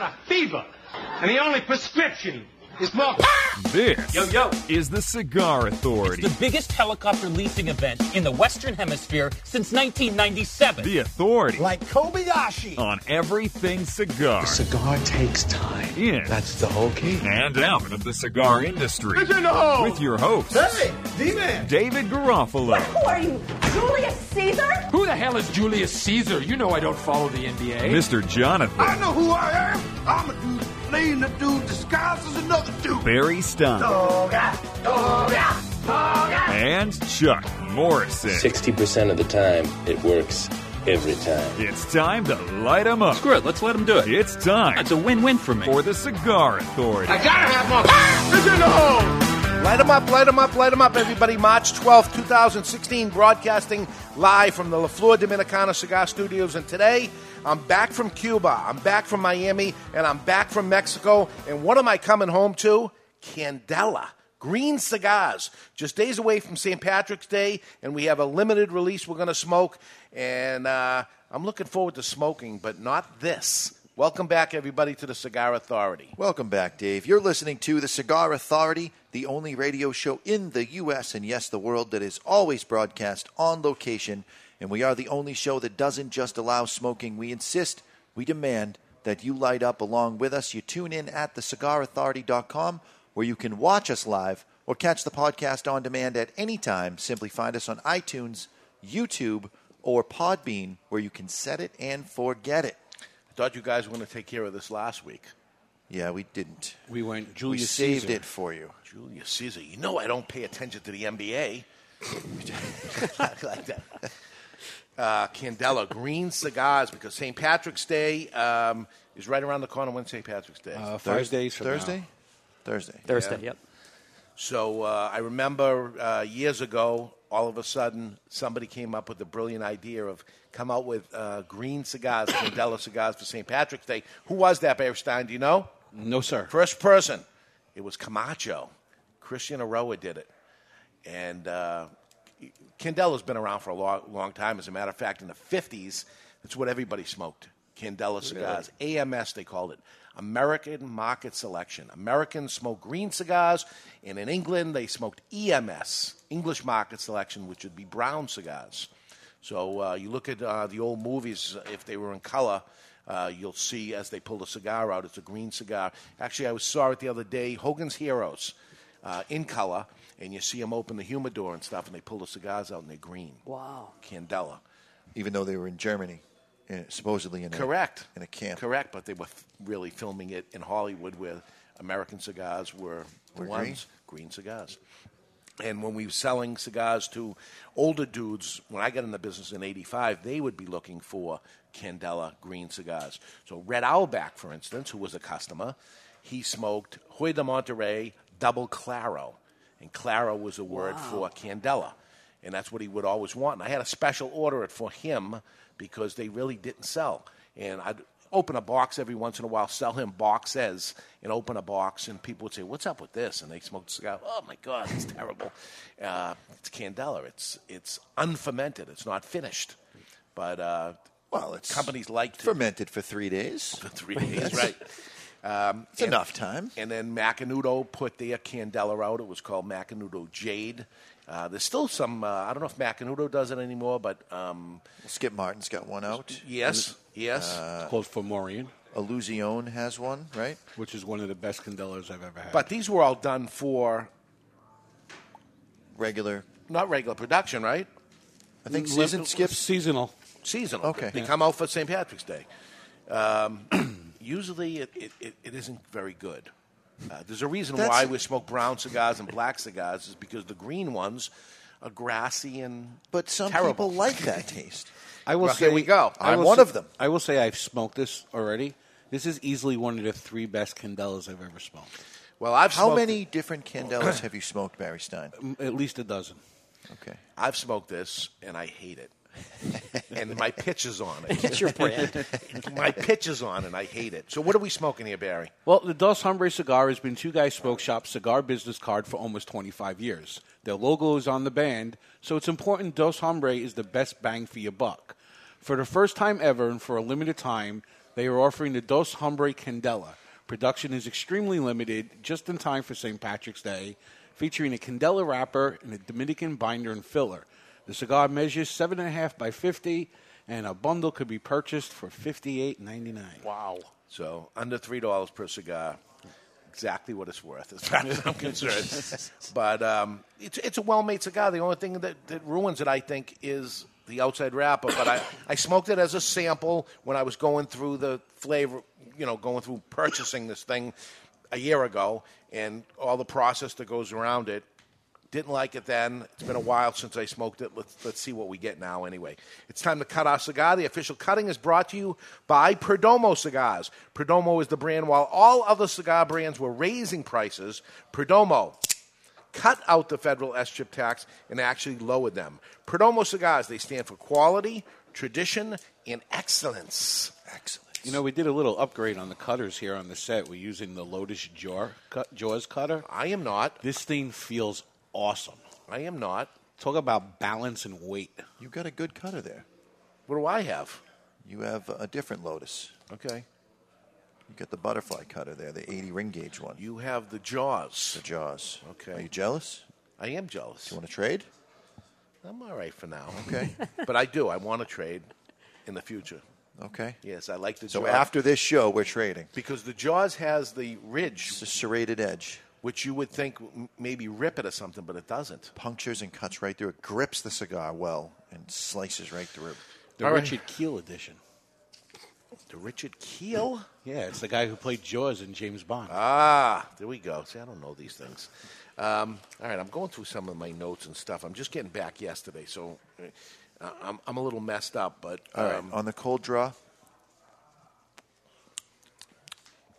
got a fever, and the only prescription is more. This Yo, yo. is the Cigar Authority. The biggest helicopter leasing event in the Western Hemisphere since 1997. The Authority Like Kobayashi. on everything cigar. Cigar takes time. In That's the whole key. and out of the cigar industry. in the hole. With your host, Hey, D-Man. David Garofalo. Who are you, Julius Caesar? Who the hell is Julius Caesar? You know I don't follow the NBA. Mr. Jonathan I know who I am. I'm a dude playing a dude disguised as another dude. Barry Stein and Chuck Morrison. 60% of the time, it works every time. It's time to light light 'em up. Screw it, let's let him do it. It's time That's a win-win for me. for the Cigar Authority. I gotta have more. It's in the hole. Light 'em up, light 'em up, light 'em up, everybody. March 12th, 2016, broadcasting live from the La Flor Dominicana Cigar Studios. And today, I'm back from Cuba, I'm back from Miami, and I'm back from Mexico. And what am I coming home to? Candela. Green cigars, just days away from St. Patrick's Day, and we have a limited release we're going to smoke. And uh, I'm looking forward to smoking, but not this. Welcome back, everybody, to the Cigar Authority. Welcome back, Dave. You're listening to the Cigar Authority, the only radio show in the U.S. and yes, the world that is always broadcast on location. And we are the only show that doesn't just allow smoking. We insist, we demand that you light up along with us. You tune in at thecigarauthority.com where you can watch us live or catch the podcast on demand at any time. Simply find us on iTunes, YouTube, or Podbean where you can set it and forget it. I thought you guys were going to take care of this last week. Yeah, we didn't. we went We saved Caesar. it for you. Julius Caesar. You know I don't pay attention to the NBA. like that. Uh, Candela, green cigars, because St. Patrick's Day um, is right around the corner. When's St. Patrick's Day? Uh, five days from now. Thursday? Thursday. Thursday, yep. So uh, I remember uh, years ago, all of a sudden, somebody came up with the brilliant idea of come out with uh, green cigars, Candela cigars for St. Patrick's Day. Who was that, Barry Stein? Do you know? No, sir. First person. It was Camacho. Christian Eiroa did it. And uh, Candela's been around for a long, long time. As a matter of fact, in the 50s, that's what everybody smoked. Candela cigars. AMS, they called it. American Market Selection. Americans smoke green cigars, and in England, they smoked EMS, English Market Selection, which would be brown cigars. So uh, you look at uh, the old movies, if they were in color, uh, you'll see as they pull the cigar out, it's a green cigar. Actually, I was, saw it the other day, Hogan's Heroes, uh, in color, and you see them open the humidor and stuff, and they pull the cigars out, and they're green. Wow. Candela. even though they were in Germany, supposedly in a, Correct. in a camp. Correct, but they were f- really filming it in Hollywood where American cigars were the Were ones, green cigars. And when we were selling cigars to older dudes, when I got in the business in 85, they would be looking for Candela green cigars. So Red Owlback, for instance, who was a customer, he smoked Hoyo de Monterrey Double Claro. And Claro was a word for Candela. And that's what he would always want. And I had a special order it for him because they really didn't sell. And I'd open a box every once in a while, sell him boxes, and open a box, and people would say, "What's up with this?" And they smoked a cigar. Oh my God, it's terrible. Uh, it's Candela. It's it's unfermented. It's not finished. But uh, Well, it's companies like fermented for three days. for three days, right? Um, It's enough time. And then Macanudo put their Candela out. It was called Macanudo Jade. Uh, there's still some. Uh, I don't know if Macanudo does it anymore, but um, Skip Martin's got one out. yes, yes. It's called Fomorian, Illusione has one, right? which is one of the best candelas I've ever had. but these were all done for Regular. not regular production, right? I think Li- isn't seasonal. Seasonal. Okay. They come out for St. Patrick's Day. Um, usually, it, it, it, it isn't very good. Uh, there's a reason That's- why we smoke brown cigars and black cigars is because the green ones are grassy and But some terrible. people like that taste. I will Well, say here we go. I I'm will one say- of them. I will say I've smoked this already. This is easily one of the three best candelas I've ever smoked. Well, I've How smoked, many different Candelas have you smoked, Barry Stein? At least a dozen. Okay. I've smoked this and I hate it. and my pitch is on it. It's your brand. my pitch is on and I hate it. So what are we smoking here, Barry? Well, the Dos Hombres cigar has been Two Guys Smoke Shop's cigar business card for almost 25 years. Their logo is on the band, so it's important Dos Hombre is the best bang for your buck. For the first time ever and for a limited time, They are offering the Dos Hombre Candela. Production is extremely limited, just in time for St. Patrick's Day, featuring a Candela wrapper and a Dominican binder and filler. The cigar measures 7.5 by 50, and a bundle could be purchased for $58.99. Wow. So under three dollars per cigar, exactly what it's worth, as far as I'm concerned. but um, it's it's a well-made cigar. The only thing that, that ruins it, I think, is the outside wrapper. But I, I smoked it as a sample when I was going through the flavor, you know, going through purchasing this thing a year ago, and all the process that goes around it. Didn't like it then. It's been a while since I smoked it. Let's, let's see what we get now anyway. It's time to cut our cigar. The official cutting is brought to you by Perdomo Cigars. Perdomo is the brand. While all other cigar brands were raising prices, Perdomo cut out the federal SCHIP tax and actually lowered them. Perdomo Cigars, they stand for quality, tradition, and excellence. Excellent. You know, we did a little upgrade on the cutters here on the set. We're using the Lotus Jaw cut, Jaws cutter. I am not. This thing feels awesome. I am not. Talk about balance and weight. You got a good cutter there. What do I have? You have a different Lotus. Okay. You got the butterfly cutter there, the 80 ring gauge one. You have the Jaws. The Jaws. Okay. Are you jealous? I am jealous. You want to trade? I'm all right for now. Okay. but I do. I want to trade in the future. Okay. Yes, I like the So Jaws. after this show, we're trading. because the Jaws has the ridge, It's a serrated edge. Which you would think maybe rip it or something, but it doesn't. Punctures and cuts right through it. Grips the cigar well and slices right through. It. The All right. Richard Kiel edition. The Richard Kiel. Yeah, it's the guy who played Jaws in James Bond. Ah, there we go. See, I don't know these things. Um, all right, I'm going through some of my notes and stuff. I'm just getting back yesterday, so uh, I'm, I'm a little messed up. But All right. um, On the cold draw,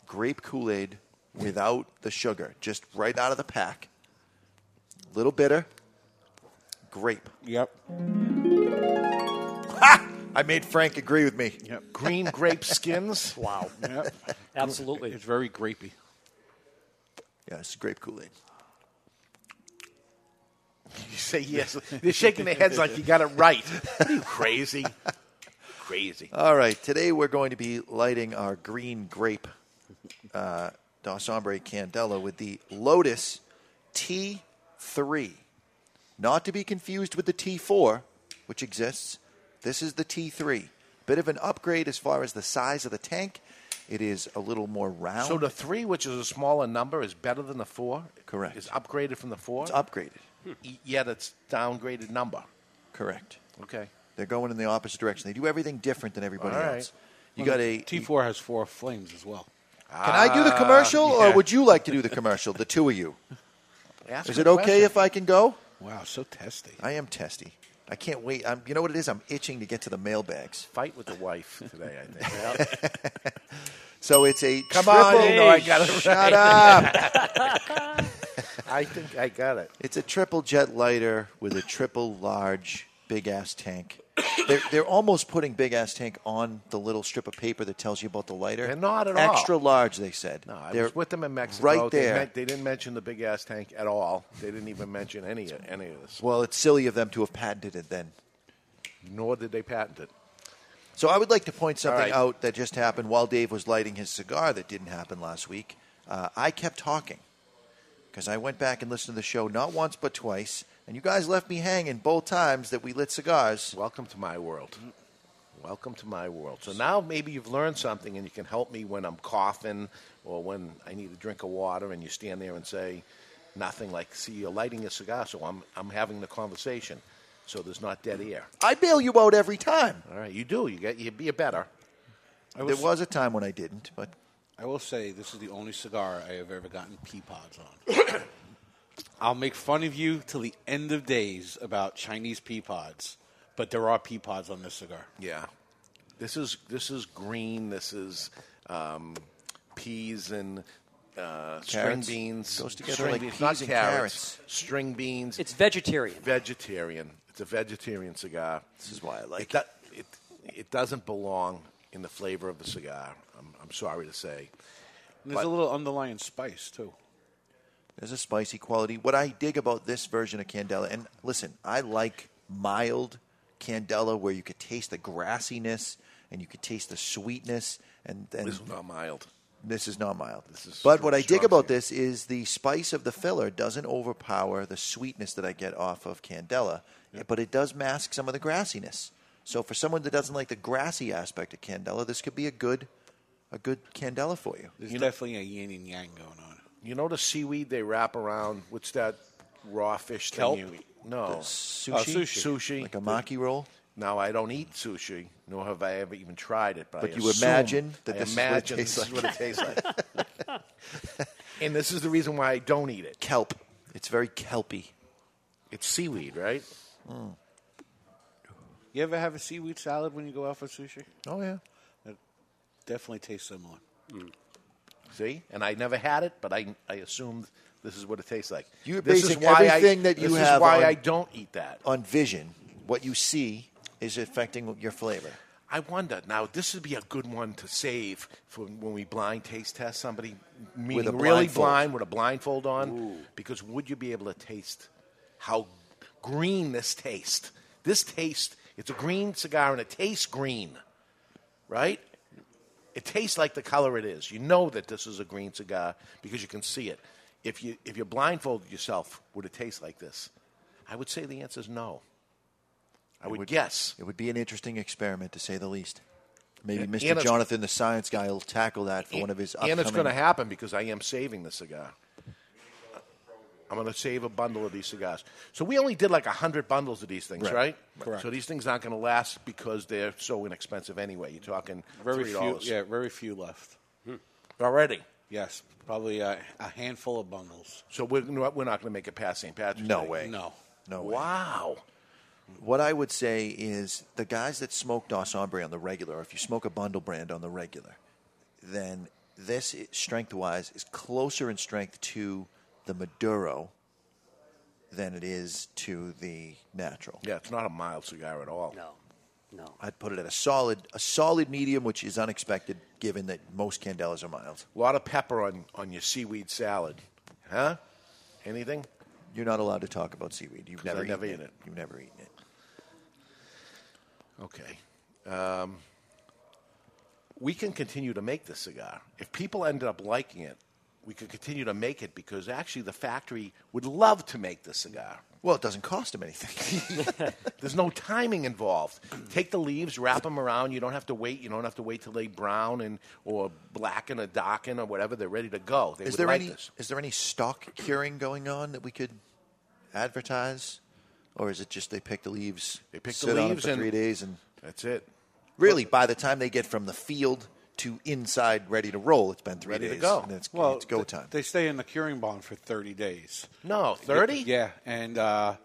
grape Kool Aid without the sugar, just right out of the pack. A little bitter. Grape. Yep. I made Frank agree with me. Yep. green grape skins. Wow. Yep. Absolutely. It's very grapey. Yeah, it's grape Kool Aid. You say yes. They're shaking their heads like you got it right. Are you crazy? crazy. All right. Today we're going to be lighting our green grape uh, Dos Hombre Candela with the Lotus T3. Not to be confused with the T4, which exists. This is the T3. Bit of an upgrade as far as the size of the tank. It is a little more round. So the three, which is a smaller number, is better than the four. Correct. Is upgraded from the four. it's upgraded. Hmm. Y- Yet it's downgraded number. Correct. Okay. They're going in the opposite direction. They do everything different than everybody All right. else. You got a. T4 has four flames as well. Can I do the uh, commercial, or yeah. would you like to do the commercial? The two of you. Ask Is it okay question. if I can go? Wow, so testy. I am testy. I can't wait. I'm, you know what it is? I'm itching to get to the mailbags. fight with the wife today? I think. So it's a Come triple. on, you know I got it Shut up! I think I got it. it's a triple jet lighter with a triple large big ass tank. They're, they're almost putting big ass tank on the little strip of paper that tells you about the lighter. They're not at all. Extra large, they said. No, I They're was with them in Mexico. Right They, there. meant- they didn't mention the big ass tank at all. They didn't even mention any any of this. Well, it's silly of them to have patented it then. Nor did they patent it. So I would like to point something right. out that just happened while Dave was lighting his cigar that didn't happen last week. Uh, I kept talking because I went back and listened to the show not once but twice, and you guys left me hanging both times that we lit cigars. Welcome to my world. Welcome to my world. So now maybe you've learned something and you can help me when I'm coughing or when I need a drink of water and you stand there and say nothing like, see, you're lighting a cigar, so I'm, I'm having the conversation. So there's not dead air. I bail you out every time. All right, you do. You get you be a better. I There will, was a time when I didn't, but I will say this is the only cigar I have ever gotten pea pods on. I'll make fun of you till the end of days about Chinese pea pods, but there are pea pods on this cigar. Yeah. This is this is green. This is um, peas and uh, string Carrots. beans. Goes together string like beans, peas not and carrots. carrots. String beans. It's vegetarian. vegetarian. It's a vegetarian cigar. this is why I like It, do- it, it doesn't belong in the flavor of the cigar. I'm, I'm sorry to say. And there's But- a little underlying spice too. There's a spicy quality. What I dig about this version of Candela, and listen, I like mild Candela where you could taste the grassiness and you could taste the sweetness. And, and This is not mild. This is not mild. This is but what I dig about this is the spice of the filler doesn't overpower the sweetness that I get off of Candela, but it does mask some of the grassiness. So for someone that doesn't like the grassy aspect of Candela, this could be a good, a good Candela for you. There's definitely a yin and yang going on. You know the seaweed they wrap around? What's that raw fish thing Kelp? you eat? No. The sushi? Oh, sushi. Sushi. Like a maki roll? No, I don't eat sushi, nor have I ever even tried it. But, But I you imagine that I this is what it imagine tastes this is like. what it tastes like. and this is the reason why I don't eat it. Kelp. It's very kelpy. It's seaweed, right? Hmm. You ever have a seaweed salad when you go out for sushi? Oh yeah, it definitely tastes similar. Mm. See, and I never had it, but I I assumed this is what it tastes like. You're this basing is why everything I, that you this have is why on- I don't eat that. On vision, what you see is affecting your flavor. I wonder now. This would be a good one to save for when we blind taste test somebody, meaning a really blindfold. blind with a blindfold on. Because would you be able to taste how green this tastes? This taste. It's a green cigar and it tastes green, right? It tastes like the color it is. You know that this is a green cigar because you can see it. If you if you blindfolded yourself, would it taste like this? I would say the answer is no. I would, guess. It would be an interesting experiment, to say the least. Maybe And- Mr. and Jonathan, the science guy, will tackle that for one of his upcoming. And it's going to happen because I am saving the cigar. I'm going to save a bundle of these cigars. So we only did like 100 bundles of these things, Right. right? Correct. So these things aren't going to last because they're so inexpensive anyway. You're talking Very few, $3. yeah, very few left. Hmm. Already? Yes, probably a, a handful of bundles. So we're, not- we're not going to make it past St. Patrick's No Day? way. No. No way. Wow. What I would say is the guys that smoke Dos Hombre on the regular, or if you smoke a bundle brand on the regular, then this strength wise is closer in strength to the Maduro than it is to the natural. Yeah, it's not a mild cigar at all. No. No. I'd put it at a solid a solid medium, which is unexpected given that most candelas are mild. A lot of pepper on, on your seaweed salad. Huh? Anything? You're not allowed to talk about seaweed. You've 'Cause never, I've never eaten eaten it. You've never eaten it. Okay. Um, we can continue to make this cigar. If people ended up liking it, we could continue to make it because actually the factory would love to make this cigar. Well, it doesn't cost them anything. There's no timing involved. Take the leaves, wrap them around. You don't have to wait. You don't have to wait till they brown and or blacken or darken or whatever. They're ready to go. They is would there like any this. is there any stock curing going on that we could advertise, or is it just they pick the leaves, They pick the sit on 'em leaves for and- three days, and That's it. really by the time they get from the field to inside ready to roll, it's been three Ready to go. And it's, Well, it's go th- time. They stay in the curing barn for 30 days. No, 30? Yeah, and uh,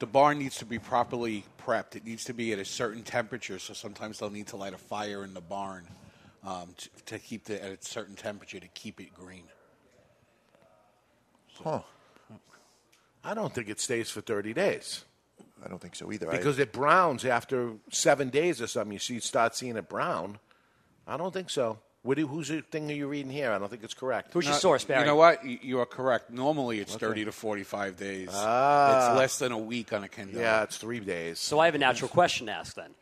the barn needs to be properly prepped. It needs to be at a certain temperature, so sometimes they'll need to light a fire in the barn um, to, to keep it at a certain temperature to keep it green. Huh. I don't think it stays for 30 days. I don't think so either. I- Because it browns after seven days or something. You see, start seeing it brown. I don't think so. What do, whose thing are you reading here? I don't think it's correct. No, You know what? You you are correct. Normally, it's Okay. 30 to 45 days. Ah. It's less than a week on a Candela. Yeah, it's three days. So I have a natural question to ask then.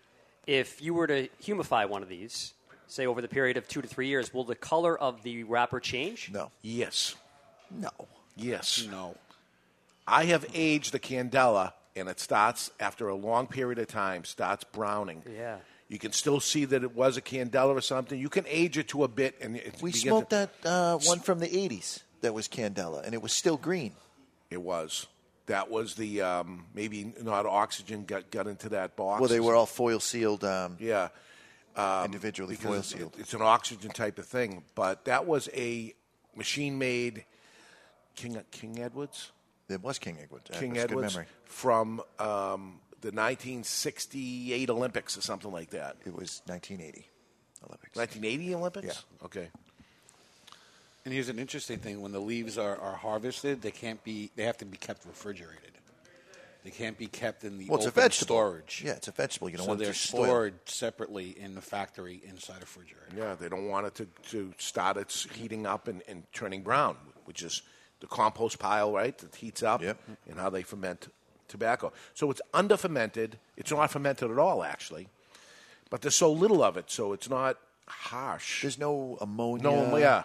If you were to humify one of these, say over the period of two to three years, will the color of the wrapper change? No. Yes. No. Yes. No. I have aged the Candela, and it starts after a long period of time, starts browning. Yeah. You can still see that it was a Candela or something. You can age it to a bit, and it we smoked to- that uh, one from the '80s that was Candela, and it was still green. It was. That was the um, maybe not oxygen got got into that box. Well, they were all foil sealed. Um, yeah, um, individually foil sealed. It's an oxygen type of thing, but that was a machine made King King Edwards. It was King Edwards. King Edwards from um, the 1968 Olympics or something like that. It was 1980 Olympics. 1980 Olympics. Yeah. Okay. And here's an interesting thing: when the leaves are, are harvested, they can't be. They have to be kept refrigerated. They can't be kept in the Well, it's a open vegetable. storage. Yeah, it's a vegetable. You don't so want they're to spoil. stored separately in the factory inside a refrigerator. Yeah, they don't want it to, to start its heating up and, and turning brown, which is the compost pile, right? That heats up and how they ferment tobacco. So it's under fermented. It's not fermented at all, actually. but there's so little of it, so it's not harsh. There's no ammonia. No, yeah.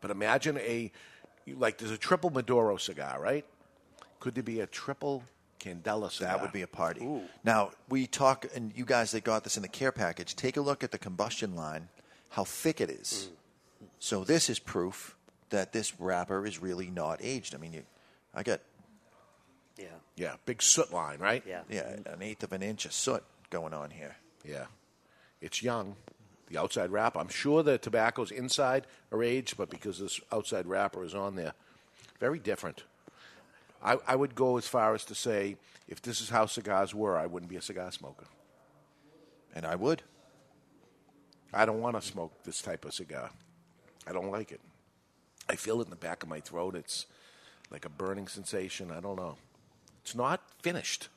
But imagine a like there's a triple Maduro cigar, right? Could there be a triple Candela cigar? That would be a party. Now we talk, and you guys that got this in the care package, take a look at the combustion line, how thick it is. Mm. So this is proof that this wrapper is really not aged. I mean, you, I got Yeah. Yeah, big soot line, right? Yeah. yeah an eighth of an inch of soot going on here. Yeah. It's young. The outside wrapper. I'm sure the tobacco's inside are aged, but because this outside wrapper is on there, very different. I, I would go as far as to say, if this is how cigars were, I wouldn't be a cigar smoker. And I would. I don't want to smoke this type of cigar. I don't like it. I feel it in the back of my throat. It's like a burning sensation. I don't know. It's not finished.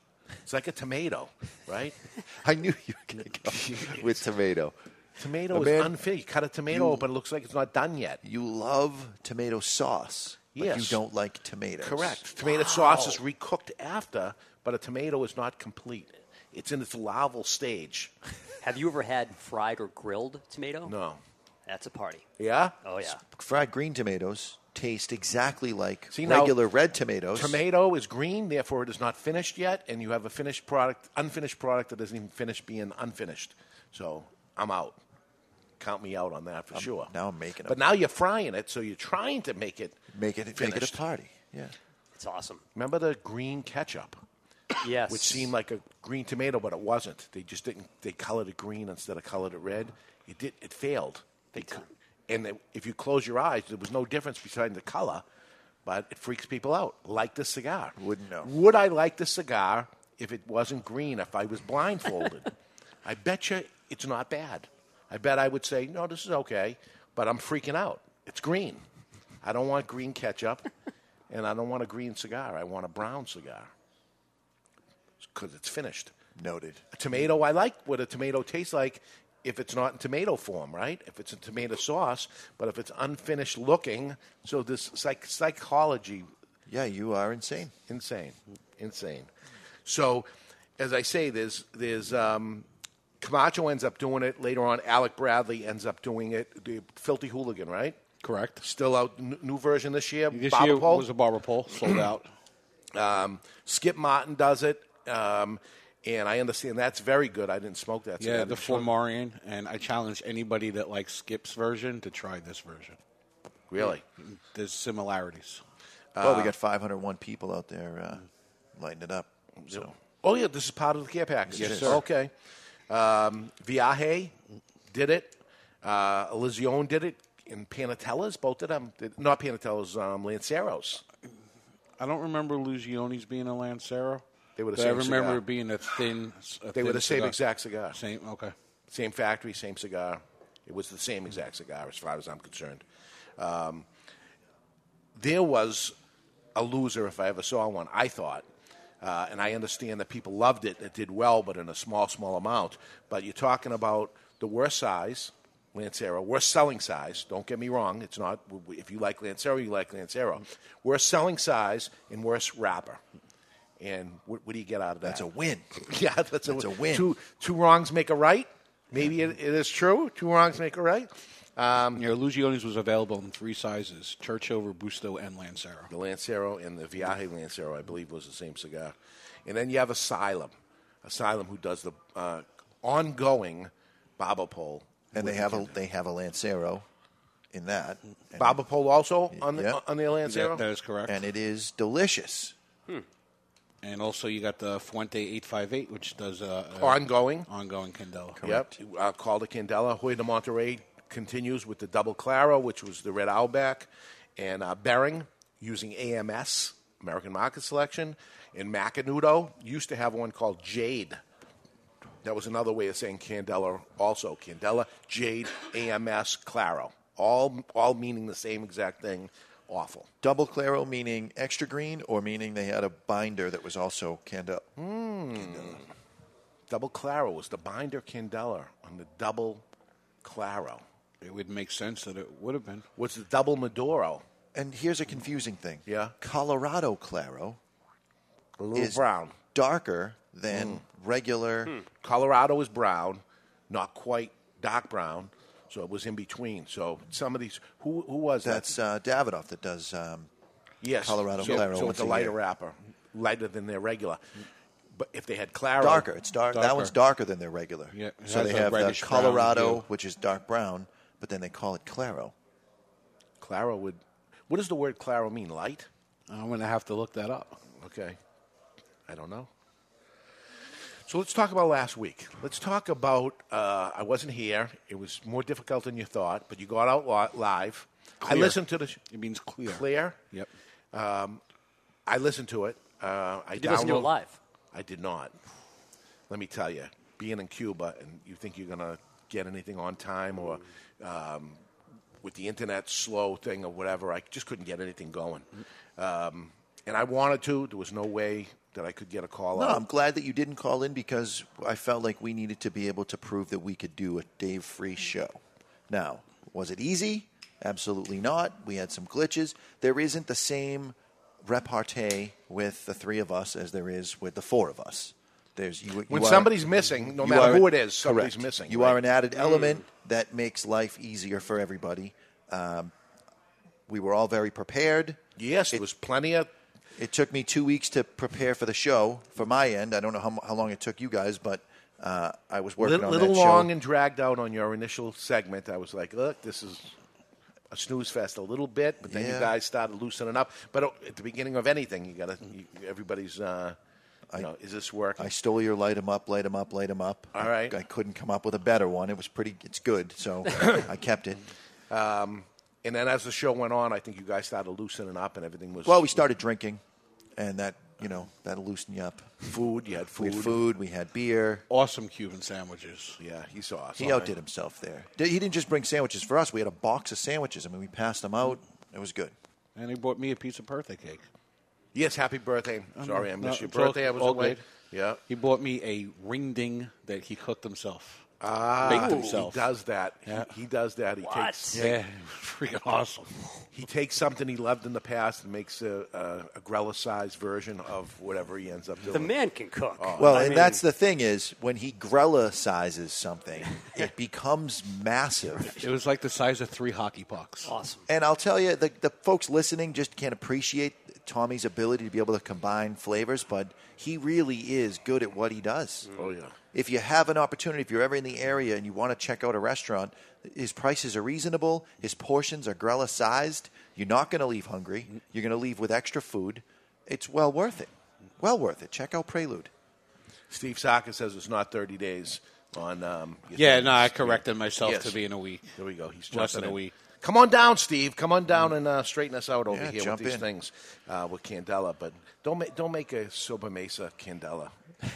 It's like a tomato, right? I knew you were going to go with tomato. Tomato But is unfinished. You cut a tomato you- open, it looks like it's not done yet. You love tomato sauce, but Yes. you don't like tomatoes. Correct. Tomato sauce is recooked after, but a tomato is not complete. It's in its larval stage. Have you ever had fried or grilled tomato? No. That's a party. Yeah? Oh yeah. Fried green tomatoes taste exactly like See, now, regular red tomatoes. Tomato is green, therefore it is not finished yet, and you have a finished product, unfinished product that doesn't even finish being unfinished. So I'm out. Count me out on that for sure. Now I'm making it. But now you're frying it, so you're trying to make it make it make it finished. a party. Yeah. It's awesome. Remember the green ketchup? Yes. Which seemed like a green tomato, but it wasn't. They just didn't. They colored it green instead of colored it red. It did. It failed. They Big time. And if you close your eyes, there was no difference between the color, but it freaks people out. Like this cigar. Wouldn't know. Would I like the cigar if it wasn't green? If I was blindfolded, I bet you it's not bad. I bet I would say no, this is okay, but I'm freaking out. It's green. I don't want green ketchup, and I don't want a green cigar. I want a brown cigar because it's finished. Noted. A tomato, I like what a tomato tastes like if it's not in tomato form, right? If it's in tomato sauce, but if it's unfinished looking, so this psych- psychology, Yeah, you are insane. insane, insane. So, as I say, there's there's um, Camacho ends up doing it later on. Alec Bradley ends up doing it. The Filthy Hooligan, right? Correct. Still out, n- new version this year. This Barber year pole? was a barber pole, sold out. Um, Skip Martin does it, um, and I understand that's very good. I didn't smoke that. so Yeah, the smoke- Fomorian, and I challenge anybody that likes Skip's version to try this version. Really? There's similarities. well, we got 501 people out there uh, lighting it up. So Oh yeah, this is part of the care package. Yes, sir. Okay. Um, Viaje did it. Uh, Illusione did it. And Panatellas, both of them. Did, not Panatellas, um, Lanceros. I don't remember Illusione's being a Lancero. They were the but same I remember cigar. being a thin. A They were thin the same exact cigar. Same. Okay. Same factory, same cigar. It was the same exact cigar, as far as I'm concerned. Um, there was a loser if I ever saw one. I thought, uh, and I understand that people loved it. It did well, but in a small, small amount. But you're talking about the worst size, Lancero, worst selling size. Don't get me wrong. It's not. If you like Lancero, you like Lancero. Worst selling size and worst wrapper. And what, what do you get out of that? that's a win. Yeah, that's, That's a, a win. Two, two wrongs make a right. Maybe it, it is true. Two wrongs make a right. Um, Yeah, Illusione's was available in three sizes: Churchill, Robusto, and Lancero. the Lancero and the Viaje Lancero, I believe, was the same cigar. And then you have Asylum. Asylum, who does the uh, ongoing Barber Pole. and they have a they have a Lancero in that. And, Barber Pole also on the, Yeah. on the Lancero? That- that is correct. and it is delicious. And also, you got the Fuente 858, which does uh, uh, ongoing. ongoing Candela. Yep. Uh, called the Candela. Hoyo de Monterrey continues with the Double Claro, which was the Red Owlback. And uh, Bering using AMS, American Market Selection. And Macanudo used to have one called Jade. That was another way of saying Candela also. Candela, Jade, AMS, Claro. All, all meaning the same exact thing. Awful. Double Claro meaning extra green, or meaning they had a binder that was also Candela. Double Claro was the binder Candela on the Double Claro. It would make sense that it would have been. What's the Double Maduro? And here's a confusing thing. Yeah. Colorado Claro A little is brown. darker than regular. Hmm. Colorado is brown, not quite dark brown, so it was in between. So some of these, who who was that? That's uh, Davidoff that does um. Yes, Colorado so, Claro. So once it's a a lighter year. wrapper, lighter than their regular. But if they had Claro, Darker. It's dark. That one's darker than their regular. Yeah, so they have the reddish brown Colorado, which is dark brown, but then they call it Claro. Claro would. What does the word Claro mean? Light. I'm going to have to look that up. Okay. I don't know. So let's talk about last week. Let's talk about. Uh, I wasn't here. It was more difficult than you thought, but you got out li- live. I listened to the. Sh- It means clear. Clear. Yep. Um, I listened to it. Uh, I Did you listen to it live? I did not. Let me tell you, being in Cuba and you think you're going to get anything on time or um, with the internet slow thing or whatever, I just couldn't get anything going. Um, and I wanted to. There was no way that I could get a call No, out. I'm glad that you didn't call in because I felt like we needed to be able to prove that we could do a Dave free show. Now, was it easy? Absolutely not. We had some glitches. There isn't the same repartee with the three of us as there is with the four of us. There's you, you When are- somebody's missing, no matter are- who it is, somebody's correct. missing, You right? are an added Mm. element that makes life easier for everybody. Um, we were all very prepared. Yes, there was plenty of. It took me two weeks to prepare for the show for my end. I don't know how, how long it took you guys, but uh, I was working little, on little that long show. and dragged out on your initial segment. I was like, look, this is a snooze fest a little bit, but then you guys started loosening up. But uh, at the beginning of anything, you got to everybody's. Uh, you know, is this working? I stole your light 'em up, light 'em up, light 'em up. All right. I, I couldn't come up with a better one. It was pretty. It's good, so I kept it. Um, and then as the show went on, I think you guys started loosening up, and everything was Well, we started drinking, and that you know that'll loosen you up. food. You had We food. had food. We had beer. Awesome Cuban sandwiches. Yeah, he's awesome. He outdid himself there. He didn't just bring sandwiches for us. We had a box of sandwiches. I mean, we passed them out. It was good. And he bought me a piece of birthday cake. Yes, happy birthday. Uh-huh. Sorry, I No, missed uh, your it's all- birthday. I was all away. good. Yeah. He bought me a ring ding that he cooked himself. Ah, Baked himself. He does that. Yeah. He, he does that. He What? takes Yeah, freaking awesome. he takes something he loved in the past and makes a, a, a Grella-sized version of whatever he ends up doing. The man can cook. Well, I and mean, that's the thing is when he Grella sizes something, it becomes massive. It was like the size of three hockey pucks. awesome. And I'll tell you, the, the folks listening just can't appreciate Tommy's ability to be able to combine flavors, but he really is good at what he does. Oh yeah. If you have an opportunity, if you're ever in the area and you want to check out a restaurant, his prices are reasonable, his portions are Grella sized. You're not going to leave hungry. You're going to leave with extra food. It's well worth it. Well worth it. Check out Prelude. Steve Saka says it's not 30 days on. Um, Yeah, no, I corrected myself Yes. to be in a week. There we go. He's Less jumping than a week. Come on down, Steve. Come on down and uh, straighten us out over Yeah, here with these in. things uh, with Candela. But don't make don't make a Sobremesa Candela.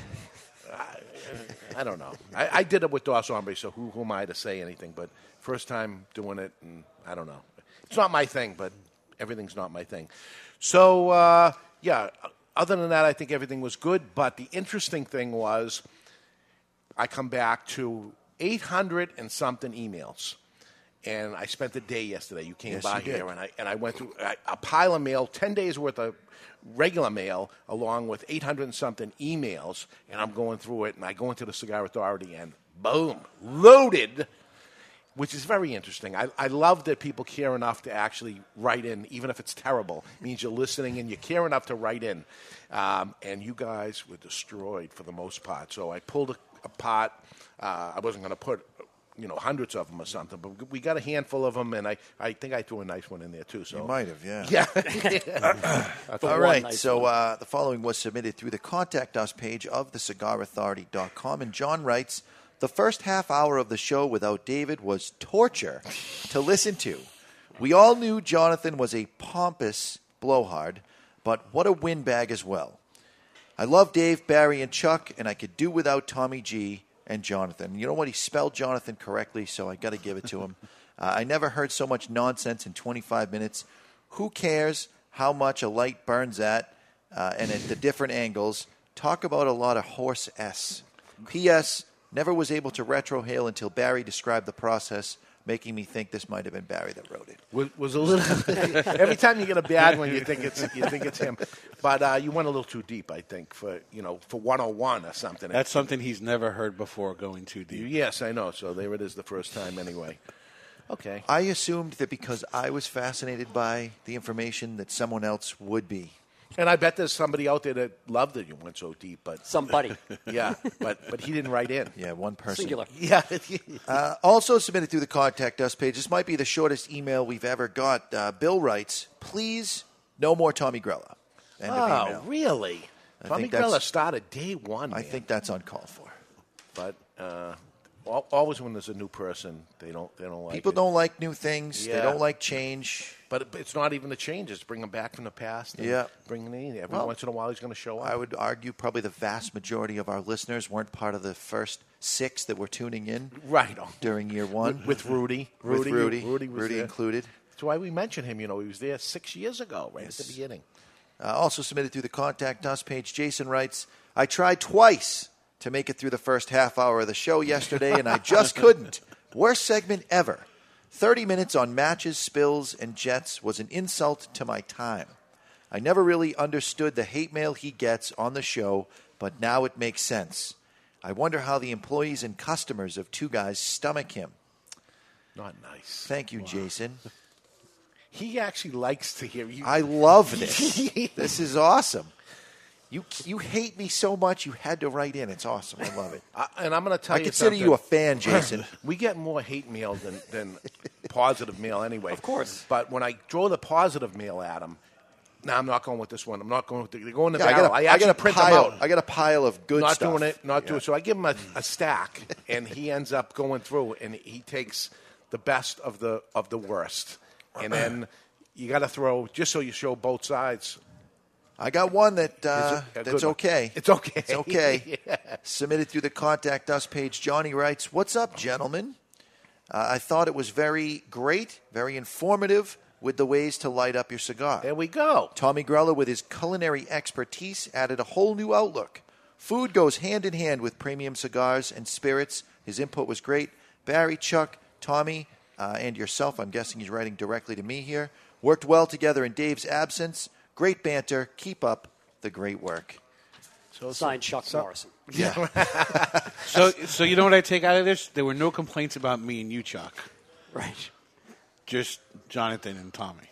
I, don't know. I, I did it with Dos Hombres, so who, who am I to say anything? But first time doing it, and I don't know. It's not my thing, but everything's not my thing. So uh, yeah. Other than that, I think everything was good. But the interesting thing was, I come back to 800 and something emails. And I spent the day yesterday. You came Yes, by you did. here, and I and I went through a, a pile of mail, ten days worth of regular mail, along with eight hundred and something emails. And I'm going through it, and I go into the Cigar Authority, and boom, loaded. Which is very interesting. I, I love that people care enough to actually write in, even if it's terrible. It means you're listening and you care enough to write in. Um, and you guys were destroyed for the most part. So I pulled a, a pot. Uh, I wasn't going to put you know hundreds of them or something, but we got a handful of them, and I, I think I threw a nice one in there too. So You might have, yeah. yeah. All right. nice so uh, the following was submitted through the contact us page of thecigarauthority.com. And John writes The first half hour of the show without David was torture to listen to. We all knew Jonathan was a pompous blowhard, but what a windbag as well. I love Dave, Barry, and Chuck, and I could do without Tommy G and Jonathan. You know what? He spelled Jonathan correctly, so I got to give it to him. Uh, I never heard so much nonsense in 25 minutes. Who cares how much a light burns at uh, and at the different angles? Talk about a lot of horse S. P.S. Never was able to retrohale until Barry described the process. Making me think this might have been Barry that wrote it. Was, was a little. every time you get a bad one, you think it's you think it's him, but uh, you went a little too deep, I think, for you know for 101 or something. That's something he's never heard before. Going too deep. Yes, I know. So there it is, the first time anyway. Okay. I assumed that because I was fascinated by the information that someone else would be. And I bet there's somebody out there that loved that you went so deep, but Somebody. yeah, but but he didn't write in. Yeah, one person. Singular. Yeah. Uh, also submitted through the contact us page. This might be the shortest email we've ever got. Uh, Bill writes, "Please, no more Tommy Grella." End of oh, email. really? I Tommy think that's- Grella started day one. I man. think that's uncalled for. but uh, al- always when there's a new person, they don't they don't like People it. don't like new things. They don't like change. But it's not even the changes. Bring him back from the past. And Yeah. Bring him in. Every Well, once in a while, he's going to show up. I would argue probably the vast majority of our listeners weren't part of the first six that were tuning in Right on. during year one with, with Rudy. With Rudy. Rudy. Rudy, Rudy there. included. That's why we mentioned him. You know, he was there six years ago, right at the beginning. Uh, also submitted through the contact us page. Jason writes, I tried twice to make it through the first half hour of the show yesterday, and I just couldn't. Worst segment ever. 30 minutes on matches, spills, and jets was an insult to my time. I never really understood the hate mail he gets on the show, but now it makes sense. I wonder how the employees and customers of Two Guys stomach him. Not nice. Thank you, Jason. He actually likes to hear you. I love this. this is awesome. You you hate me so much you had to write in. It's awesome. I love it. I, and I'm going to tell I you I consider something. you a fan, Jason. we get more hate mail than, than positive mail anyway. Of course. But when I throw the positive mail at him, now I'm not going with this one. I'm not going with the, they're going to Yeah, I got a, I I got a print pile. them out. I got a pile of good not stuff. doing it, not doing it. So I give him a, a stack, and he ends up going through, and he takes the best of the of the worst, and then you got to throw just so you show both sides. I got one that uh, that's one? okay. It's okay. It's okay. Yeah. Submitted through the contact us page. Johnny writes, "What's up, gentlemen? Uh, I thought it was very great, very informative with the ways to light up your cigar. There we go. Tommy Grella, with his culinary expertise, added a whole new outlook. Food goes hand in hand with premium cigars and spirits. His input was great. Barry, Chuck, Tommy, uh, and yourself, I'm guessing he's writing directly to me here, worked well together in Dave's absence. Great banter. Keep up the great work. So, Signed Chuck so- Morrison. Yeah. So, so you know what I take out of this? There were no complaints about me and you, Chuck. Right. Just Jonathan and Tommy.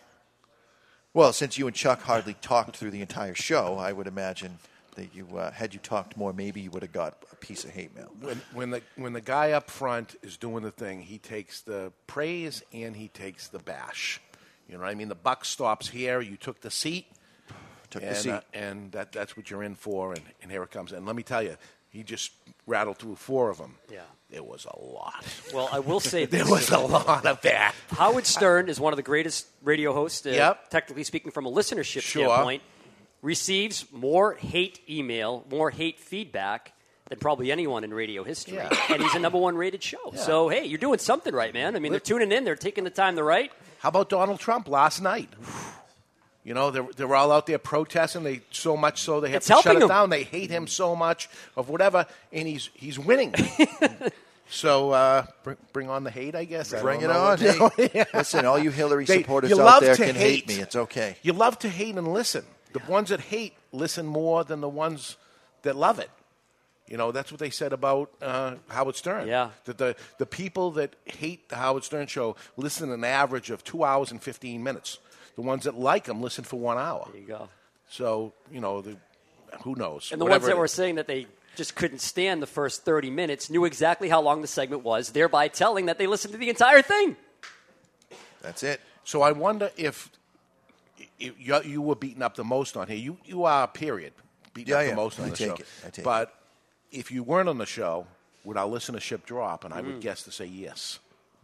Well, since you and Chuck hardly talked through the entire show, I would imagine that you, uh, had you talked more, maybe you would have got a piece of hate mail. when when the when the guy up front is doing the thing, he takes the praise and he takes the bash. You know what I mean? The buck stops here. You took the seat. Took the and, seat. uh, and that that's what you're in for. And, and here it comes. And let me tell you, he just rattled through four of them. Yeah. It was a lot. Well, I will say There was a lot of that. Howard Stern is one of the greatest radio hosts, uh, Yep. technically speaking, from a listenership Sure. standpoint. Receives more hate email, more hate feedback than probably anyone in radio history. Yeah. And he's a number one rated show. Yeah. So, hey, you're doing something right, man. I mean, they're tuning in, they're taking the time to write. How about Donald Trump last night? You know, they're, they're all out there protesting. They so much so they have It's to shut it him. down. They hate him so much of whatever, and he's he's winning. so uh, bring, bring on the hate, I guess. I Bring it don't know on. what- Hey, listen, all you Hillary They- supporters you out there can hate. me. It's okay. You love to hate and listen. The ones that hate listen more than the ones that love it. You know, that's what they said about uh, Howard Stern. Yeah. That the, the people that hate the Howard Stern show listen an average of two hours and 15 minutes. The ones that like them listen for one hour. There you go. So, you know, the, who knows? And the Whatever ones that were saying that they just couldn't stand the first 30 minutes knew exactly how long the segment was, thereby telling that they listened to the entire thing. That's it. So I wonder if, if you, you were beaten up the most on here. You, you are, period, beaten Yeah, up yeah. the most on I the take show. it. I take it. but if you weren't on the show, would our listenership drop? And I Mm. would guess to say yes.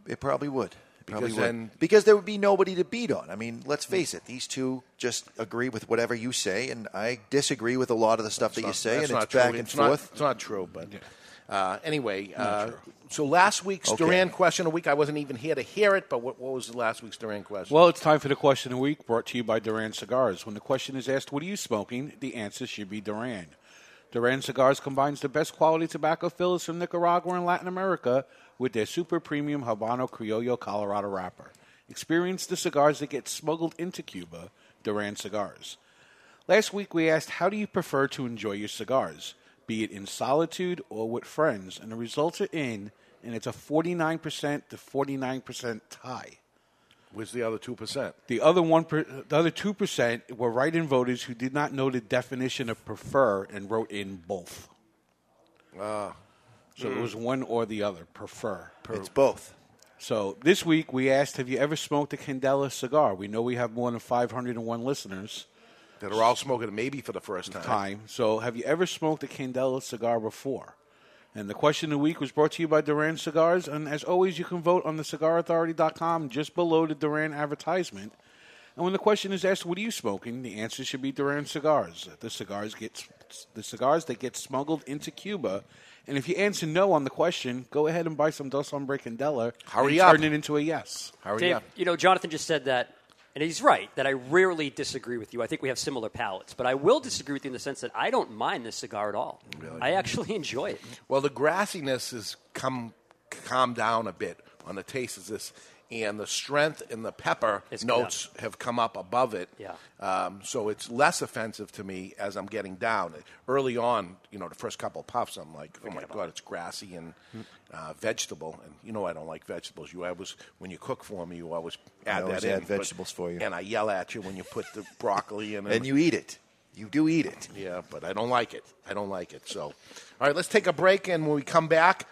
It probably would. It probably Because would. then- because there would be nobody to beat on. I mean, let's face it; these two just agree with whatever you say, and I disagree with a lot of the stuff that you say, and it's true. back and It's not- forth. it's not true, but uh, anyway. Uh, so last week's Okay. Duran question of the week, I wasn't even here to hear it, but what, what was last week's Duran question? Well, it's time for the question of the week brought to you by Duran Cigars. When the question is asked, What are you smoking? the answer should be Duran. Duran Cigars combines the best quality tobacco fillers from Nicaragua and Latin America with their super premium Habano Criollo Colorado wrapper. Experience the cigars that get smuggled into Cuba, Duran Cigars. Last week we asked, how do you prefer to enjoy your cigars, be it in solitude or with friends? And the results are in, and it's a 49% to 49% tie. Where's the other 2%? The other one, per, the other two percent were write-in voters who did not know the definition of prefer and wrote in both. Ah. So it was mm. one or the other. Prefer. It's both. So this week we asked, have you ever smoked a Candela cigar? We know we have more than 501 listeners. That are all smoking it maybe for the first time. Time. So have you ever smoked a Candela cigar before? And the question of the week was brought to you by Duran Cigars. And as always, you can vote on the cigarauthority.com just below the Duran advertisement. And when the question is asked, what are you smoking? The answer should be Duran Cigars. The cigars get the cigars that get smuggled into Cuba. And if you answer no on the question, go ahead and buy some Dos Hombre Candela Hurry and up. turn it into a yes. Dave, you You know, Jonathan just said that, and he's right, that I rarely disagree with you. I think we have similar palates. But I will disagree with you in the sense that I don't mind this cigar at all. I actually enjoy it. Well, the grassiness has come calmed down a bit on the taste of this, and the strength and the pepper It's come notes have come up above it. Yeah. Um, so it's less offensive to me as I'm getting down. Early on, you know, the first couple puffs, I'm like, oh my god, it's grassy and uh, vegetable. And you know, I don't like vegetables. You always, when you cook for me, you always add always that in. add vegetables for you. And I yell at you when you put the broccoli in. And you eat it. You do eat it. Yeah, but I don't like it. I don't like it. So, all right, let's take a break, and when we come back,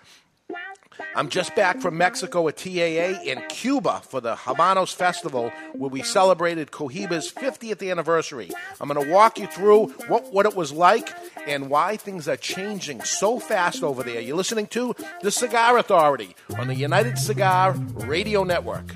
I'm just back from Mexico at TAA in Cuba for the Habanos Festival, where we celebrated Cohiba's 50th anniversary. I'm going to walk you through what, what it was like and why things are changing so fast over there. You're listening to The Cigar Authority on the United Cigar Radio Network.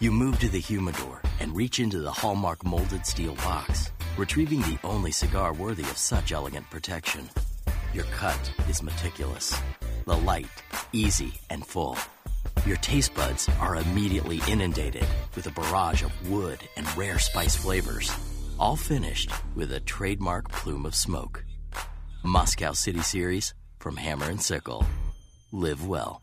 You move to the humidor and reach into the Hallmark molded steel box, retrieving the only cigar worthy of such elegant protection. Your cut is meticulous, the light, easy, and full. Your taste buds are immediately inundated with a barrage of wood and rare spice flavors, all finished with a trademark plume of smoke. Moscow City Series from Hammer and Sickle. Live well.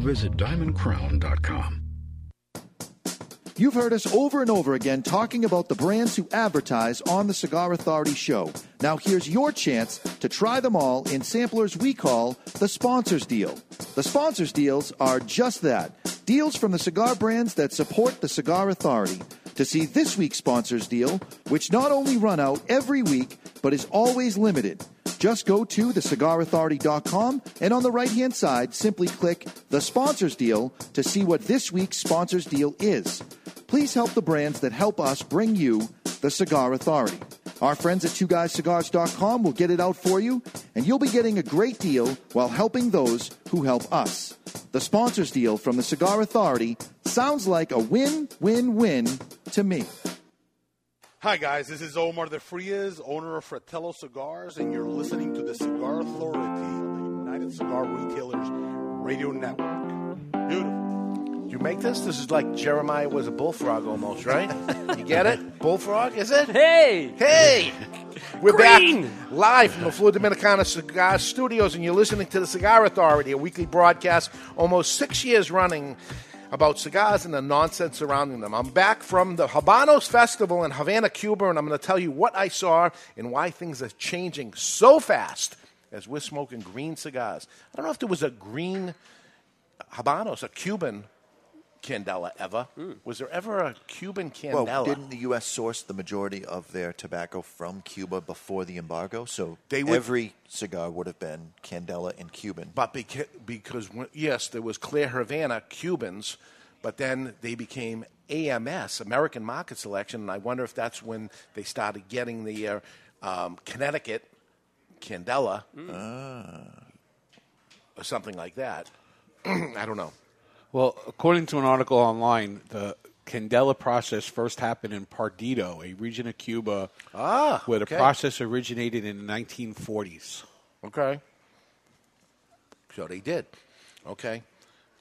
visit diamondcrown.com. You've heard us over and over again talking about the brands who advertise on the Cigar Authority show. Now here's your chance to try them all in samplers we call the sponsors deal. The sponsors deals are just that deals from the cigar brands that support the Cigar Authority. To see this week's sponsors deal, which not only run out every week, but is always limited, just go to thecigarauthority.com and on the right hand side, simply click the sponsors deal to see what this week's sponsors deal is. Please help the brands that help us bring you the Cigar Authority. Our friends at twoguyscigars.com will get it out for you, and you'll be getting a great deal while helping those who help us. The sponsors deal from the Cigar Authority sounds like a win win win to me. Hi, guys. This is Omar de Frias, owner of Fratello Cigars, and you're listening to the Cigar Authority of the United Cigar Retailers Radio Network. Beautiful. You make this? This is like Jeremiah was a bullfrog almost, right? you get it? Bullfrog, is it? Hey! Hey! We're Green! back live from the Flor Dominicana Cigar Studios, and you're listening to the Cigar Authority, a weekly broadcast almost six years running about cigars and the nonsense surrounding them. I'm back from the Habanos Festival in Havana, Cuba, and I'm going to tell you what I saw and why things are changing so fast as we're smoking green cigars. I don't know if there was a green Habanos, a Cuban Candela ever. Was there ever a Cuban Candela? Well, didn't the U.S. source the majority of their tobacco from Cuba before the embargo? So They would- every cigar would have been Candela and Cuban. But beca- because, when, yes, there was Clear Havana Cubans, but then they became AMS, American Market Selection, and I wonder if that's when they started getting the uh, um, Connecticut Candela or something like that. I don't know. Well, according to an article online, the Candela process first happened in Partido, a region of Cuba Ah, where the okay. process originated in the 1940s. Okay. So they did. Okay.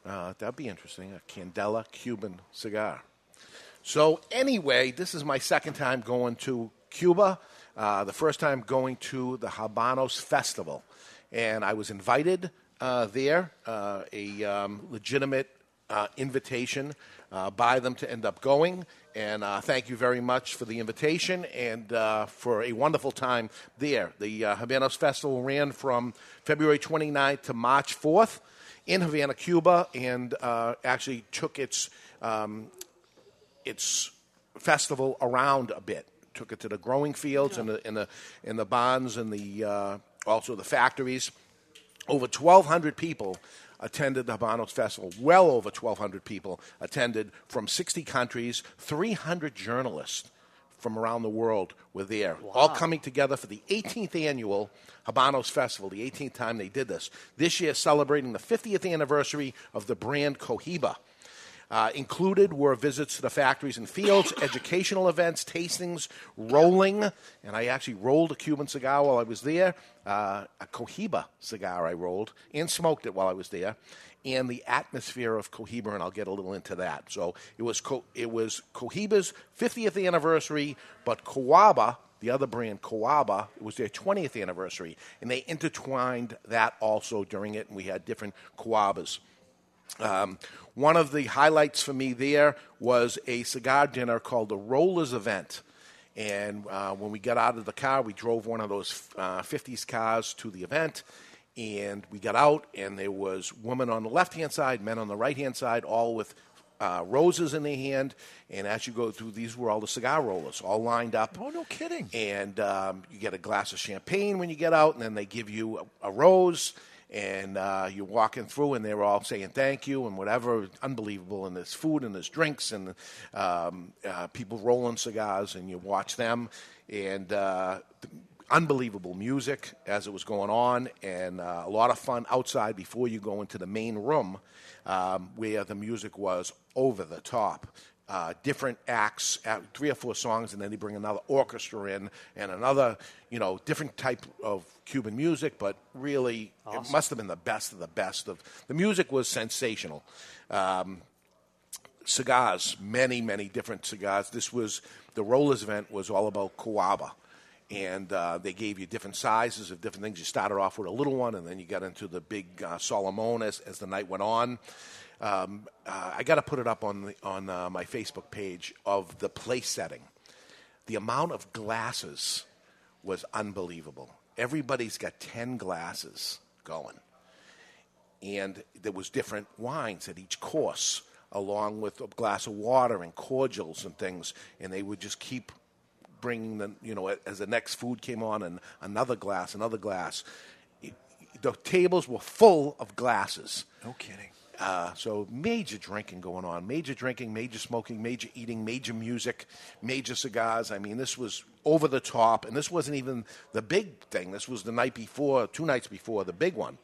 Uh, that'd be interesting. A Candela Cuban cigar. So, anyway, this is my second time going to Cuba. Uh, the first time going to the Habanos Festival. And I was invited uh, there, uh, a um, legitimate uh, invitation uh, by them to end up going. And uh, thank you very much for the invitation and uh, for a wonderful time there. The uh, Habanos Festival ran from February 29th to March 4th in Havana, Cuba, and uh, actually took its um, its festival around a bit. Took it to the growing fields and the and the and the barns and the also the factories. Over 1,200 people attended the Habanos Festival. Well over 1,200 people attended from 60 countries. 300 journalists from around the world were there, all coming together for the 18th annual Habanos Festival, the 18th time they did this. This year, celebrating the 50th anniversary of the brand Cohiba. Uh, included were visits to the factories and fields, educational events, tastings, rolling, and I actually rolled a Cuban cigar while I was there, uh, a Cohiba cigar I rolled and smoked it while I was there, and the atmosphere of Cohiba, and I'll get a little into that. So it was Co- it was Cohiba's 50th anniversary, but Cuaba, the other brand Cuaba, it was their 20th anniversary, and they intertwined that also during it, and we had different Cuabas. Um, one of the highlights for me there was a cigar dinner called the Rollers Event. And uh, when we got out of the car, we drove one of those uh, 50s cars to the event. And we got out, and there was women on the left hand side, men on the right hand side, all with uh, roses in their hand. And as you go through, these were all the cigar rollers, all lined up. Oh, no kidding. And um, you get a glass of champagne when you get out, and then they give you a, a rose and uh, you're walking through, and they're all saying thank you and whatever. Unbelievable. And there's food and there's drinks and um, uh, people rolling cigars, and you watch them. And uh, unbelievable music as it was going on, and uh, a lot of fun outside before you go into the main room um, where the music was over the top uh, different acts, uh, three or four songs, and then they bring another orchestra in and another, you know, different type of Cuban music. But really, it must have been the best of the best of. The music was sensational. Um, cigars, many, many different cigars. This was the Rollers event was all about Cuaba. And uh, they gave you different sizes of different things. You started off with a little one, and then you got into the big uh, Solomon as, as the night went on. Um, uh, I got to put it up on the, on uh, my Facebook page of the place setting. The amount of glasses was unbelievable. Everybody's got ten glasses going, and there was different wines at each course, along with a glass of water and cordials and things, and they would just keep bringing the you know as the next food came on and another glass, another glass. The tables were full of glasses. No kidding. Uh, so major drinking going on, major drinking, major smoking, major eating, major music, major cigars. I mean, this was over the top, and this wasn't even the big thing. This was the night before, two nights before the big one.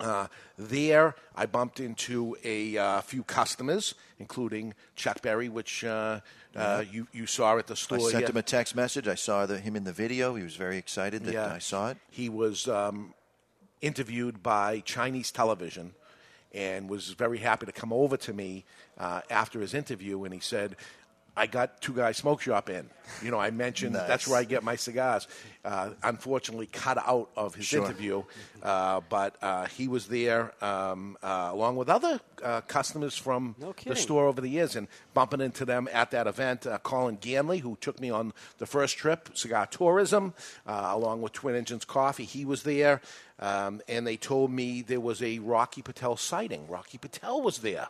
Uh, there, I bumped into a uh, few customers, including Chuck Berry, which uh, uh, Yeah. you, you saw at the store. I sent him a text message. I saw the, him in the video. He was very excited that Yeah. I saw it. He was um, interviewed by Chinese television and was very happy to come over to me uh, after his interview. And he said, I got Two Guys Smoke Shop in. You know, I mentioned Nice. that's where I get my cigars. Uh, unfortunately, cut out of his Sure. interview, uh, but uh, he was there um, uh, along with other uh, customers from the store over the years and bumping into them at that event. Uh, Colin Ganley, who took me on the first trip, Cigar Tourism, uh, along with Twin Engines Coffee, he was there. Um, and they told me there was a Rocky Patel sighting. Rocky Patel was there.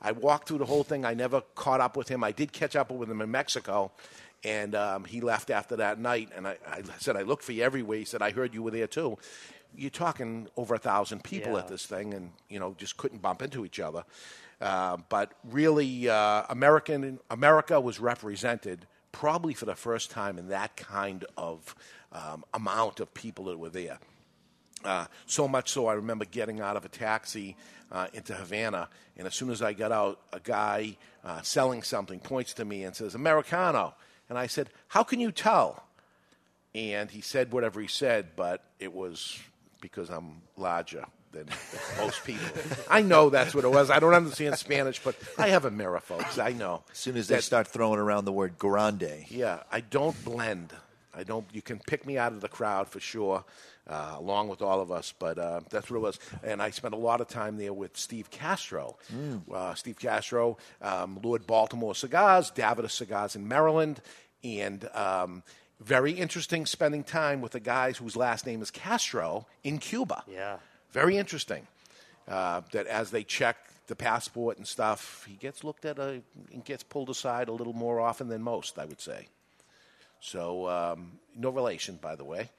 I walked through the whole thing. I never caught up with him. I did catch up with him in Mexico, and um, he left after that night. And I, I said, I looked for you everywhere. He said, I heard you were there too. You're talking over a thousand people Yeah. at this thing, and you know just couldn't bump into each other. Uh, but really, uh, American America was represented probably for the first time in that kind of um, amount of people that were there. Uh, so much so, I remember getting out of a taxi uh, into Havana, and as soon as I got out, a guy uh, selling something points to me and says, Americano. And I said, How can you tell? And he said whatever he said, but it was because I'm larger than most people. I know that's what it was. I don't understand Spanish, but I have a mirror, folks. I know. As soon as they That- start throwing around the word grande, yeah, I don't blend. I don't. You can pick me out of the crowd for sure, uh, along with all of us. But uh, that's what it was. And I spent a lot of time there with Steve Castro. Uh, Steve Castro, um, Lord Baltimore Cigars, Davidoff Cigars in Maryland, and um, very interesting spending time with the guys whose last name is Castro in Cuba. Yeah. Very interesting. Uh, that as they check the passport and stuff, he gets looked at a, and gets pulled aside a little more often than most, I would say. So, um, no relation, by the way.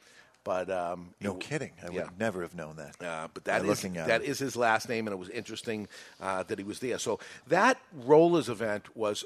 But um, no it- kidding. I yeah. would never have known that. Uh, but that is that is his last name, and it was interesting uh, that he was there. So that rollers event was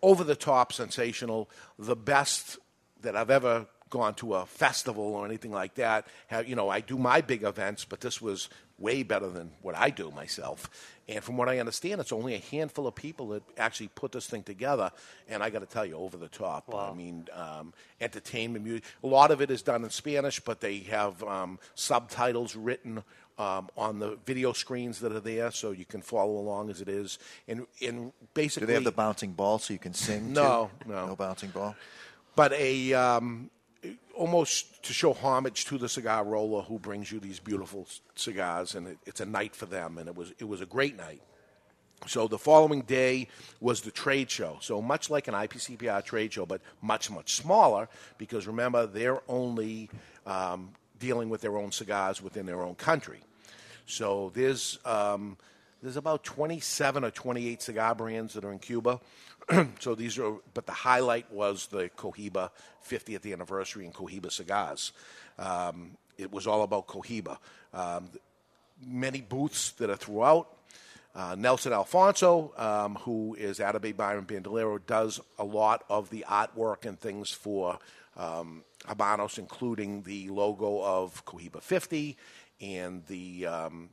over the top, sensational, the best that I've ever gone to a festival or anything like that. Have, you know, I do my big events, but this was way better than what I do myself. And from what I understand, it's only a handful of people that actually put this thing together. And I got to tell you, over the top. I mean, um, entertainment, music. A lot of it is done in Spanish, but they have um, subtitles written um, on the video screens that are there, so you can follow along as it is. And, and basically, Do they have the bouncing ball so you can sing? No, too? no. no bouncing ball. but a um, almost to show homage to the cigar roller who brings you these beautiful cigars, and it, it's a night for them, and it was it was a great night. So the following day was the trade show. So much like an IPCPR trade show, but much much smaller because remember they're only um, dealing with their own cigars within their own country. So there's um, there's about 27 or 28 cigar brands that are in Cuba. so these are, but the highlight was the Cohiba 50th anniversary and Cohiba cigars. Um, it was all about Cohiba. Um, many booths that are throughout. Uh, Nelson Alfonso, um, who is Atabey Byron Bandolero, does a lot of the artwork and things for um, Habanos, including the logo of Cohiba 50 and the, um,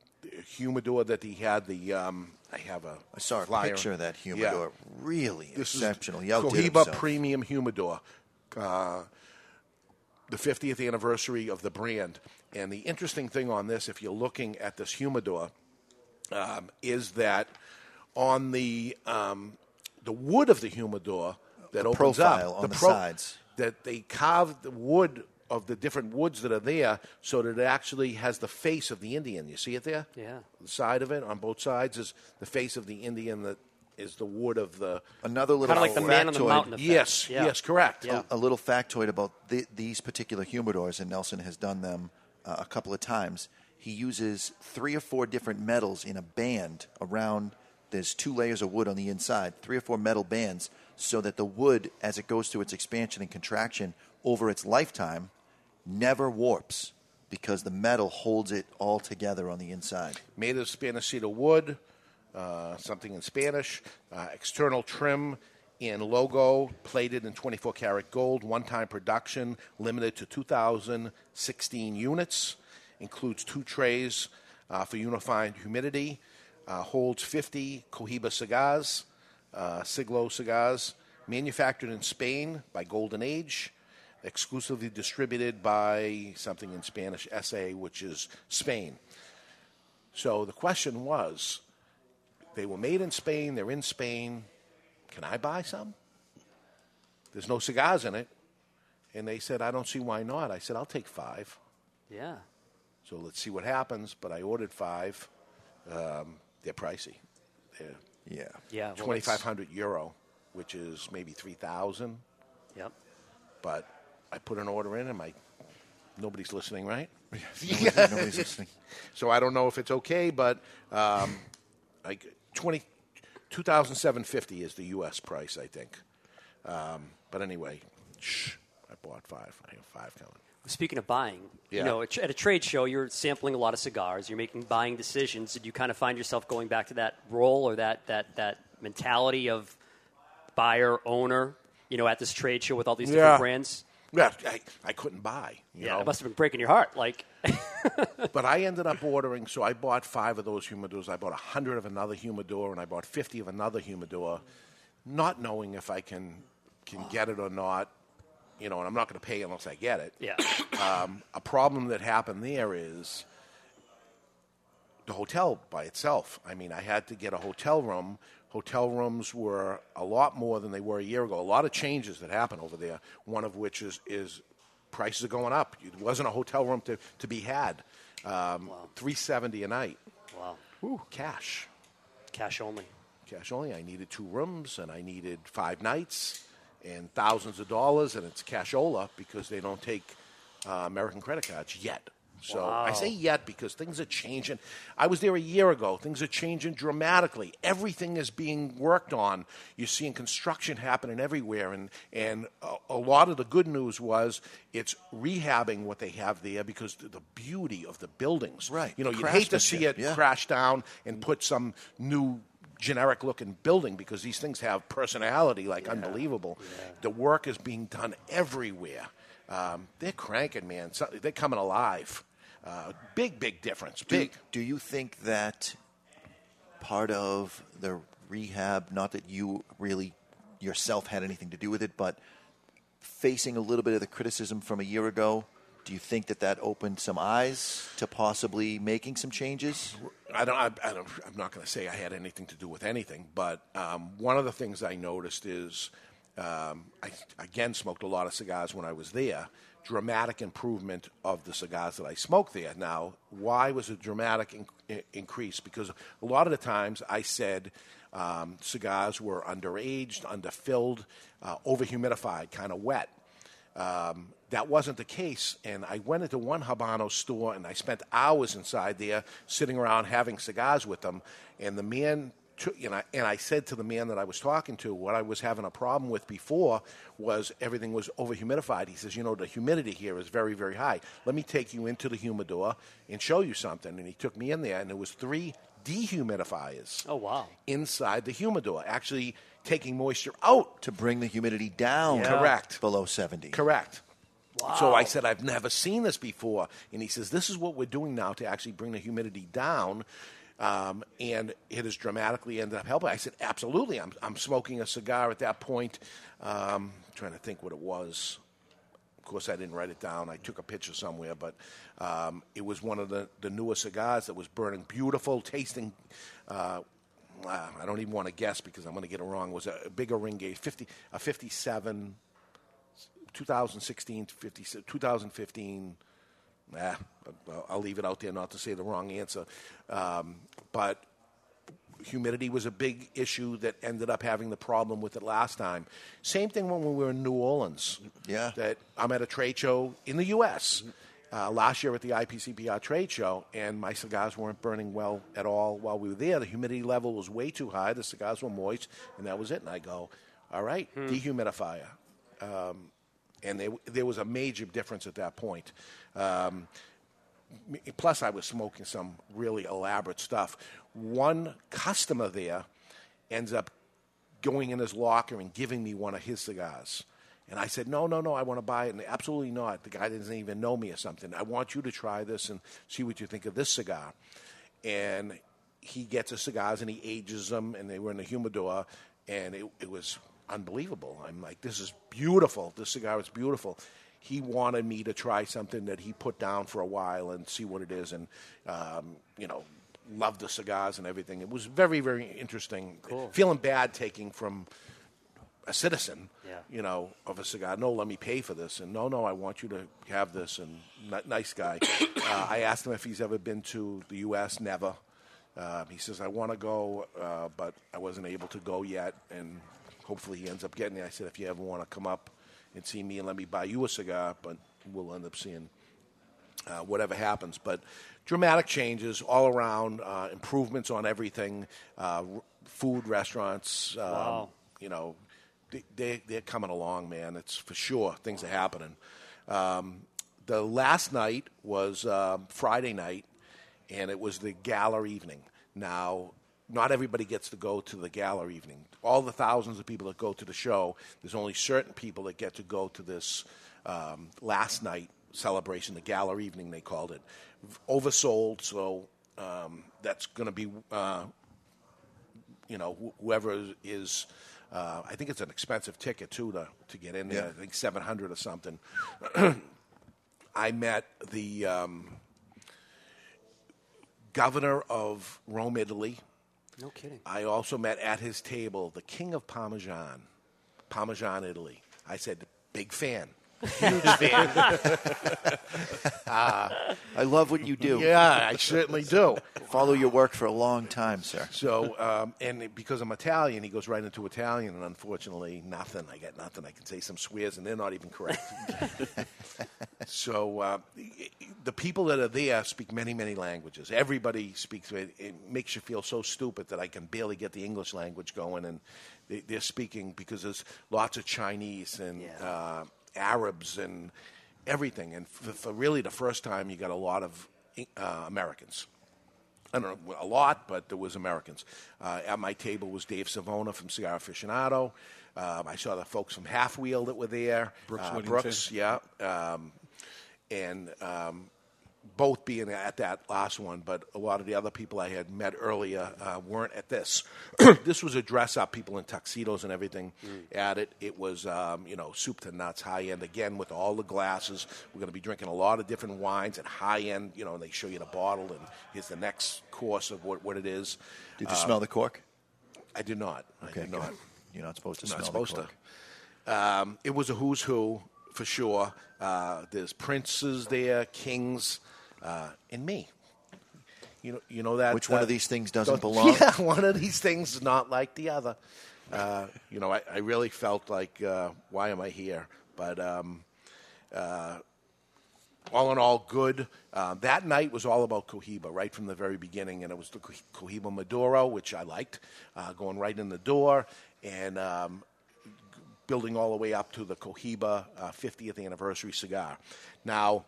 humidor that he had. The um, I have a I saw a flyer. picture of that Yeah. humidor. Really This is exceptional. Outdid Cohiba. Premium Humidor, uh, the 50th anniversary of the brand. And the interesting thing on this, if you're looking at this humidor, um, is that on the um, the wood of the humidor that The opens profile up, on the pro- sides. that they carved the wood of the different woods that are there, so that it actually has the face of the Indian. You see it there? Yeah. The side of it on both sides is the face of the Indian that is the wood of the Another little Kinda like the man on the factoid- mountain effect. Yes, Yeah. yes, correct. A, a little factoid about the, these particular humidors, and Nelson has done them uh, a couple of times. He uses three or four different metals in a band around. There's two layers of wood on the inside, three or four metal bands, so that the wood, as it goes through its expansion and contraction over its lifetime, never warps because the metal holds it all together on the inside. made of Spanish cedar wood, uh, something in Spanish, uh, external trim and logo plated in 24 karat gold, one time production, limited to 2,016 units, includes two trays uh, for unifying humidity. Uh, holds 50 Cohiba cigars, uh, Siglo cigars, manufactured in Spain by Golden Age, exclusively distributed by something in Spanish, SA, which is Spain. So the question was they were made in Spain, they're in Spain. Can I buy some? There's no cigars in it. And they said, I don't see why not. I said, I'll take five. Yeah. So let's see what happens. But I ordered five. Um, they're pricey. They're yeah. Yeah, well, Twenty five hundred euro, which is maybe three thousand. Yep. But I put an order in, and my nobody's listening, right? Nobody- nobody's listening. So I don't know if it's okay, but um, like 20, 2,750 is the U.S. price, I think. Um, but anyway, shh, I bought five. I have five coming. Speaking of buying, Yeah. you know, at at a trade show, you're sampling a lot of cigars. You're making buying decisions. Did you kind of find yourself going back to that role or that that that mentality of buyer owner? You know, at this trade show with all these Yeah. different brands. Yeah, I, I couldn't buy. You yeah, know? it must have been breaking your heart. Like, but I ended up ordering, so I bought five of those humidors. I bought a 100 of another humidor, and I bought 50 of another humidor, not knowing if I can, can get it or not. You know, and I'm not going to pay unless I get it. Yeah. Um, a problem that happened there is the hotel by itself. I mean, I had to get a hotel room. Hotel rooms were a lot more than they were a year ago. A lot of changes that happened over there. One of which is is prices are going up. It wasn't a hotel room to, to be had. Um, Three seventy a night. Wow. Cash. Cash only. Cash only. I needed two rooms and I needed five nights and thousands of dollars, and it's cashola because they don't take uh, American credit cards yet. So I say yet because things are changing. I was there a year ago. Things are changing dramatically. Everything is being worked on. You're seeing construction happening everywhere, and and a, a lot of the good news was it's rehabbing what they have there because the, the beauty of the buildings. Right. You know, you'd hate to see it yeah. crash down and put some new generic looking building because these things have personality like unbelievable. The work is being done everywhere. Um, they're cranking, man. So, they're coming alive. Uh, big, big difference. Do, Big. do you think that part of the rehab, not that you really yourself had anything to do with it, but facing a little bit of the criticism from a year ago, do you think that that opened some eyes to possibly making some changes? I don't. I, I don't I'm not going to say I had anything to do with anything, but um, one of the things I noticed is um, I again smoked a lot of cigars when I was there. Dramatic improvement of the cigars that I smoked there. Now, why was it dramatic in- increase? Because a lot of the times I said um, cigars were underaged, underfilled, uh, overhumidified, kind of wet. Um, that wasn't the case. And I went into one Habano store and I spent hours inside there sitting around having cigars with them. And the man, took, you know, and I said to the man that I was talking to, what I was having a problem with before was everything was overhumidified. He says, you know, the humidity here is very, very high. Let me take you into the humidor and show you something. And he took me in there, and there was three dehumidifiers oh wow, inside the humidor, actually taking moisture out to bring the humidity down. Correct. Below 70. Correct. Wow. So I said, I've never seen this before. And he says, This is what we're doing now to actually bring the humidity down. Um, and it has dramatically ended up helping. I said, Absolutely. I'm, I'm smoking a cigar at that point. Um, trying to think what it was. Of course, I didn't write it down. I took a picture somewhere, but um, it was one of the, the newer cigars that was burning beautiful, tasting. Uh, I don't even want to guess because I'm going to get it wrong. It was a bigger ring gauge, 50, a 57, 2016 50, 2015. Nah, I'll- leave it out there not to say the wrong answer. Um, but humidity was a big issue that ended up having the problem with it last time. Same thing when we were in New Orleans. Yeah. That I'm at a trade show in the U.S. Uh, last year at the IPCPR trade show, and my cigars weren't burning well at all while we were there. The humidity level was way too high. The cigars were moist, and that was it. And I go, all right, dehumidifier. Um, and there, there was a major difference at that point. Um, plus, I was smoking some really elaborate stuff. One customer there ends up going in his locker and giving me one of his cigars. And I said, no, no, no, I want to buy it. And absolutely not. The guy doesn't even know me or something. I want you to try this and see what you think of this cigar. and he gets his cigars and he ages them, and they were in the humidor, and it, it was unbelievable. I'm like, this is beautiful. This cigar is beautiful. He wanted me to try something that he put down for a while and see what it is, and um, you know, love the cigars and everything. It was very, very interesting. Cool. Feeling bad taking from a citizen, Yeah. you know, of a cigar. No, let me pay for this, and no, no, I want you to have this. And n- nice guy. uh, I asked him if he's ever been to the U.S. Never. Uh, he says I want to go, uh, but I wasn't able to go yet, and hopefully he ends up getting it. I said if you ever want to come up and see me and let me buy you a cigar, but we'll end up seeing uh, whatever happens. But dramatic changes all around, uh, improvements on everything, uh, r- food, restaurants. Um, Wow. You know, they, they, they're coming along, man. It's for sure. Things are happening. Um, the last night was um Friday night, and it was the gala evening. Now, not everybody gets to go to the gala evening. All the thousands of people that go to the show, there's only certain people that get to go to this um, last night celebration, the gala evening, they called it. Oversold, so um, that's going to be, uh, you know, wh- whoever is. Uh, I think it's an expensive ticket too to to get in there. Yeah. I think seven hundred or something. I met the um, governor of Rome, Italy. No kidding. I also met at his table the king of Parmesan, Parmesan, Italy. I said, big fan. Huge fan. uh, I love what you do. Yeah, I certainly do. Follow your work for a long time, sir. So, um, and because I'm Italian, he goes right into Italian, and unfortunately, nothing. I got nothing. I can say some swears, and they're not even correct. so, uh, the people that are there speak many, many languages. Everybody speaks. It, it makes you feel so stupid that I can barely get the English language going, and they, they're speaking because there's lots of Chinese and uh, Arabs and everything. And for, for really the first time, you got a lot of uh, Americans. I don't know a lot, but there was Americans. Uh, at my table was Dave Savona from Cigar Aficionado. Um, I saw the folks from Half Wheel that were there. Brooks uh, Brooks, yeah, um, and um, both being at that last one. But a lot of the other people I had met earlier uh, weren't at this. this was a dress up, people in tuxedos and everything at it. It was, um, you know, soup to nuts, high end again with all the glasses. We're going to be drinking a lot of different wines and high end. You know, and they show you the bottle and here's the next course of what, what it is. Did you Uh, smell the cork? I did not. Okay, I did not. You're not supposed to I'm smell not the cork. to. Um, it was a who's who for sure. Uh, there's princes there, kings, uh, and me. You know, you know that. Which one uh, of these things doesn't belong? Yeah, one of these things is not like the other. Uh, you know, I, I really felt like, uh, why am I here? But um, uh, all in all, good. Uh, that night was all about Cohiba right from the very beginning, and it was the Cohiba Maduro, which I liked, uh, going right in the door, and um, building all the way up to the Cohiba uh, 50th anniversary cigar. Now,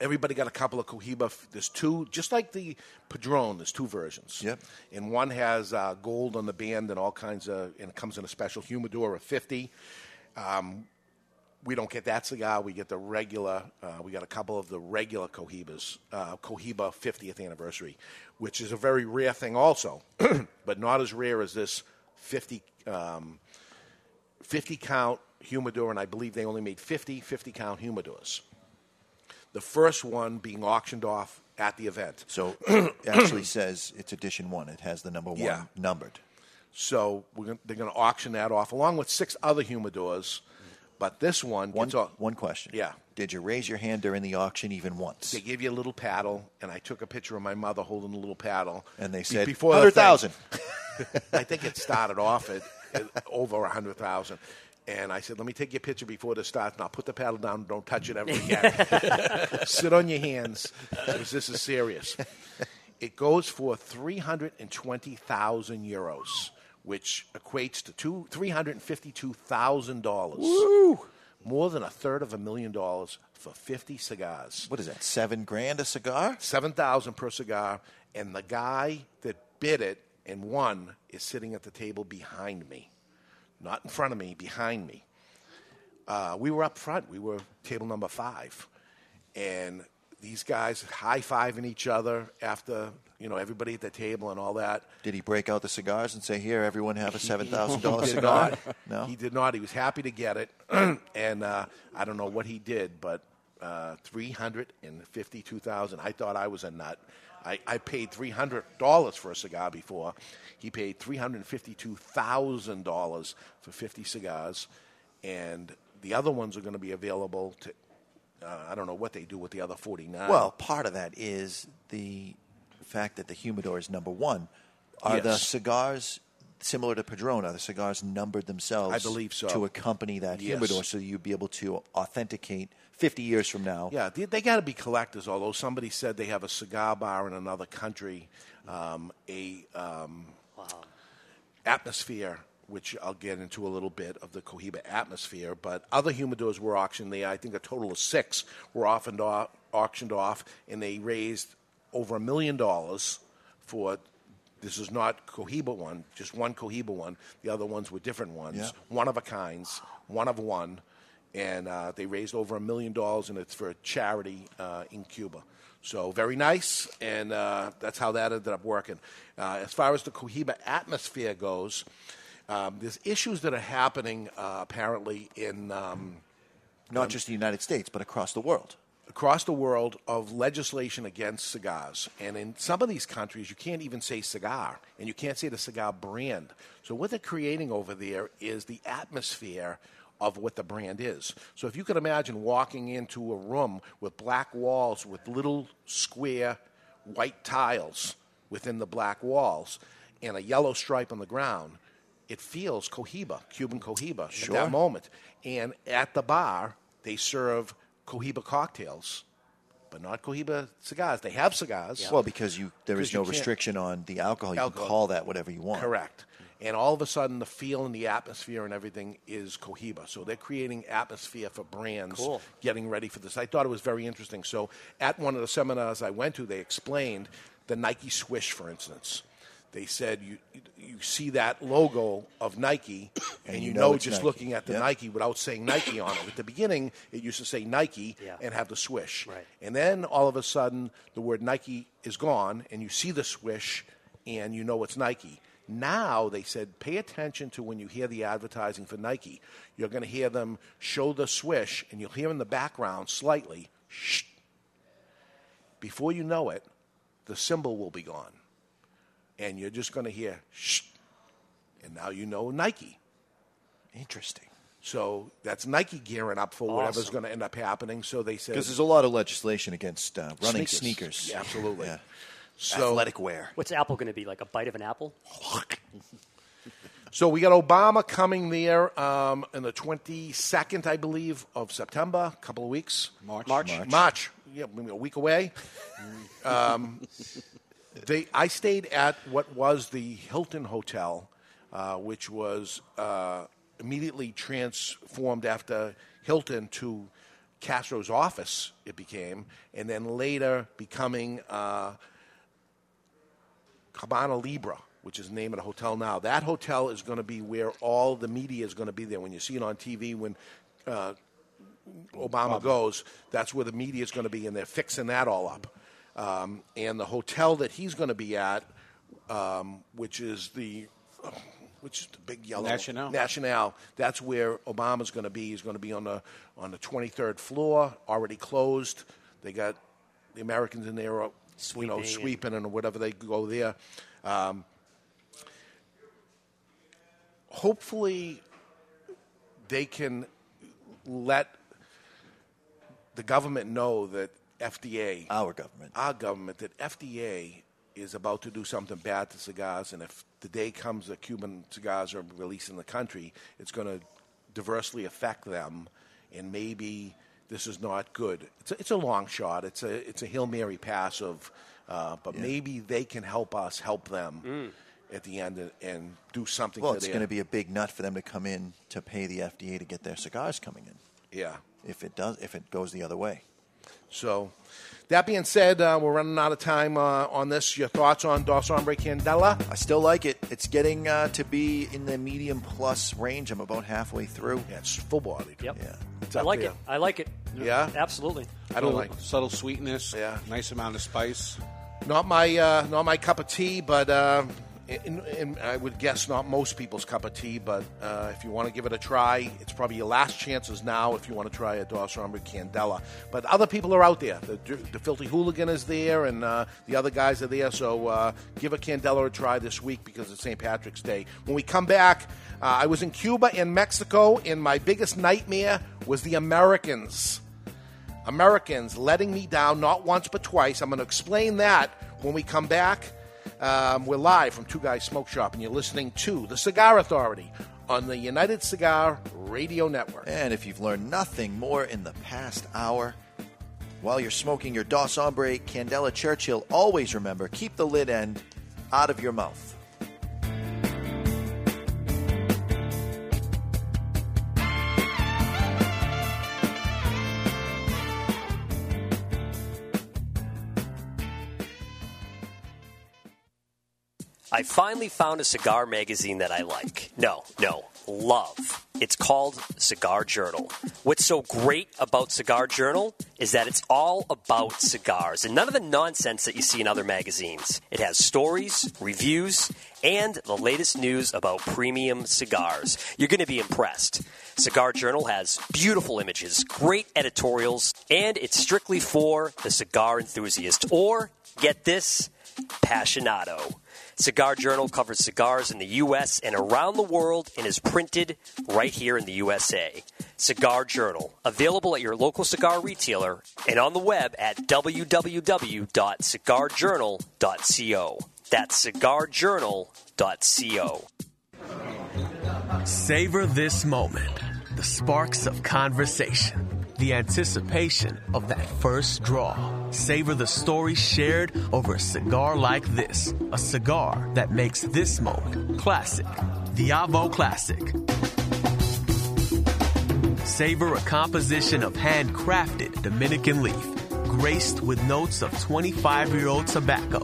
everybody got a couple of Cohiba. There's two, just like the Padron. There's two versions. Yep. And one has uh, gold on the band and all kinds of, and it comes in a special humidor of 50. Um, we don't get that cigar. We get the regular. Uh, we got a couple of the regular Cohibas, uh, Cohiba 50th anniversary, which is a very rare thing, also, but not as rare as this 50 um, 50 count humidor, and I believe they only made 50 50 count humidors. The first one being auctioned off at the event. So it actually says it's edition one. It has the number one Yeah. numbered. So we're gonna, they're going to auction that off along with six other humidors. But this one, One, one question. Yeah. Did you raise your hand during the auction even once? They give you a little paddle, and I took a picture of my mother holding a little paddle. And they said, before the thing- 100,000. I think it started off at, at over a hundred thousand. And I said, "Let me take your picture before this starts, and I'll put the paddle down. and Don't touch it ever again. Sit on your hands, because this is serious." It goes for three hundred and twenty thousand euros, which equates to two three hundred and fifty-two thousand dollars. Woo! More than a third of a million dollars for fifty cigars. What is that? Seven grand a cigar? Seven thousand per cigar, and the guy that bid it and won is sitting at the table behind me, not in front of me, behind me. Uh, we were up front. We were table number five, and these guys high fiving each other after you know everybody at the table and all that. Did he break out the cigars and say, "Here, everyone have a seven thousand dollar cigar"? not. No. he did not. He was happy to get it, and uh, I don't know what he did, but uh, three hundred and fifty-two thousand. I thought I was a nut. I, I paid three hundred dollars for a cigar before. He paid three hundred fifty-two thousand dollars for fifty cigars, and the other ones are going to be available to. Uh, I don't know what they do with the other forty-nine. Well, part of that is the fact that the humidor is number one. Are the cigars similar to Padrona, the cigars numbered themselves? I believe so. To accompany that Yes. humidor, so you'd be able to authenticate fifty years from now. Yeah, they, they got to be collectors. Although somebody said they have a cigar bar in another country, um, a um, atmosphere, which I'll get into a little bit of the Cohiba atmosphere. But other humidors were auctioned there. I think a total of six were often au- auctioned off, and they raised over a million dollars for. This is not Cohiba one, just one Cohiba one. The other ones were different ones, Yeah. one of a kinds, one of one, and uh, they raised over a million dollars, and it's for a charity uh, in Cuba. So very nice, and uh, that's how that ended up working. Uh, as far as the Cohiba atmosphere goes, um, there's issues that are happening uh, apparently in um, Not just the United States, but across the world. across the world of legislation against cigars. And in some of these countries, you can't even say cigar, and you can't say the cigar brand. So what they're creating over there is the atmosphere of what the brand is. So if you could imagine walking into a room with black walls with little square white tiles within the black walls and a yellow stripe on the ground, it feels Cohiba, Cuban Cohiba Sure. at that moment. And at the bar, they serve Cohiba cocktails, but not Cohiba cigars. They have cigars. Well, because you there is no restriction on the alcohol. You Alcohol. can call that whatever you want. Correct. And all of a sudden, the feel and the atmosphere and everything is Cohiba. So they're creating atmosphere for brands Cool. getting ready for this. I thought it was very interesting. So at one of the seminars I went to, they explained the Nike swish, for instance. They said you you see that logo of Nike, and, And you, you know, know just Nike. looking at the Yeah. Nike without saying Nike on it. At the beginning, it used to say Nike Yeah. and have the swish. Right. And then all of a sudden, the word Nike is gone, and you see the swish, and you know it's Nike. Now they said, pay attention to when you hear the advertising for Nike. You're going to hear them show the swish, and you'll hear in the background slightly, shh. Before you know it, the symbol will be gone, and you're just going to hear shh, and now you know Nike. Interesting. So that's Nike gearing up for whatever's going to end up happening. So they said Because there's a lot of legislation against uh, running Sneakers. sneakers. Yeah, absolutely. Yeah. So- Athletic wear. What's Apple going to be like? A bite of an apple? So we got Obama coming there um, on the 22nd, I believe, of September, a couple of weeks. March. March. March. March. Yeah, maybe a week away. um, they, I stayed at what was the Hilton Hotel, uh, which was uh, immediately transformed after Hilton to Castro's office, it became, and then later becoming uh, Habana Libre, which is the name of the hotel now. That hotel is going to be where all the media is going to be there. When you see it on TV, when uh, Obama, goes, that's where the media is going to be, and they're fixing that all up. Um, and the hotel that he's going to be at, um, which is the which is the big yellow National. National. That's where Obama's going to be. He's going to be on the on the 23rd floor, already closed. They got the Americans in there, uh, you know, Sweeping and- and whatever they go there. Um, hopefully, they can let the government know that FDA, our government, our government, that FDA is about to do something bad to cigars, and if the day comes that Cuban cigars are released in the country, it's going to diversely affect them, and maybe this is not good. It's a, it's a long shot. It's a it's a hail mary pass of, uh, but maybe they can help us help them at the end and, and do something. Well, it's going to be a big nut for them to come in to pay the FDA to get their cigars coming in. yeah. If it does, if it goes the other way. So, that being said, uh, we're running out of time uh, on this. Your thoughts on Dos Hombre Candela? I still like it. It's getting uh, to be in the medium plus range. I'm about halfway through. Yeah, it's full bodied. Yep. Yeah. It's I like there. it. I like it. Yeah? Absolutely. I don't Little like subtle sweetness. Yeah. Nice amount of spice. Not my uh, not my cup of tea, but in, I would guess not most people's cup of tea. But uh, if you want to give it a try, it's probably your last chances now if you want to try a Dos Hombre Candela. But other people are out there. The, the Filthy Hooligan is there, and uh, the other guys are there. So uh, give a Candela a try this week because it's St. Patrick's Day. When we come back, uh, I was in Cuba and Mexico, and my biggest nightmare was the Americans. Americans letting me down not once but twice. I'm going to explain that when we come back. Um, we're live from Two Guys Smoke Shop, and you're listening to The Cigar Authority on the United Cigar Radio Network. And if you've learned nothing more in the past hour, while you're smoking your Dos Hombre Candela Churchill, always remember keep the lid end out of your mouth. I finally found a cigar magazine that I like. No, no, love. It's called Cigar Journal. What's so great about Cigar Journal is that it's all about cigars and none of the nonsense that you see in other magazines. It has stories, reviews, and the latest news about premium cigars. You're going to be impressed. Cigar Journal has beautiful images, great editorials, and it's strictly for the cigar enthusiast or, get this, passionado. Cigar Journal covers cigars in the U.S. and around the world and is printed right here in the USA. Cigar Journal, available at your local cigar retailer and on the web at www.cigarjournal.co. That's cigarjournal.co. Savor this moment. The sparks of conversation. The anticipation of that first draw. Savor the story shared over a cigar like this. A cigar that makes this moment classic. The Avo Classic. Savor a composition of handcrafted Dominican leaf, graced with notes of 25 year old tobacco.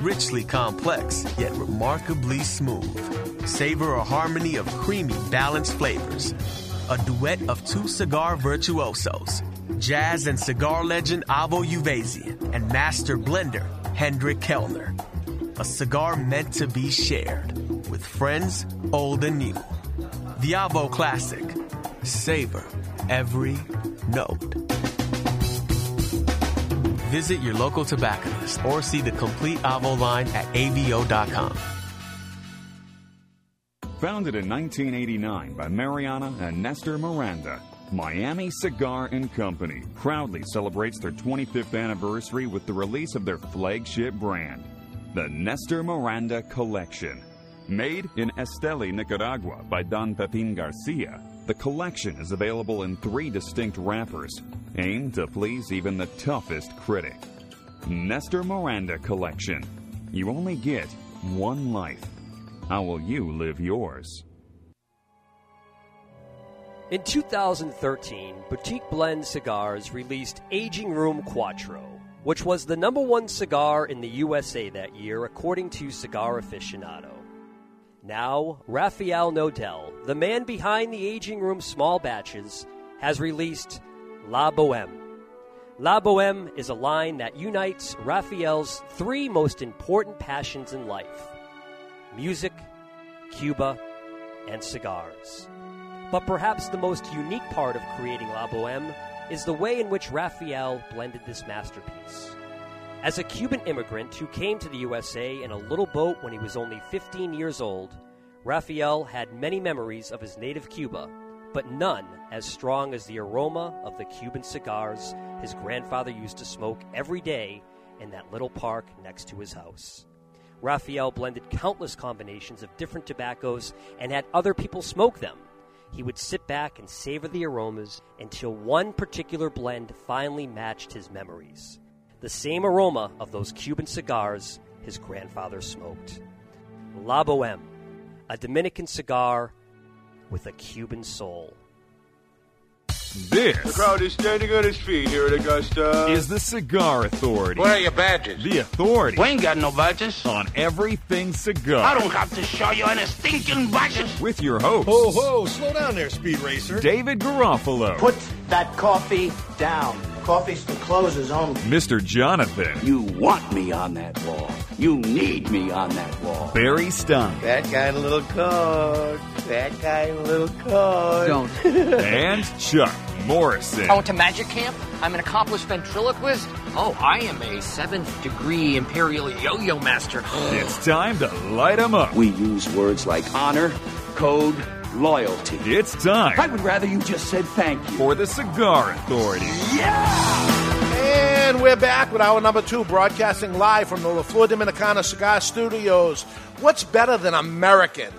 Richly complex, yet remarkably smooth. Savor a harmony of creamy, balanced flavors. A duet of two cigar virtuosos, jazz and cigar legend Avo Uvezian and master blender Hendrik Kelner. A cigar meant to be shared with friends old and new. The Avo Classic. Savor every note. Visit your local tobacconist or see the complete Avo line at avo.com. Founded in 1989 by Mariana and Nestor Miranda, Miami Cigar and Company proudly celebrates their 25th anniversary with the release of their flagship brand, the Nestor Miranda Collection. Made in Esteli, Nicaragua by Don Pepin Garcia, the collection is available in three distinct wrappers, aimed to please even the toughest critic. Nestor Miranda Collection. You only get one life. How will you live yours? In 2013, Boutique Blend Cigars released Aging Room Quattro, which was the number one cigar in the USA that year, according to Cigar Aficionado. Now, Rafael Nodal, the man behind the Aging Room small batches, has released La Boheme. La Boheme is a line that unites Raphael's three most important passions in life music, Cuba, and cigars. But perhaps the most unique part of creating La Boheme is the way in which Raphael blended this masterpiece. As a Cuban immigrant who came to the USA in a little boat when he was only 15 years old, Raphael had many memories of his native Cuba, but none as strong as the aroma of the Cuban cigars his grandfather used to smoke every day in that little park next to his house. Raphael blended countless combinations of different tobaccos and had other people smoke them. He would sit back and savor the aromas until one particular blend finally matched his memories. The same aroma of those Cuban cigars his grandfather smoked. La Boheme, a Dominican cigar with a Cuban soul. This The crowd is standing on its feet here at Augusta. is the Cigar Authority. Where are your badges? The authority. We ain't got no badges. On everything cigar. I don't have to show you any stinking badges. With your host, Ho, ho, slow down there, Speed Racer. David Garofalo. Put that coffee down. Coffee's for closers only. Mr. Jonathan. You want me on that wall. You need me on that wall. Barry Stein. That kind of little card. That kind of little card. Don't. and Chuck Morrison. I went to magic camp. I'm an accomplished ventriloquist. Oh, I am a seventh degree imperial yo yo master. It's time to light 'em up. We use words like honor, code, loyalty. It's time. I would rather you just said thank you. For the Cigar Authority. Yeah! And we're back with our number two, broadcasting live from the La Flor Dominicana Cigar Studios. What's better than American?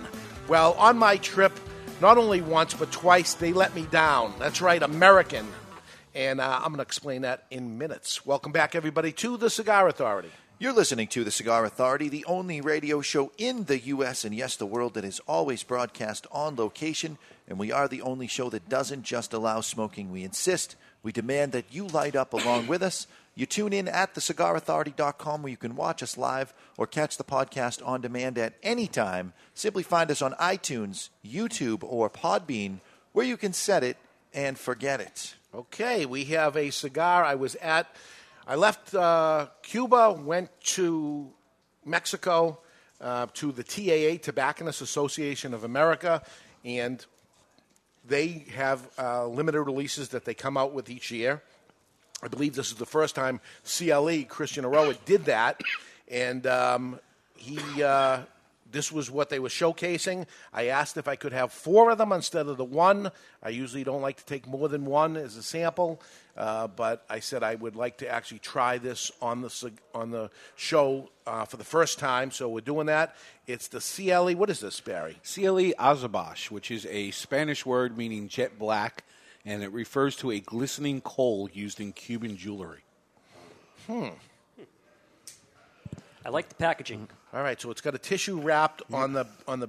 Well, on my trip, not only once but twice, they let me down. That's right, American. And uh, I'm going to explain that in minutes. Welcome back, everybody, to the Cigar Authority. You're listening to the Cigar Authority, the only radio show in the U.S. and yes, the world that is always broadcast on location. And we are the only show that doesn't just allow smoking. We insist, we demand that you light up along with us. You tune in at thecigarauthority.com where you can watch us live or catch the podcast on demand at any time. Simply find us on iTunes, YouTube, or Podbean where you can set it and forget it. Okay, we have a cigar. I was at, I left uh, Cuba, went to Mexico, uh, to the TAA, Tobacconists Association of America, and they have uh, limited releases that they come out with each year. I believe this is the first time CLE, Christian Eiroa, did that, and um, he. This was what they were showcasing. I asked if I could have four of them instead of the one. I usually don't like to take more than one as a sample, uh, but I said I would like to actually try this on the on the show uh, for the first time. So we're doing that. It's the CLE. What is this, Barry? CLE azabache, which is a Spanish word meaning jet black, and it refers to a glistening coal used in Cuban jewelry. Hmm. I like the packaging. All right, so it's got a tissue wrapped on the on the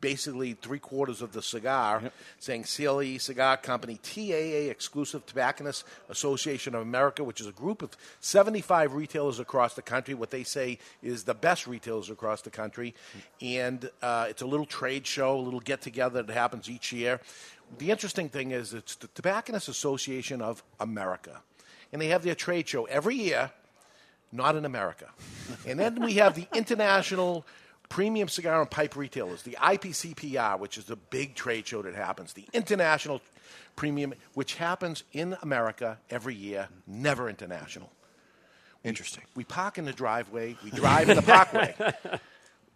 basically three quarters of the cigar, saying CLE Cigar Company, TAA Exclusive Tobacconists Association of America, which is a group of 75 retailers across the country. What they say is the best retailers across the country, and uh, it's a little trade show, a little get together that happens each year. The interesting thing is it's the Tobacconists Association of America, and they have their trade show every year not in America. and then we have the International Premium Cigar and Pipe Retailers, the IPCPR, which is the big trade show that happens, the International Premium, which happens in America every year, never international. Interesting. We park in the driveway, we drive in the parkway.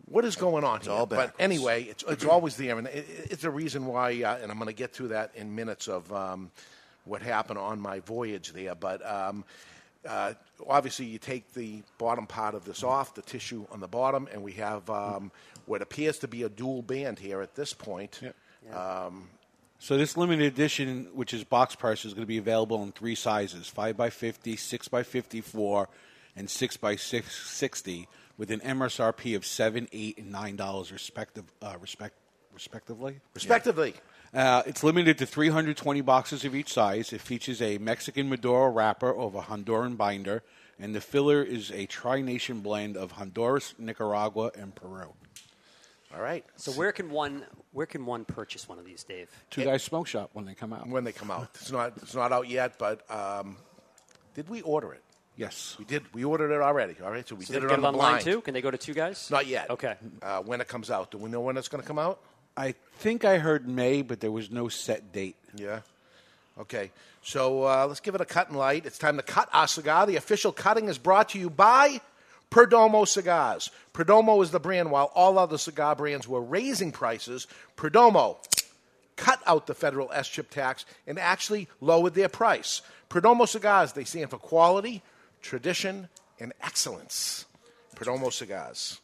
What is going on here? all but anyway, it's, it's always there, and it, it's a reason why. Uh, and I'm going to get to that in minutes of um, what happened on my voyage there. But um, uh, obviously, you take the bottom part of this off, the tissue on the bottom, and we have um, what appears to be a dual band here at this point. Um, So this limited edition, which is box price, is going to be available in three sizes: five by 50, six by fifty-four, and six by six sixty, with an MSRP of seven, eight, and nine dollars respective, uh, respect, respectively. Respectively. Uh, it's limited to 320 boxes of each size. It features a Mexican Maduro wrapper over Honduran binder, and the filler is a tri-nation blend of Honduras, Nicaragua, and Peru. All right. So where can one where can one purchase one of these, Dave? Two Guys Smoke Shop when they come out. when they come out. It's not it's not out yet, but um, did we order it? Yes, we did. We ordered it already. All right, so we So did they it get on it the online blind. too? Can they go to two guys? Not yet. Okay. Uh, when it comes out, do we know when it's going to come out? I think I heard May, but there was no set date. Yeah. Okay. So uh, let's give it a cut and light. It's time to cut our cigar. The official cutting is brought to you by Perdomo Cigars. Perdomo is the brand. While all other cigar brands were raising prices, Perdomo cut out the federal SCHIP tax and actually lowered their price. Perdomo Cigars, they stand for quality, tradition, and excellence. Perdomo Cigars.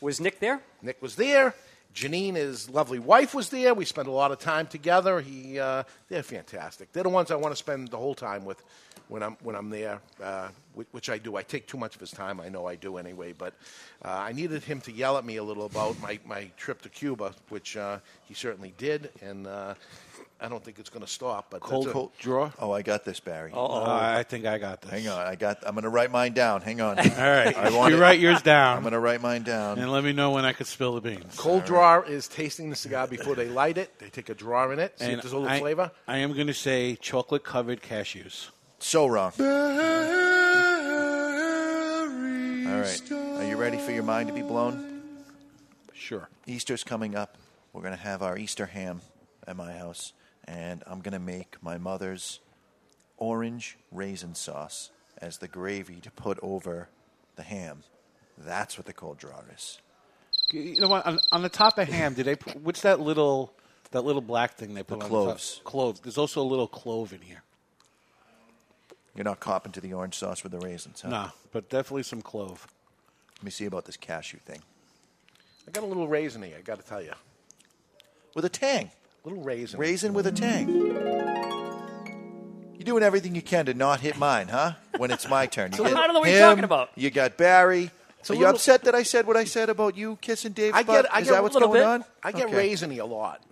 Was Nick there? Nick was there. Janine, his lovely wife, was there. We spent a lot of time together. He, uh, they're fantastic. They're the ones I want to spend the whole time with when I'm when I'm there, uh, which, I do. I take too much of his time. I know I do anyway. But uh, I needed him to yell at me a little about my, my trip to Cuba, which uh, he certainly did. And uh, I don't think it's going to stop. But Cold, a- cold draw. Oh, I got this, Barry. Uh, I think I got this. Hang on, I got. I'm going to write mine down. Hang on. All right, I want you it- write yours down. I'm going to write mine down. and let me know when I could spill the beans. Cold draw is tasting the cigar before they light it. They take a draw in it, see if there's a little I, flavor. I am going to say chocolate covered cashews. So wrong. All right. Are you ready for your mind to be blown? Sure. Easter's coming up. We're going to have our Easter ham at my house, and I'm going to make my mother's orange raisin sauce as the gravy to put over the ham. That's what the cold draw is. You know what? On, on the top of ham, did they? Put, what's that little that little black thing they put The on cloves. the top? Cloves. There's also a little clove in here. You're not copping to the orange sauce with the raisins, huh? Nah, but definitely some clove. Let me see about this cashew thing. I got a little raisin I got to tell you. With a tang. Little raisin. Raisin with a tang. You're doing everything you can to not hit mine, huh? When it's my turn. You so I don't know what you're him, talking about. You got Barry. So a Are you little- upset that I said what I said about you kissing Dave? I get, I Is get that a what's little going bit. on? I get Okay. raisiny a lot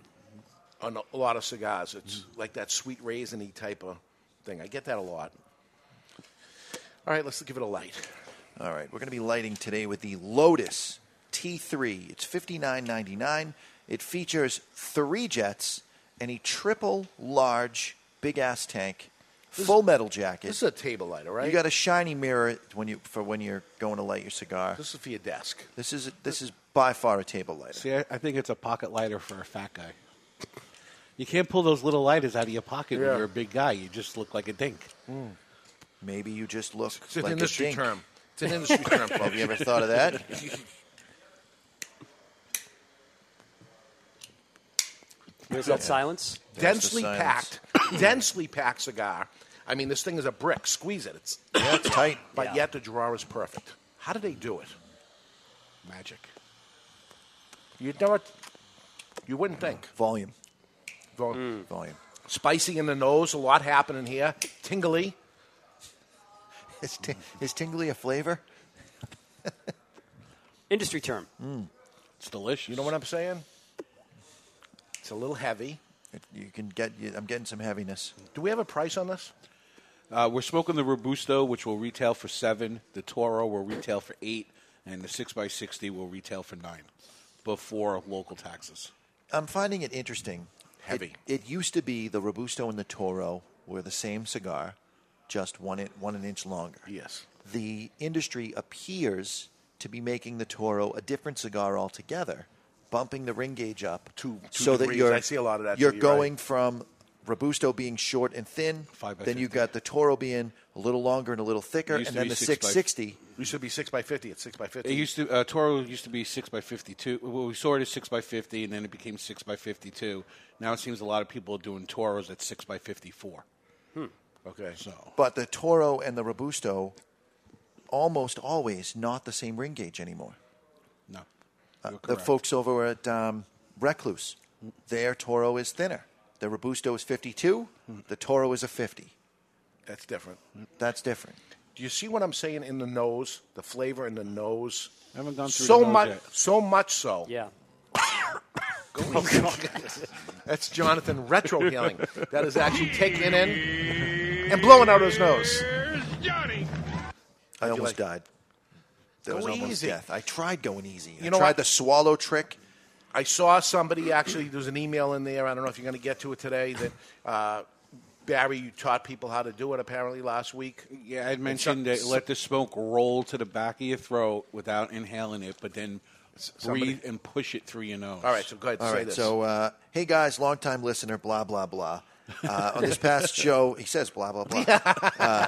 on a, a lot of cigars. It's like that sweet raisiny type of thing. I get that a lot. All right, let's give it a light. All right, we're going to be lighting today with the Lotus T3. It's fifty nine ninety nine. It features three jets and a triple large big ass tank, full metal jacket. This is a table lighter, right? You got a shiny mirror when you for when you're going to light your cigar. This is for your desk. This is this is by far a table lighter. See, I, I think it's a pocket lighter for a fat guy. You can't pull those little lighters out of your pocket Yeah. when you're a big guy. You just look like a dink. Hmm. Maybe you just look It's an like industry a dink. term. It's an industry term. Have you ever thought of that? Where's that silence? Densely That's packed, densely packed cigar. I mean, this thing is a brick. Squeeze it. It's yeah, it's tight. But Yeah. yet the draw is perfect. How do they do it? Magic. You know what? You wouldn't think. Volume. Volume. Mm. Volume. Spicy in the nose. A lot happening here. Tingly. Is, t- is tingly a flavor? Industry term. Mm. It's delicious. You know what I'm saying? It's a little heavy. You can get. you- I'm getting some heaviness. Do we have a price on this? Uh, we're smoking the Robusto, which will retail for seven. The Toro will retail for eight, and the six x sixty will retail for nine, before local taxes. I'm finding it interesting. Heavy. It, it used to be the Robusto and the Toro were the same cigar, just one in, one an inch longer. Yes. The industry appears to be making the Toro a different cigar altogether, bumping the ring gauge up Two- two so that you're I see a lot of that, You're too, you're right. going from Robusto being short and thin, Five then you 50. got the Toro being a little longer and a little thicker, and then the 660. Used to be six by fifty. It's six by fifty. It used to uh, Toro used to be six by fifty two. Well, we saw it as six by fifty, and then it became six by fifty two. Now it seems a lot of people are doing Toros at six by fifty four. Okay. So But the Toro and the Robusto, almost always not the same ring gauge anymore. no, You're the folks over at um, Recluse, their Toro is thinner. The Robusto is 52. The Toro is a 50. That's different. That's different. Do you see what I'm saying in the nose? The flavor in the nose. I haven't gone through so the nose much. yet. So much so. Yeah. That's Jonathan retrohaling. That is actually taking it in and blowing out his nose. I almost like- died. That Go was almost easy. death. I tried going easy. You I know tried what? the swallow trick. I saw somebody actually. There's an email in there. I don't know if you're going to get to it today. That uh, Barry, you taught people how to do it apparently last week. Yeah, I'd mentioned that let the smoke roll to the back of your throat without inhaling it, but then somebody- breathe and push it through your nose. All right, so go ahead. All say right. this. So, uh, hey guys, longtime listener, blah blah blah. Uh, on this past show, he says blah blah blah. Uh,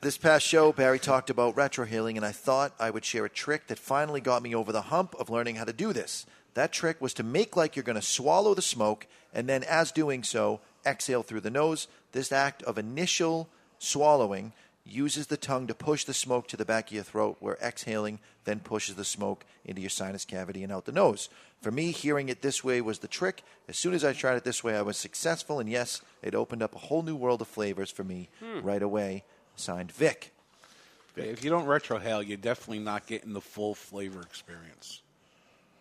this past show, Barry talked about retrohaling, and I thought I would share a trick that finally got me over the hump of learning how to do this. That trick was to make like you're going to swallow the smoke, and then, as doing so, exhale through the nose. This act of initial swallowing uses the tongue to push the smoke to the back of your throat, where exhaling then pushes the smoke into your sinus cavity and out the nose. For me, hearing it this way was the trick. As soon as I tried it this way, I was successful, and yes, it opened up a whole new world of flavors for me Hmm. right away. Signed Vic. If you don't retrohale, you're definitely not getting the full flavor experience.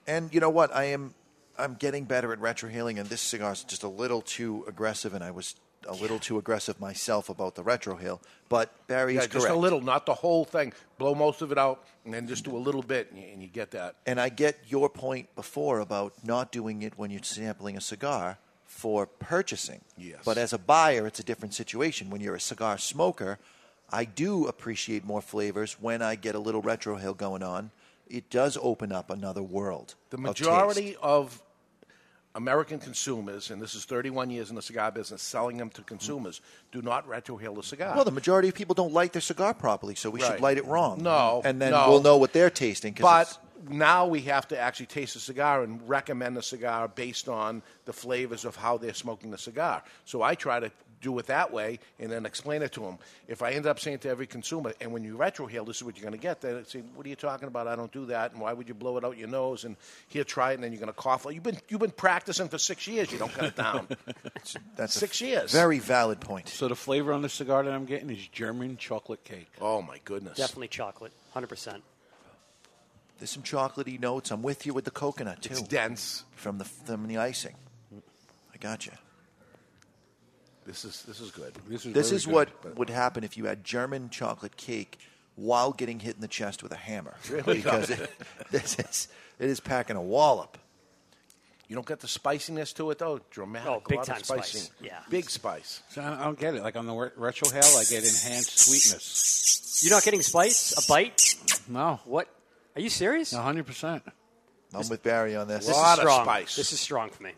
And you know what? I am I'm getting better at retrohaling, and this cigar is just a little too aggressive, and I was a little too aggressive myself about the retrohale, But Barry Yeah, is just correct. a little, not the whole thing. Blow most of it out, and then just do a little bit, and you, and you get that. And I get your point before about not doing it when you're sampling a cigar for purchasing. Yes. But as a buyer, it's a different situation. When you're a cigar smoker, I do appreciate more flavors when I get a little retrohale going on. It does open up another world. The of majority taste. of American consumers, and this is 31 years in the cigar business, selling them to consumers, do not retrohale the cigar. Well, the majority of people don't light their cigar properly, so we Right. should light it wrong. No, and then no. we'll know what they're tasting. 'cause But it's- now we have to actually taste the cigar and recommend the cigar based on the flavors of how they're smoking the cigar. So I try to do it that way and then explain it to them. If I end up saying to every consumer, and when you retrohale, this is what you're going to get, they say, "What are you talking about? I don't do that." And why would you blow it out your nose? And here, try it, and then you're going to cough. You've been you've been practicing for six years. You don't cut it down. That's a six years. Very valid point. So the flavor on the cigar that I'm getting is German chocolate cake. Oh my goodness! Definitely chocolate, hundred percent. There's some chocolatey notes. I'm with you with the coconut too. It's dense from the from the icing. I got you. This is this is good. This This is what would happen if you had German chocolate cake while getting hit in the chest with a hammer. Really? Because it, this is it is packing a wallop. You don't get the spiciness to it though. Dramatic. Oh, big a lot time spice. Yeah. Big spice. So I I don't get it. Like on the retro retrohale, I get enhanced sweetness. You're not getting spice? A bite? No. What? Are you serious? 100%. I'm with Barry on this. This Lot is of strong. spice. This is strong for me.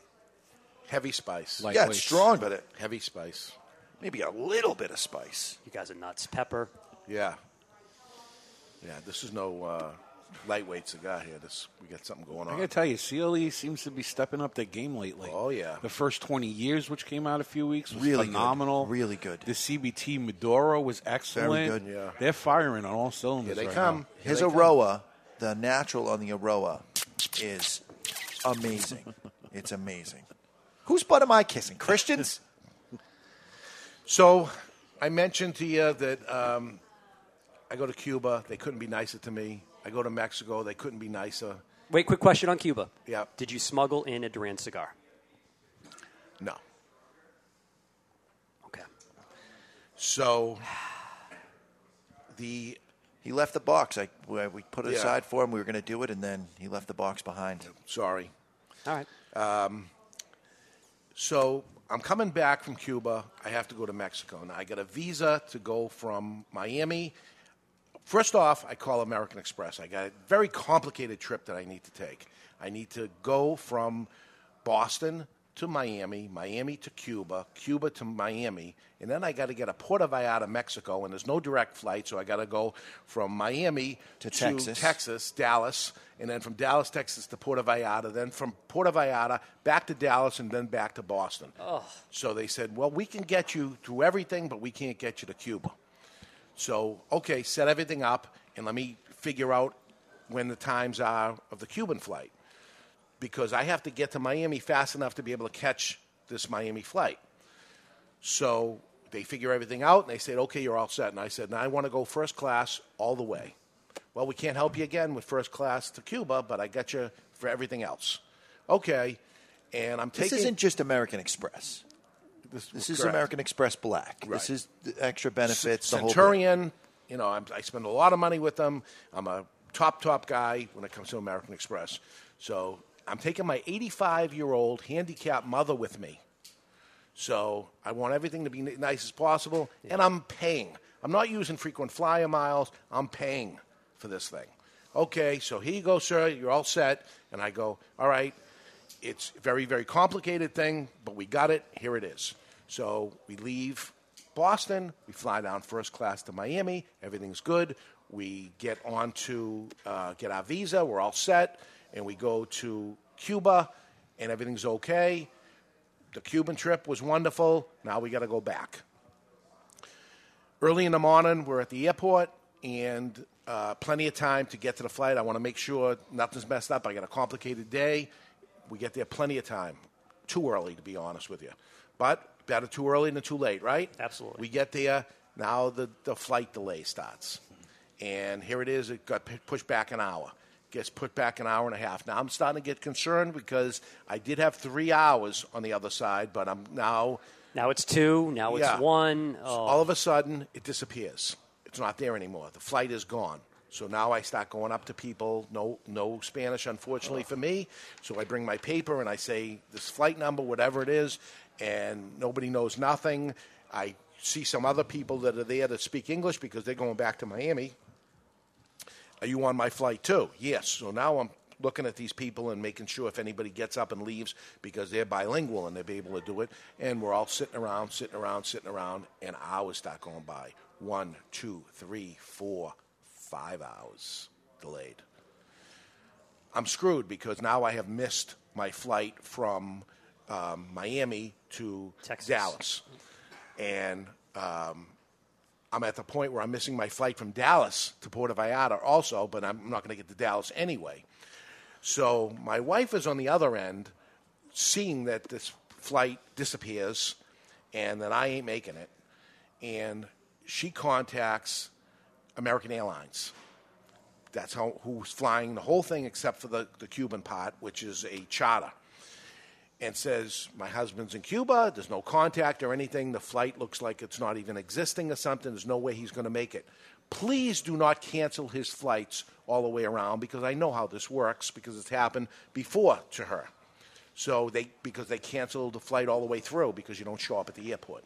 Heavy spice. yeah, it's strong, but it Heavy spice. maybe a little bit of spice. You guys are nuts. Pepper. Yeah. Yeah, this is no uh, lightweight cigar here. This we got something going on. I on. gotta tell you, CLE seems to be stepping up their game lately. Oh yeah. The first 20 years, which came out a few weeks, was Really good. phenomenal. Really good. The CBT Maduro was excellent. good. Yeah. They're firing on all cylinders. Here they right come. now. Here His they come. Eiroa, the natural on the Eiroa, is amazing. it's amazing. Whose butt am I kissing? Christians? So, I mentioned to you that um, I go to Cuba. They couldn't be nicer to me. I go to Mexico. They couldn't be nicer. Wait, quick question on Cuba. Yeah. Did you smuggle in a Duran cigar? No. Okay. So, the He left the box. I, we we put it Yeah. aside for him. We were going to do it, and then he left the box behind. sorry. All right. Um, so I'm coming back from Cuba. I have to go to Mexico. Now I got a visa to go from Miami. First off, I call American Express. I got a very complicated trip that I need to take. I need to go from Boston to Miami, Miami to Cuba, Cuba to Miami, and then I got to get a Puerto Vallarta, Mexico, and there's no direct flight, so I got to go from Miami To Texas. Texas, Dallas, and then from Dallas, Texas to Puerto Vallarta, then from Puerto Vallarta back to Dallas, and then back to Boston. Oh. So they said, well, we can get you through everything, but we can't get you to Cuba. So, okay, set everything up, and let me figure out when the times are of the Cuban flight. Because I have to get to Miami fast enough to be able to catch this Miami flight. So they figure everything out, and they said, okay, you're all set. And I said, now I want to go first class all the way. Well, we can't help you again with first class to Cuba, but I got you for everything else. Okay, and I'm This isn't just American Express. This, This is correct. American Express Black. This is the extra benefits. The whole bit. Centurion. You know, I'm, I spend a lot of money with them. I'm a top top guy when it comes to American Express. So I'm taking my 85 year old handicapped mother with me. So I want everything to be n- nice as possible, and I'm paying. I'm not using frequent flyer miles. I'm paying for this thing. Okay, so here you go, sir. You're all set. And I go, all right. It's a very, very complicated thing, but we got it. Here it is. So we leave Boston. We fly down first class to Miami. Everything's good. We get on to uh, get our visa. We're all set, and we go to Cuba, and everything's okay. The Cuban trip was wonderful. Now we got to go back. Early in the morning, we're at the airport, and uh, plenty of time to get to the flight. I want to make sure nothing's messed up. I got a complicated day. We get there plenty of time. Too early, to be honest with you. But better too early than too late, right? Absolutely. We get there. Now the, the flight delay starts. And here it is. It got p- pushed back an hour. Gets put back an hour and a half. Now I'm starting to get concerned because I did have three hours on the other side, but I'm now. Now it's two. Now it's one. Oh. All of a sudden, it disappears. It's not there anymore. The flight is gone. So now I start going up to people. No, no Spanish, unfortunately oh. for me. So I bring my paper and I say this flight number, whatever it is, and nobody knows nothing. I see some other people that are there that speak English because they're going back to Miami. Are you on my flight too? Yes. So now I'm looking at these people and making sure if anybody gets up and leaves because they're bilingual and they'll be able to do it. And we're all sitting around, sitting around, sitting around, and hours start going by. One, two, three, four, five hours delayed. I'm screwed because now I have missed my flight from um, Miami to Dallas. And um, I'm at the point where I'm missing my flight from Dallas to Puerto Vallarta also, but I'm not going to get to Dallas anyway. So my wife is on the other end, seeing that this flight disappears and that I ain't making it. And she contacts American Airlines. That's how, who's flying the whole thing except for the, the Cuban part, which is a charter. And says, My husband's in Cuba, there's no contact or anything, the flight looks like it's not even existing or something, there's no way he's going to make it. Please do not cancel his flights all the way around because I know how this works because it's happened before to her. So they because they canceled the flight all the way through because you don't show up at the airport.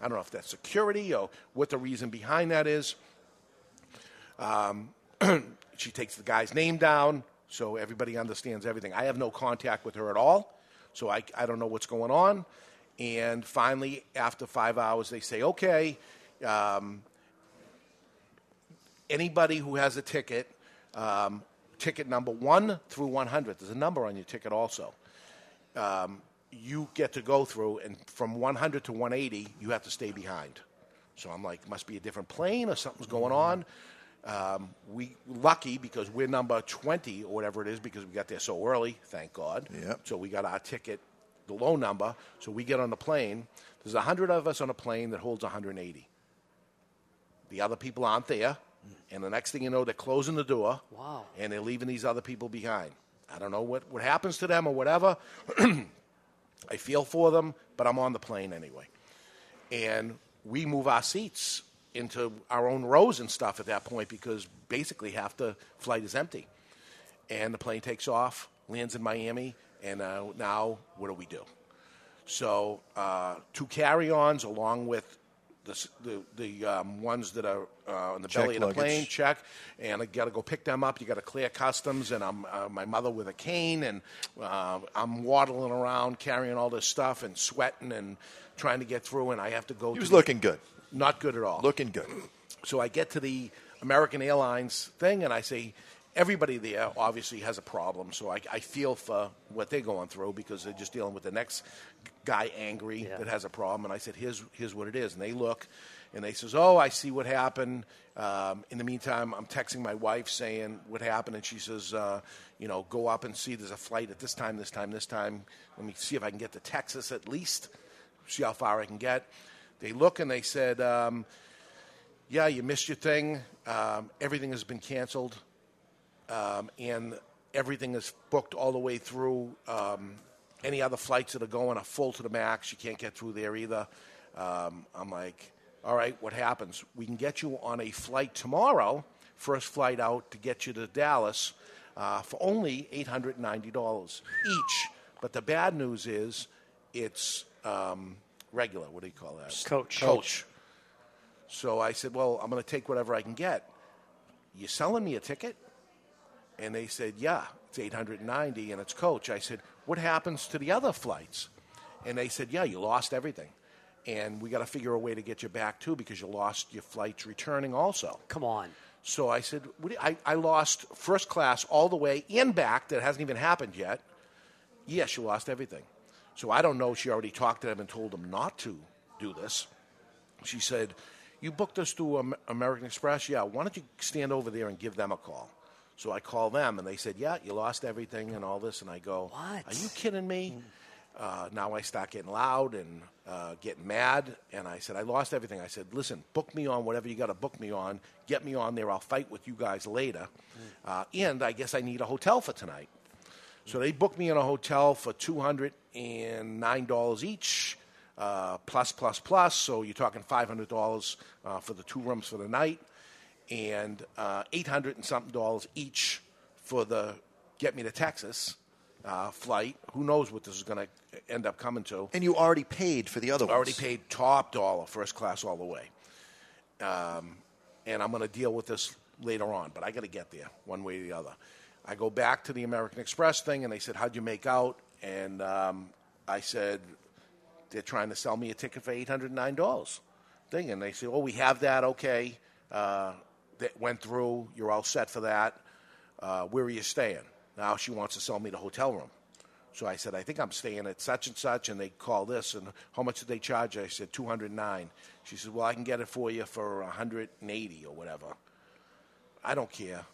I don't know if that's security or what the reason behind that is. Um, she takes the guy's name down so everybody understands everything. I have no contact with her at all, so I, I don't know what's going on. And finally, after five hours, they say, okay, um, anybody who has a ticket, um, ticket number one through 100, there's a number on your ticket also. Um, you get to go through, and from 100 to 180, you have to stay behind. So I'm like, must be a different plane or something's going on. Um, we lucky because we're number 20 or whatever it is because we got there so early, thank God. Yep. So we got our ticket, the low number. So we get on the plane. There's 100 of us on a plane that holds 180. The other people aren't there. And the next thing you know, they're closing the door. Wow. And they're leaving these other people behind. I don't know what, what happens to them or whatever. I feel for them, but I'm on the plane anyway. And we move our seats into our own rows and stuff at that point because basically half the flight is empty. And the plane takes off, lands in Miami, and uh, now what do we do? So, uh, two carry ons along with the, the, the um, ones that are uh, on the Check belly of the luggage. plane, check, and I got to go pick them up. You got to clear customs, and I'm uh, my mother with a cane, and uh, I'm waddling around carrying all this stuff and sweating and trying to get through, and I have to go. He was the- looking good. Not good at all. Looking good. So I get to the American Airlines thing, and I say, everybody there obviously has a problem. So I, I feel for what they're going through because they're just dealing with the next guy angry that has a problem. And I said, here's here's what it is. And they look, and they says, oh, I see what happened. Um, in the meantime, I'm texting my wife saying what happened, and she says, uh, you know, go up and see. There's a flight at this time, this time, this time. Let me see if I can get to Texas at least. See how far I can get. They look and they said. Um, yeah, you missed your thing. Um, everything has been canceled, um, and everything is booked all the way through. Um, any other flights that are going are full to the max. You can't get through there either. Um, I'm like, all right, what happens? We can get you on a flight tomorrow, first flight out to get you to Dallas uh, for only $890 each. But the bad news is it's um, regular. What do you call that? Coach. Coach. So I said, well, I'm going to take whatever I can get. You selling me a ticket? And they said, yeah, it's 890 and it's coach. I said, what happens to the other flights? And they said, yeah, you lost everything. And we got to figure a way to get you back too because you lost your flights returning also. Come on. So I said, what do you- I, I lost first class all the way and back. That hasn't even happened yet. Yes, you lost everything. So I don't know. She already talked to them and told them not to do this. She said, You booked us through American Express? Yeah. Why don't you stand over there and give them a call? So I call them and they said, Yeah, you lost everything and all this. And I go, What? Are you kidding me? uh, now I start getting loud and uh, getting mad. And I said, I lost everything. I said, listen, book me on whatever you got to book me on. Get me on there. I'll fight with you guys later. Uh, and I guess I need a hotel for tonight. So they booked me in a hotel for two hundred and nine dollars each, uh, plus plus plus. So you're talking five hundred dollars uh, for the two rooms for the night, and uh, eight hundred and something dollars each for the get me to Texas uh, flight. Who knows what this is going to end up coming to? And you already paid for the other ones. Already paid top dollar, first class all the way. Um, and I'm going to deal with this later on, but I got to get there one way or the other. I go back to the American Express thing, and they said, "How'd you make out?" And um, I said, "They're trying to sell me a ticket for eight hundred nine dollars." Thing, and they said, "Oh, we have that. Okay, uh, that went through. You're all set for that. Uh, where are you staying?" Now she wants to sell me the hotel room. So I said, I think I'm staying at such and such, and they call this, and how much did they charge? I said, 209. She said, well, I can get it for you for 180 or whatever. I don't care.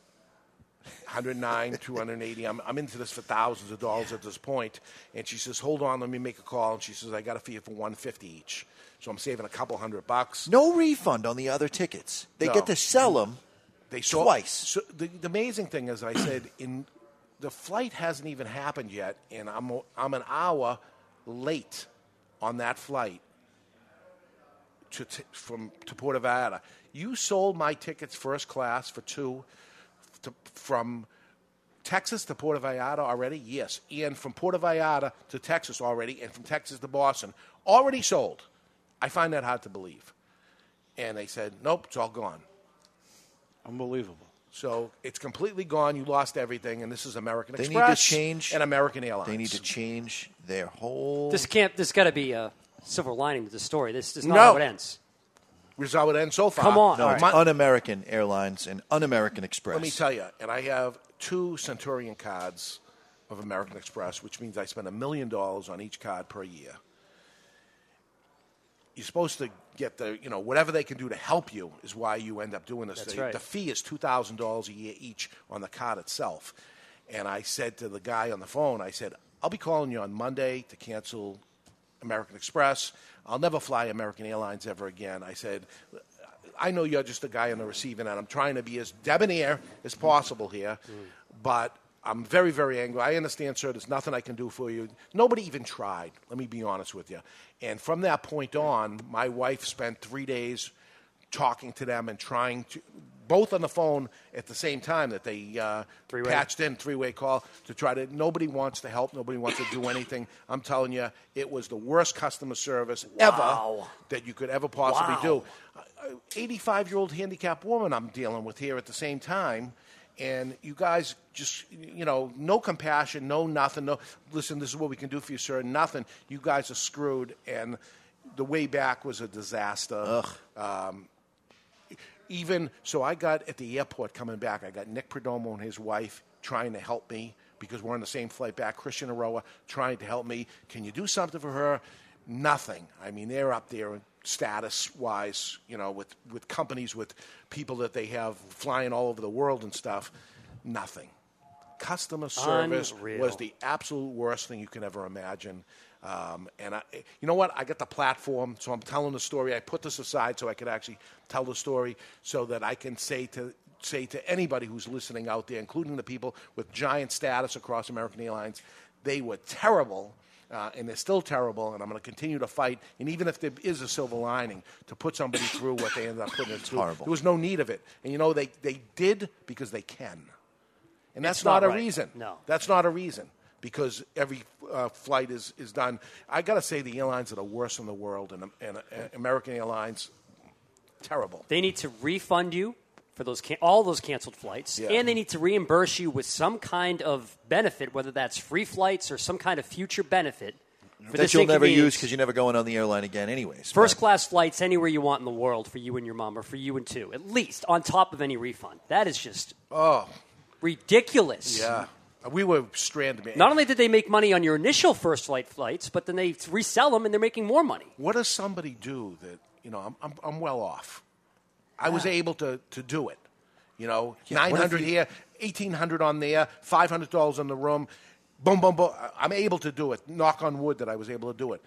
109, 280. I'm, I'm into this for thousands of dollars at this point. And she says, hold on, let me make a call. And she says, I got it fee for 150 each. So I'm saving a couple hundred bucks. No refund on the other tickets. They No. get to sell them They saw, twice. So the, the amazing thing is, I said, in the flight hasn't even happened yet, and I'm I'm an hour late on that flight to t- from to Puerto Vallarta. You sold my tickets first class for two to, from Texas to Puerto Vallarta already. Yes, and from Puerto Vallarta to Texas already, and from Texas to Boston already sold. I find that hard to believe. And they said, nope, it's all gone. Unbelievable. So it's completely gone. You lost everything, and this is American They need Express to change and American Airlines. They need to change their whole. This can't. There's got to be a silver lining to the story. This is not No. how it ends. This is how it ends so far. Come on. No, All it's un-American Airlines and un-American Express. Let me tell you, and I have two Centurion cards of American Express, which means I spend a million dollars on each card per year. You're supposed to get the, you know, whatever they can do to help you is why you end up doing this. That's the, right. the fee is two thousand dollars a year each on the card itself. And I said to the guy on the phone, I said, I'll be calling you on Monday to cancel American Express. I'll never fly American Airlines ever again. I said, I know you're just a guy on the receiving end. I'm trying to be as debonair as possible here, but I'm very, very angry. I understand, sir, there's nothing I can do for you. Nobody even tried, let me be honest with you. And from that point on, my wife spent three days talking to them and trying to, both on the phone at the same time that they uh, Three-way. patched in three-way call to try to. Nobody wants to help. Nobody wants to do anything. I'm telling you, it was the worst customer service ever that you could ever possibly Wow. do. 85 year old handicapped woman I'm dealing with here at the same time. And you guys just, you know, no compassion, no nothing. No, listen, this is what we can do for you, sir. Nothing. You guys are screwed. And the way back was a disaster. Um, even so, I got at the airport coming back. I got Nick Perdomo and his wife trying to help me because we're on the same flight back. Christian Eiroa trying to help me. Can you do something for her? Nothing. I mean, they're up there status wise, you know, with, with companies, with people that they have flying all over the world and stuff. Nothing. Customer service Unreal. was the absolute worst thing you can ever imagine. Um, and I, you know what? I got the platform, so I'm telling the story. I put this aside so I could actually tell the story, so that I can say to say to anybody who's listening out there, including the people with giant status across American Airlines, they were terrible. Uh, and they're still terrible, and I'm going to continue to fight. And even if there is a silver lining to put somebody through what they ended up putting it through, horrible. there was no need of it. And you know, they, they did because they can. And that's It's not, not a right. reason. No. That's not a reason because every uh, flight is, is done. I got to say, the airlines are the worst in the world, and, and uh, American Airlines, terrible. They need to refund you for those can- all those canceled flights, Yeah. and they need to reimburse you with some kind of benefit, whether that's free flights or some kind of future benefit for that you'll never use because you're never going on the airline again, anyways. First class flights anywhere you want in the world for you and your mom, or for you and two, at least on top of any refund. That is just Oh, ridiculous. yeah. We were stranded. Not only did they make money on your initial first flight flights, but then they resell them and they're making more money. What does somebody do that, you know, I'm, I'm, I'm well off? I was able to, to do it. You know, Yeah, 900 you- here, 1800 on there, $500 in the room. boom, boom, boom. I'm able to do it. Knock on wood that I was able to do it.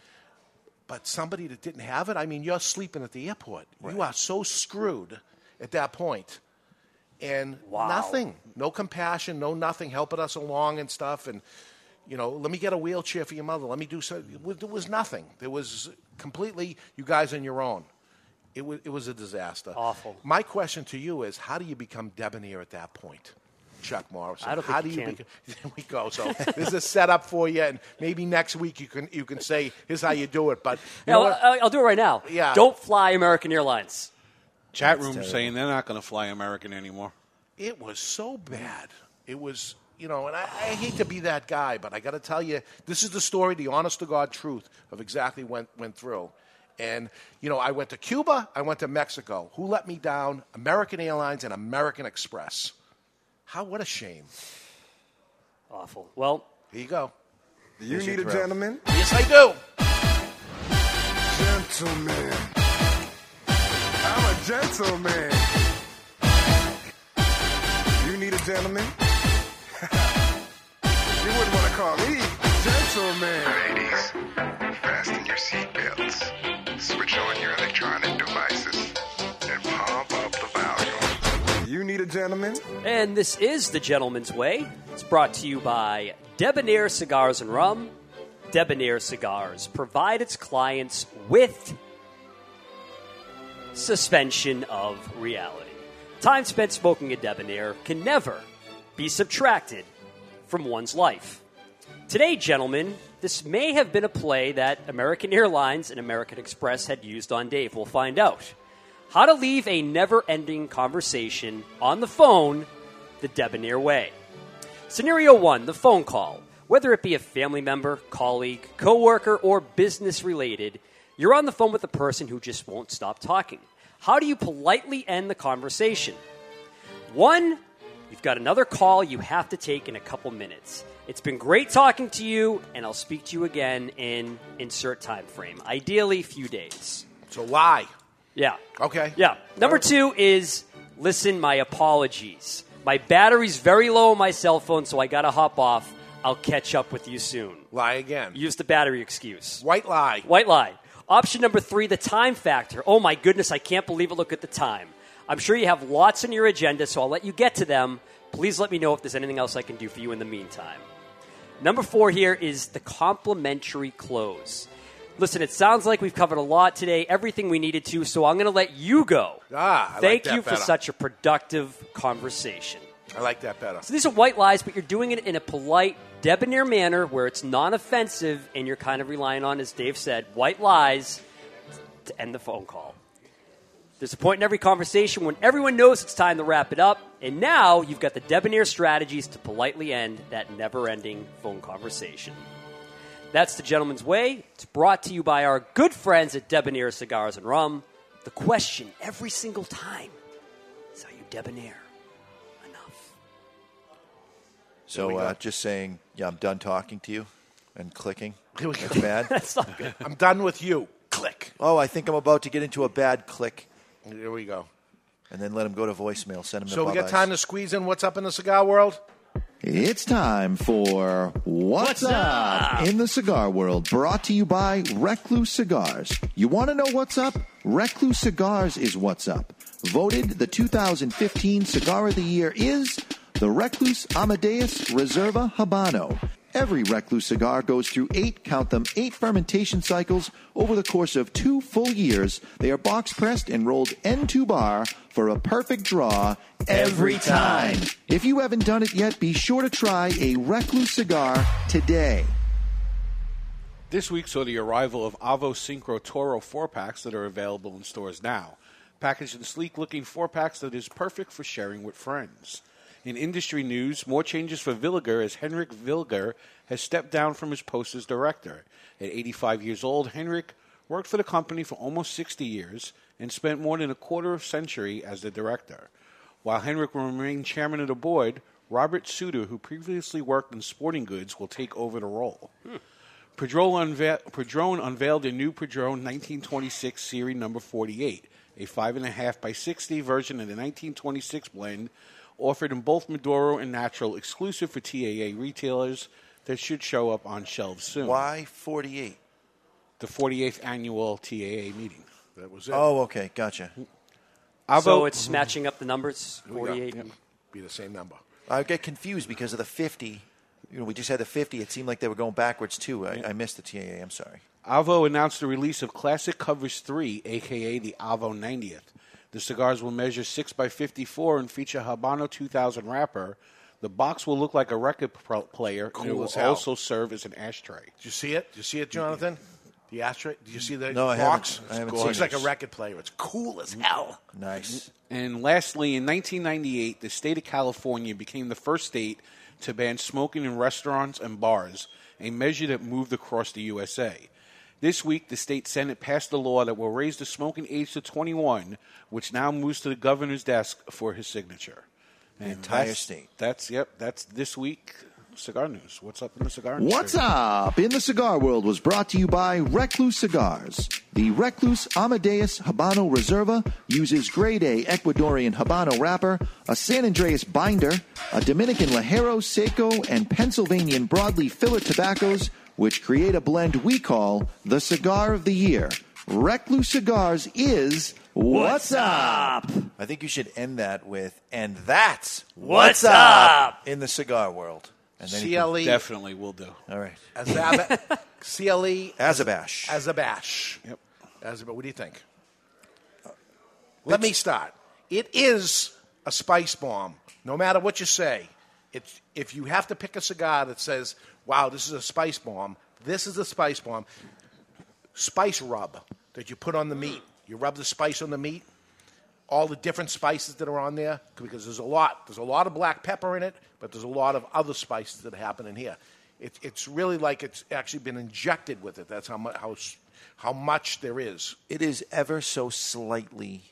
But somebody that didn't have it, I mean, you're sleeping at the airport. You are so screwed at that point. And nothing, no compassion, no nothing, helping us along and stuff. And, you know, let me get a wheelchair for your mother. Let me do was- There was nothing. There was completely, you guys on your own. It was, it was a disaster. Awful. My question to you is how do you become debonair at that point? Chuck Morrison. I don't how think do you can. Become, there we go. So this is a setup for you, and maybe next week you can you can say here's how you do it. But Yeah. I'll, I'll do it right now. Yeah. Don't fly American Airlines. Chat That's room terrible. saying they're not going to fly American anymore. It was so bad. It was, you know, and I, I hate to be that guy, but I got to tell you, this is the story, the honest to God truth of exactly went went through. And, you know, I went to Cuba, I went to Mexico. Who let me down? American Airlines and American Express. How, what a shame. Awful. Well, here you go. Do You Here's need a thrill. gentleman? Yes, I do. Gentleman. I'm a gentleman. You need a gentleman? you wouldn't want to call me gentleman. Ladies, fasten your seatbelts, switch on your electronic devices, and pump up the volume. You need a gentleman? And this is The Gentleman's Way. It's brought to you by Debonair Cigars and Rum. Debonair Cigars provide its clients with suspension of reality. Time spent smoking a debonair can never be subtracted from one's life. Today, gentlemen, this may have been a play that American Airlines and American Express had used on Dave. We'll find out. How to leave a never ending conversation on the phone the debonair way. Scenario one the phone call. Whether it be a family member, colleague, coworker, or business related, you're on the phone with a person who just won't stop talking. How do you politely end the conversation? One, you've got another call you have to take in a couple minutes. It's been great talking to you, and I'll speak to you again in insert time frame. Ideally, few days. So lie. Yeah. Okay. Yeah. Number two is listen, my apologies. My battery's very low on my cell phone, so I gotta hop off. I'll catch up with you soon. Lie again. Use the battery excuse. White lie. White lie. Option number three, the time factor. Oh my goodness, I can't believe it. Look at the time. I'm sure you have lots on your agenda, so I'll let you get to them. Please let me know if there's anything else I can do for you in the meantime. Number four here is the complimentary close. Listen, it sounds like we've covered a lot today, everything we needed to, so I'm going to let you go. Ah, I like Thank that you for better. such a productive conversation. I like that better. So these are white lies, but you're doing it in a polite, debonair manner where it's non offensive and you're kind of relying on, as Dave said, white lies to end the phone call. There's a point in every conversation when everyone knows it's time to wrap it up, and now you've got the debonair strategies to politely end that never ending phone conversation. That's the gentleman's way. It's brought to you by our good friends at Debonair Cigars and Rum. The question every single time is are you debonair? So uh, just saying, yeah, I'm done talking to you and clicking. Here we go. That's bad. That's not good. I'm done with you. Click. Oh, I think I'm about to get into a bad click. Here we go. And then let him go to voicemail. Send him So to we got Bubba's. time to squeeze in what's up in the cigar world? It's time for What's, What's up? Up? in the Cigar World, brought to you by Recluse Cigars. You want to know what's up? Recluse Cigars is what's up. Voted the 2015 Cigar of the Year is the Recluse Amadeus Reserva Habano. Every Recluse cigar goes through eight, count them, eight fermentation cycles over the course of two full years. They are box pressed and rolled end to bar for a perfect draw every time. If you haven't done it yet, be sure to try a Recluse cigar today. This week saw the arrival of Avo Syncro Toro four packs that are available in stores now. Packaged in sleek looking four packs that is perfect for sharing with friends. In industry news, more changes for Villiger as Henrik Villiger has stepped down from his post as director. At 85 years old, Henrik worked for the company for almost 60 years and spent more than a quarter of a century as the director. While Henrik will remain chairman of the board, Robert Suter, who previously worked in sporting goods, will take over the role. Unve- Padron unveiled a new Padron 1926 Series number 48, a 5.5 by 60 version of the 1926 blend, offered in both Maduro and Natural, exclusive for TAA retailers. That should show up on shelves soon. Why 48? The 48th annual TAA meeting. That was it. Oh, okay, gotcha. so it's matching up the numbers, Here we go. 48. Yep. Be the same number. I get confused because of the 50. You know, we just had the 50. It seemed like they were going backwards too. I, I missed the TAA. I'm sorry. Avo announced the release of Classic Covers 3, aka the Avo 90th. The cigars will measure 6 by 54 and feature Habano 2000 wrapper. The box will look like a record pro- player, and it will as also serve as an ashtray. Did you see it? Did you see it, Jonathan? The ashtray? Did you see the No, I haven't. box? I haven't It looks like a record player. It's cool as hell. Nice. And lastly, in 1998, the state of California became the first state to ban smoking in restaurants and bars, a measure that moved across the USA. This week, the state Senate passed a law that will raise the smoking age to 21, which now moves to the governor's desk for his signature. The entire that's- state. That's yep. That's this week. Cigar news. What's up in the cigar news? What's up in the cigar world was brought to you by Recluse Cigars. The Recluse Amadeus Habano Reserva uses grade A Ecuadorian Habano wrapper, a San Andreas binder, a Dominican Ligero Seco, and Pennsylvanian broadleaf filler tobaccos, which create a blend we call the Cigar of the Year. Recluse Cigars is What's Up? I think you should end that with, and that's What's up in the cigar world. And then you can- CLE. Definitely will do. All right. Azab- CLE. Azabash. Azabash. Yep. Azab- what do you think? Let me start. It is a spice bomb. No matter what you say, it's, if you have to pick a cigar that says, wow, this is a spice bomb, this is a spice bomb. Spice rub that you put on the meat. You rub the spice on the meat, all the different spices that are on there, because there's a lot. There's a lot of black pepper in it, but there's a lot of other spices that happen in here. It, it's really like it's actually been injected with it. That's how much, how, how much there is. It is ever so slightly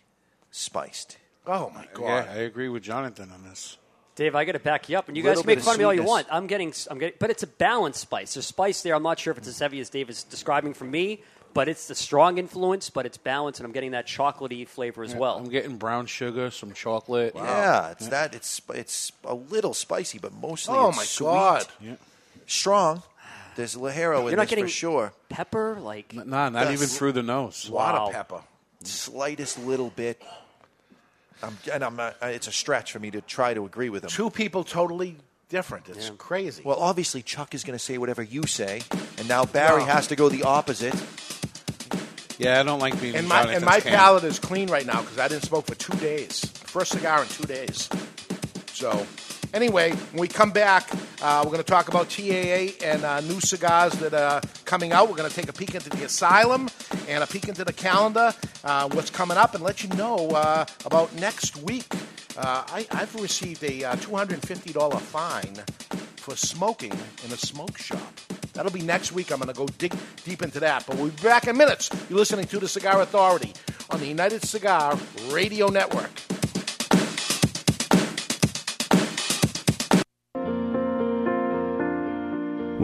spiced. Oh my god! Yeah, I agree with Jonathan on this. Dave, I got to back you up, and you Little guys make bit of fun of me all you want. I'm getting, I'm getting, but it's a balanced spice. There's spice there. I'm not sure if it's as heavy as Dave is describing for me, but it's the strong influence, but it's balanced, and I'm getting that chocolatey flavor as well. I'm getting brown sugar, some chocolate. Yeah, it's that. It's it's a little spicy, but mostly Oh, it's my sweet. God. Strong. There's Ligero in You're not this getting for sure. pepper, like Nah, not That's- even through the nose. A lot Wow. of pepper. Slightest little bit. I'm, and I'm not, uh, it's a stretch for me to try to agree with him. Two people totally different. It's crazy. Well, obviously Chuck is going to say whatever you say, and now Barry No. has to go the opposite. Yeah, I don't like being and in my and my camp. palate is clean right now because I didn't smoke for two days. First cigar in two days. So, anyway, when we come back, uh, we're going to talk about TAA and uh, new cigars that are coming out. We're going to take a peek into the Asylum and a peek into the calendar, uh, what's coming up, and let you know uh, about next week. Uh, I, I've received a uh, $250 fine for smoking in a smoke shop. That'll be next week. I'm going to go dig deep into that. But we'll be back in minutes. You're listening to the Cigar Authority on the United Cigar Radio Network.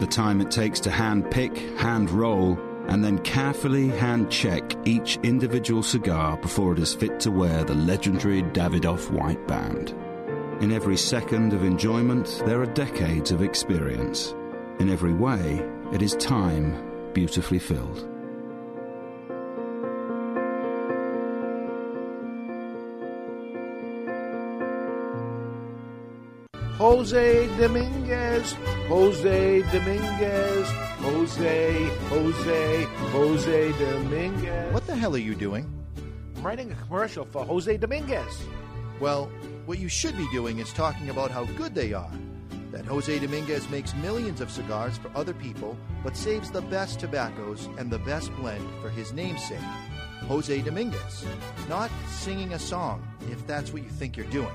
the time it takes to hand pick, hand roll, and then carefully hand check each individual cigar before it is fit to wear the legendary Davidoff white band. In every second of enjoyment, there are decades of experience. In every way, it is time beautifully filled. Jose Dominguez, Jose Dominguez, Jose, Jose, Jose Dominguez. What the hell are you doing? I'm writing a commercial for Jose Dominguez. Well, what you should be doing is talking about how good they are. That Jose Dominguez makes millions of cigars for other people, but saves the best tobaccos and the best blend for his namesake, Jose Dominguez. Not singing a song, if that's what you think you're doing.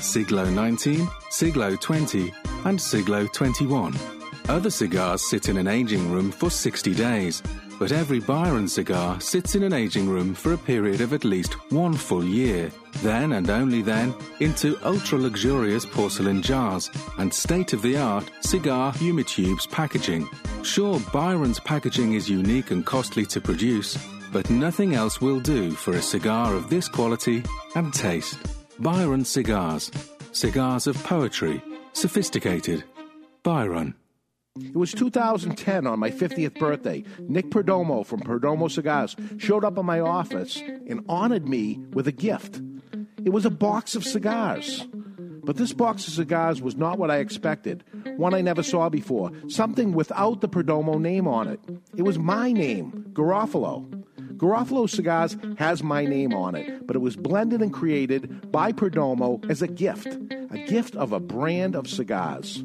Siglo 19, Siglo 20, and Siglo 21. Other cigars sit in an aging room for 60 days, but every Byron cigar sits in an aging room for a period of at least one full year. Then and only then into ultra luxurious porcelain jars and state of the art cigar humitubes packaging. Sure, Byron's packaging is unique and costly to produce, but nothing else will do for a cigar of this quality and taste. Byron Cigars. Cigars of poetry. Sophisticated. Byron. It was 2010 on my 50th birthday. Nick Perdomo from Perdomo Cigars showed up in my office and honored me with a gift. It was a box of cigars. But this box of cigars was not what I expected. One I never saw before. Something without the Perdomo name on it. It was my name, Garofalo. Garofalo Cigars has my name on it, but it was blended and created by Perdomo as a gift, a gift of a brand of cigars.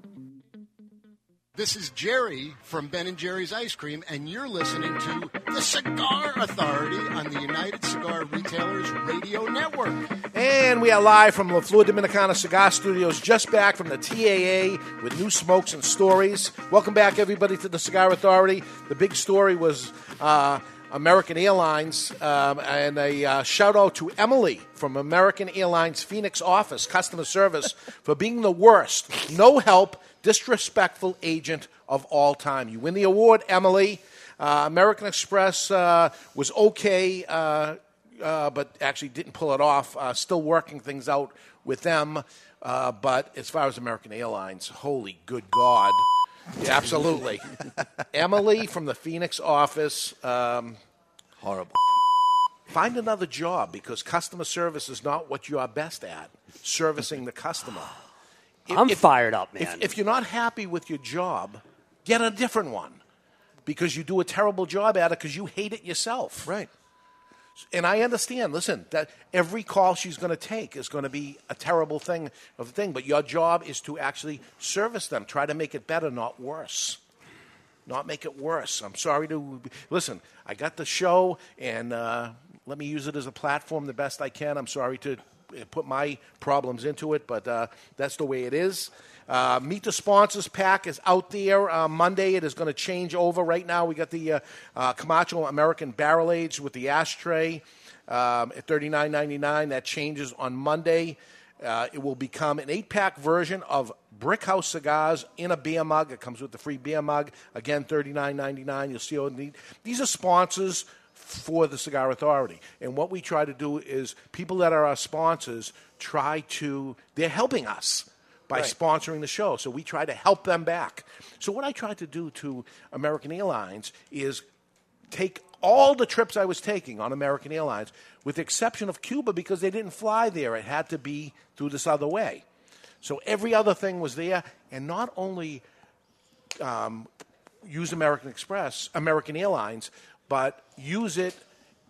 This is Jerry from Ben and Jerry's Ice Cream, and you're listening to the Cigar Authority on the United Cigar Retailers Radio Network. And we are live from La Flor Dominicana Cigar Studios, just back from the TAA with new smokes and stories. Welcome back, everybody, to the Cigar Authority. The big story was uh, American Airlines, um, and a uh, shout out to Emily from American Airlines Phoenix office, customer service, for being the worst, no help, disrespectful agent of all time. You win the award, Emily. Uh, American Express uh, was okay. Uh, uh, but actually didn't pull it off. Uh, still working things out with them. Uh, but as far as American Airlines, holy good God. Yeah, absolutely. Emily from the Phoenix office. Um, Horrible. Find another job because customer service is not what you are best at, servicing the customer. I'm fired up, man. If, if you're not happy with your job, get a different one because you do a terrible job at it because you hate it yourself. Right. And I understand. Listen, that every call she's going to take is going to be a terrible thing of a thing. But your job is to actually service them. Try to make it better, not worse. Not make it worse. I'm sorry to listen. I got the show, and uh, let me use it as a platform the best I can. I'm sorry to put my problems into it, but uh, that's the way it is. Uh, Meet the Sponsors pack is out there uh, Monday. It is going to change over. Right now, we got the uh, uh, Camacho American Barrel Age with the ashtray um, at thirty nine ninety nine. That changes on Monday. Uh, it will become an eight pack version of Brick House cigars in a beer mug. It comes with the free beer mug. Again, thirty nine ninety nine. You'll see these are sponsors for the Cigar Authority. And what we try to do is people that are our sponsors try to, they're helping us by Right. sponsoring the show. So we try to help them back. So what I tried to do to American Airlines is take all the trips I was taking on American Airlines, with the exception of Cuba, because they didn't fly there. It had to be through this other way. So every other thing was there, and not only um, use American Express, American Airlines, but use it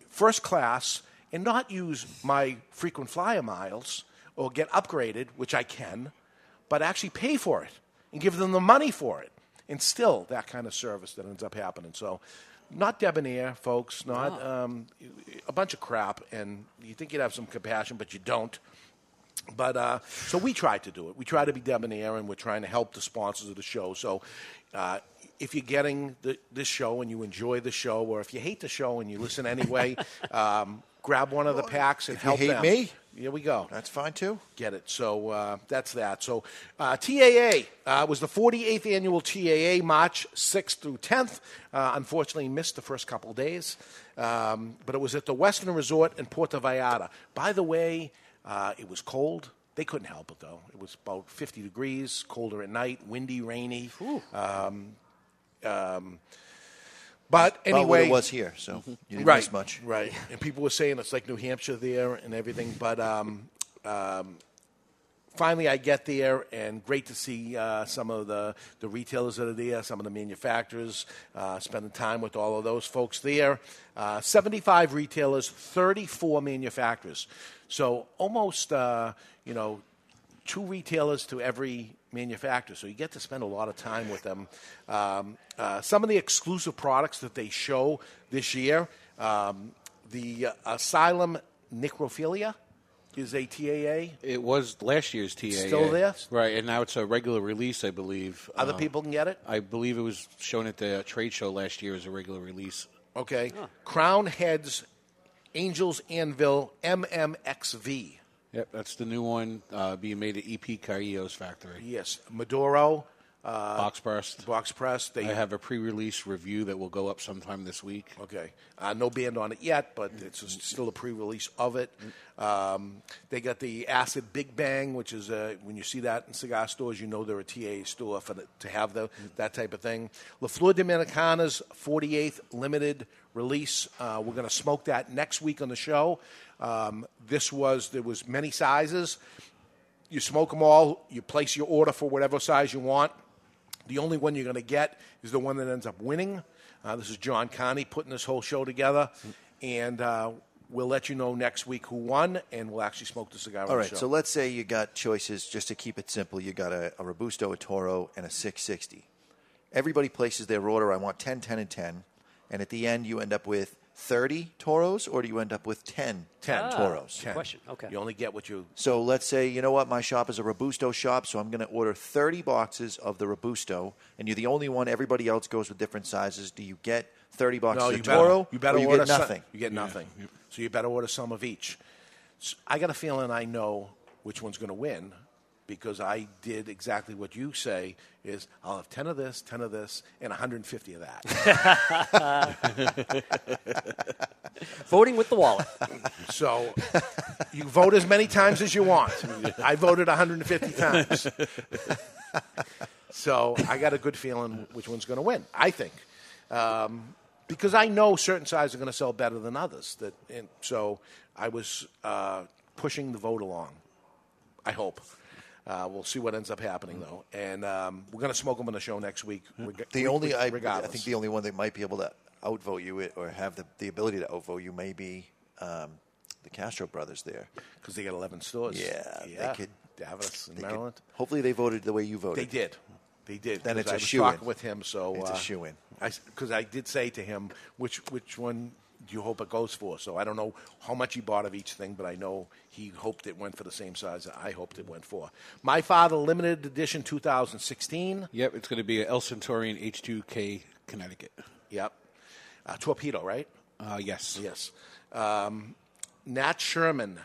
first class and not use my frequent flyer miles or get upgraded, which I can, but actually pay for it and give them the money for it. And still, that kind of service that ends up happening. So, not debonair, folks, not um, a bunch of crap. And you think you'd have some compassion, but you don't. But uh, so we try to do it. We try to be debonair, and we're trying to help the sponsors of the show. So uh, if you're getting the, this show and you enjoy the show, or if you hate the show and you listen anyway, um, grab one of the packs and If you help hate them. me, here we go. That's fine too. Get it. So uh, that's that. So uh, TAA uh, was the 48th annual TAA, March 6th through 10th. Uh, unfortunately, missed the first couple days, um, but it was at the Westin Resort in Puerto Vallarta. By the way, uh, it was cold. They couldn't help it though. It was about 50 degrees, colder at night, windy, rainy. Um, um, but anyway, it was here, so you didn't right, miss much. Right, and people were saying it's like New Hampshire there and everything. But um, um, finally, I get there, and great to see uh, some of the, the retailers that are there, some of the manufacturers, uh, spending time with all of those folks there. Uh, 75 retailers, 34 manufacturers. So almost, uh, you know, two retailers to every manufacturer. So you get to spend a lot of time with them. Um, uh, some of the exclusive products that they show this year um, the uh, Asylum Nyctophilia is a TAA. It was last year's TAA. Still there? Right, and now it's a regular release, I believe. Other Uh, people can get it? I believe it was shown at the trade show last year as a regular release. Okay. Crowned Heads Angel's Anvil MMXV. Yep, that's the new one uh, being made at EP Carrillo's factory. Yes, Maduro. Uh, Box pressed. Box pressed. They I have a pre-release review that will go up sometime this week. Okay. Uh, no band on it yet, but it's still a pre-release of it. Um, they got the Acid Big Bang, which is uh, when you see that in cigar stores, you know they're a TA store for the, to have the, that type of thing. La Flor Dominicana's 48th limited release. Uh, we're going to smoke that next week on the show. Um, this was there was many sizes. You smoke them all. You place your order for whatever size you want. The only one you're going to get is the one that ends up winning. Uh, this is John Connie putting this whole show together, and uh, we'll let you know next week who won, and we'll actually smoke the cigar. on All the show. so let's say you got choices, just to keep it simple. You got a, a Robusto, a Toro, and a 660. Everybody places their order. I want 10, 10, and 10. And at the end, you end up with 30 Toros, or do you end up with 10, 10 Ah, Toros? good question. Okay. You only get what you. So let's say, you know what, my shop is a Robusto shop, so I'm going to order 30 boxes of the Robusto, and you're the only one. Everybody else goes with different sizes. Do you get 30 boxes no, of you Toro? better, you better or you order get some- nothing? you get nothing. So you better order some of each. I got a feeling I know which one's going to win because I did exactly what you say is I'll have 10 of this, 10 of this, and 150 of that. Voting with the wallet. So you vote as many times as you want. I voted 150 times. So I got a good feeling which one's going to win. I think um, because I know certain sizes are going to sell better than others. That and so I was uh, pushing the vote along. I hope. Uh, we'll see what ends up happening though, and um, we're going to smoke them on the show next week. reg- The only I, I think the only one that might be able to outvote you or have the, the ability to outvote you may be um, the Castro brothers there because they got 11 stores. Yeah, Yeah. they could. Davos in they could- Maryland. hopefully, they voted the way you voted. They did. They did. Then it's I a was shoo-in. with him, so It's a uh, shoo-in. Because I, did say to him, which which one do you hope it goes for? So I don't know how much he bought of each thing, but I know he hoped it went for the same size that I hoped it went for. My Father Limited Edition 2016. Yep, it's going to be an El Centurion H2K Connecticut. Yep. Uh, torpedo, right? Uh, yes. Yes. Um, Nat Sherman,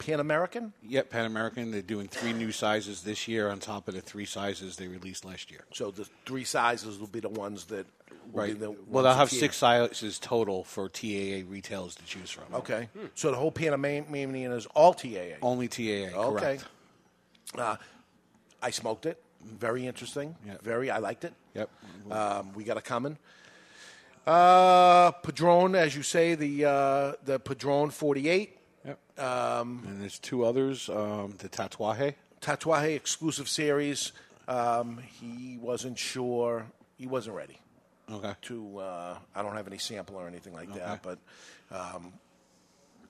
Pan American. Yep, Pan American. They're doing three new sizes this year on top of the three sizes they released last year. So the three sizes will be the ones that. Will Be Right. the well, ones they'll that have TA six sizes total for TAA retailers to choose from. Okay. So the whole Panamanian is all TAA. Only TAA. Okay. Correct. Uh, I smoked it. Very interesting. Very. I liked it. Yep. Um, we got a coming. Uh, Padron, as you say, the uh, the Padron 48. Yep. Um, and there's two others. Um, the Tatuaje. Tatuaje exclusive series. Um, he wasn't sure. He wasn't ready. Okay. To uh, I don't have any sample or anything like that, but um,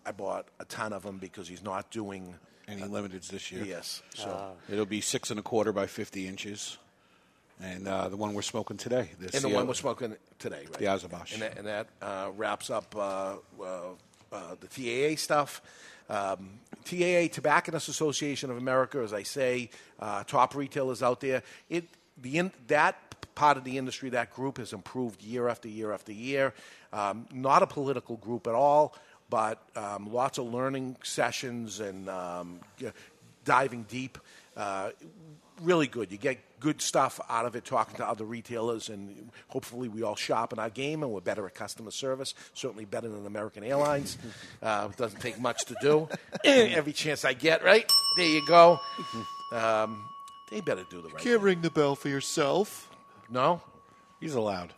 I bought a ton of them because he's not doing any limiteds this year. Yes. So it'll be six and a quarter by fifty inches, and uh, the one we're smoking today. This and the CO one we're smoking today, right? The Azabash. And that, and that uh, wraps up uh, the TAA stuff. Um, TAA, Tobacconists Association of America, as I say, uh, top retailers out there. It the in, that part of the industry, that group has improved year after year after year. Um, not a political group at all, but um, lots of learning sessions and um, diving deep. Uh, really good. You get good stuff out of it talking to other retailers, and hopefully we all sharpen our game and we're better at customer service. Certainly better than American Airlines. Uh, it doesn't take much to do. Every chance I get, right? There you go. Um, they better do the right Can't ring the bell for yourself. No? He's allowed.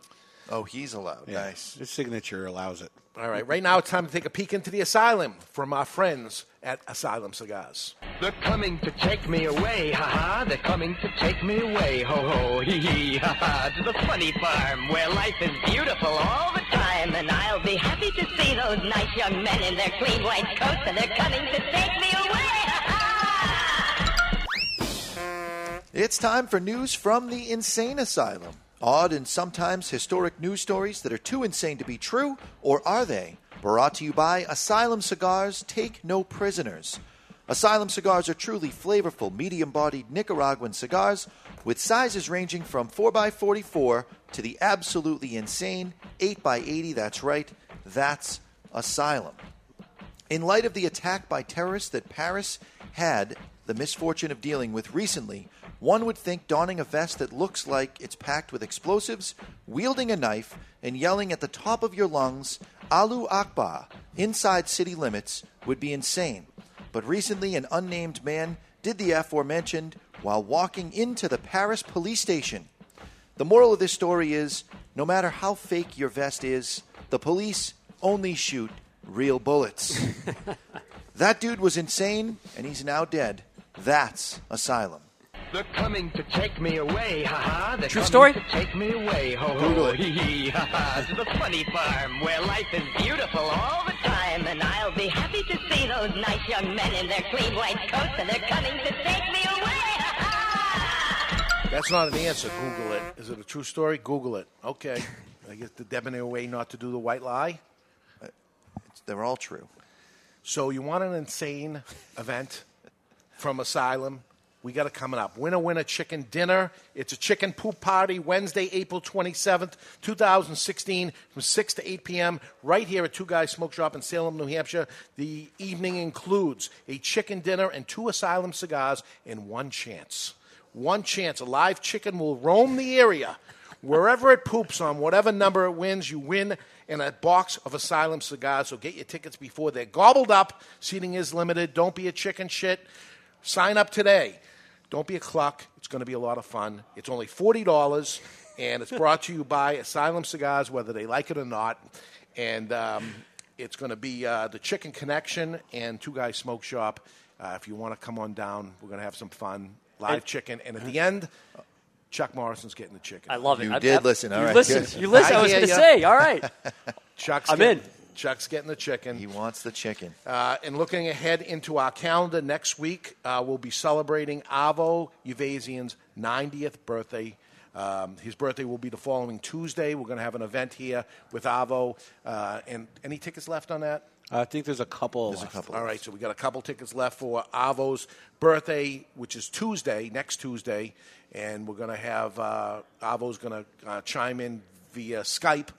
Oh, he's allowed. Yeah. Nice. His signature allows it. All right, right now it's time to take a peek into the asylum from our friends at Asylum Cigars. They're coming to take me away, ha ha. They're coming to take me away, ho ho, hee hee, ha ha. To the funny farm where life is beautiful all the time. And I'll be happy to see those nice young men in their clean white coats. And they're coming to take me away, It's time for news from the insane asylum. Odd and sometimes historic news stories that are too insane to be true, or are they? Brought to you by Asylum Cigars Take No Prisoners. Asylum cigars are truly flavorful, medium bodied Nicaraguan cigars with sizes ranging from 4x44 to the absolutely insane 8x80. That's right, that's Asylum. In light of the attack by terrorists that Paris had the misfortune of dealing with recently, one would think donning a vest that looks like it's packed with explosives, wielding a knife, and yelling at the top of your lungs, Alu Akbar, inside city limits, would be insane. But recently, an unnamed man did the aforementioned while walking into the Paris police station. The moral of this story is no matter how fake your vest is, the police only shoot real bullets. that dude was insane, and he's now dead. That's Asylum. They're coming to take me away, ha ha. They're True coming story? to take me away, ho Google ho, it. hee hee, ha ha. To the funny farm where life is beautiful all the time. And I'll be happy to see those nice young men in their clean white coats. And they're coming to take me away, That's not an answer. Google it. Is it a true story? Google it. Okay. I guess the debonair way not to do the white lie. Uh, they're all true. So you want an insane event from Asylum? We got it coming up. Winner, winner, chicken dinner. It's a chicken poop party Wednesday, April 27th, 2016, from 6 to 8 p.m. right here at Two Guys Smoke Shop in Salem, New Hampshire. The evening includes a chicken dinner and two Asylum cigars and one chance. One chance. A live chicken will roam the area. Wherever it poops on whatever number it wins, you win in a box of Asylum cigars. So get your tickets before they're gobbled up. Seating is limited. Don't be a chicken shit. Sign up today. Don't be a cluck. It's going to be a lot of fun. It's only $40, and it's brought to you by Asylum Cigars, whether they like it or not. And um, it's going to be uh, the Chicken Connection and Two Guys Smoke Shop. Uh, if you want to come on down, we're going to have some fun. Live And- chicken. And at the end, Chuck Morrison's getting the chicken. I love it. You I- did I- listen. All you right, listened. You listened. I, was going to say. All right. Chuck's I'm getting, in. Chuck's getting the chicken. He wants the chicken. Uh, and looking ahead into our calendar next week, uh, we'll be celebrating Avo Uvezian's 90th birthday. Um, his birthday will be the following Tuesday. We're going to have an event here with Avo. Uh, and any tickets left on that? I think there's a couple. There's a couple. All right, so we got a couple tickets left for Avo's birthday, which is Tuesday, next Tuesday, and we're going to have uh, Avo's going to uh, chime in via Skype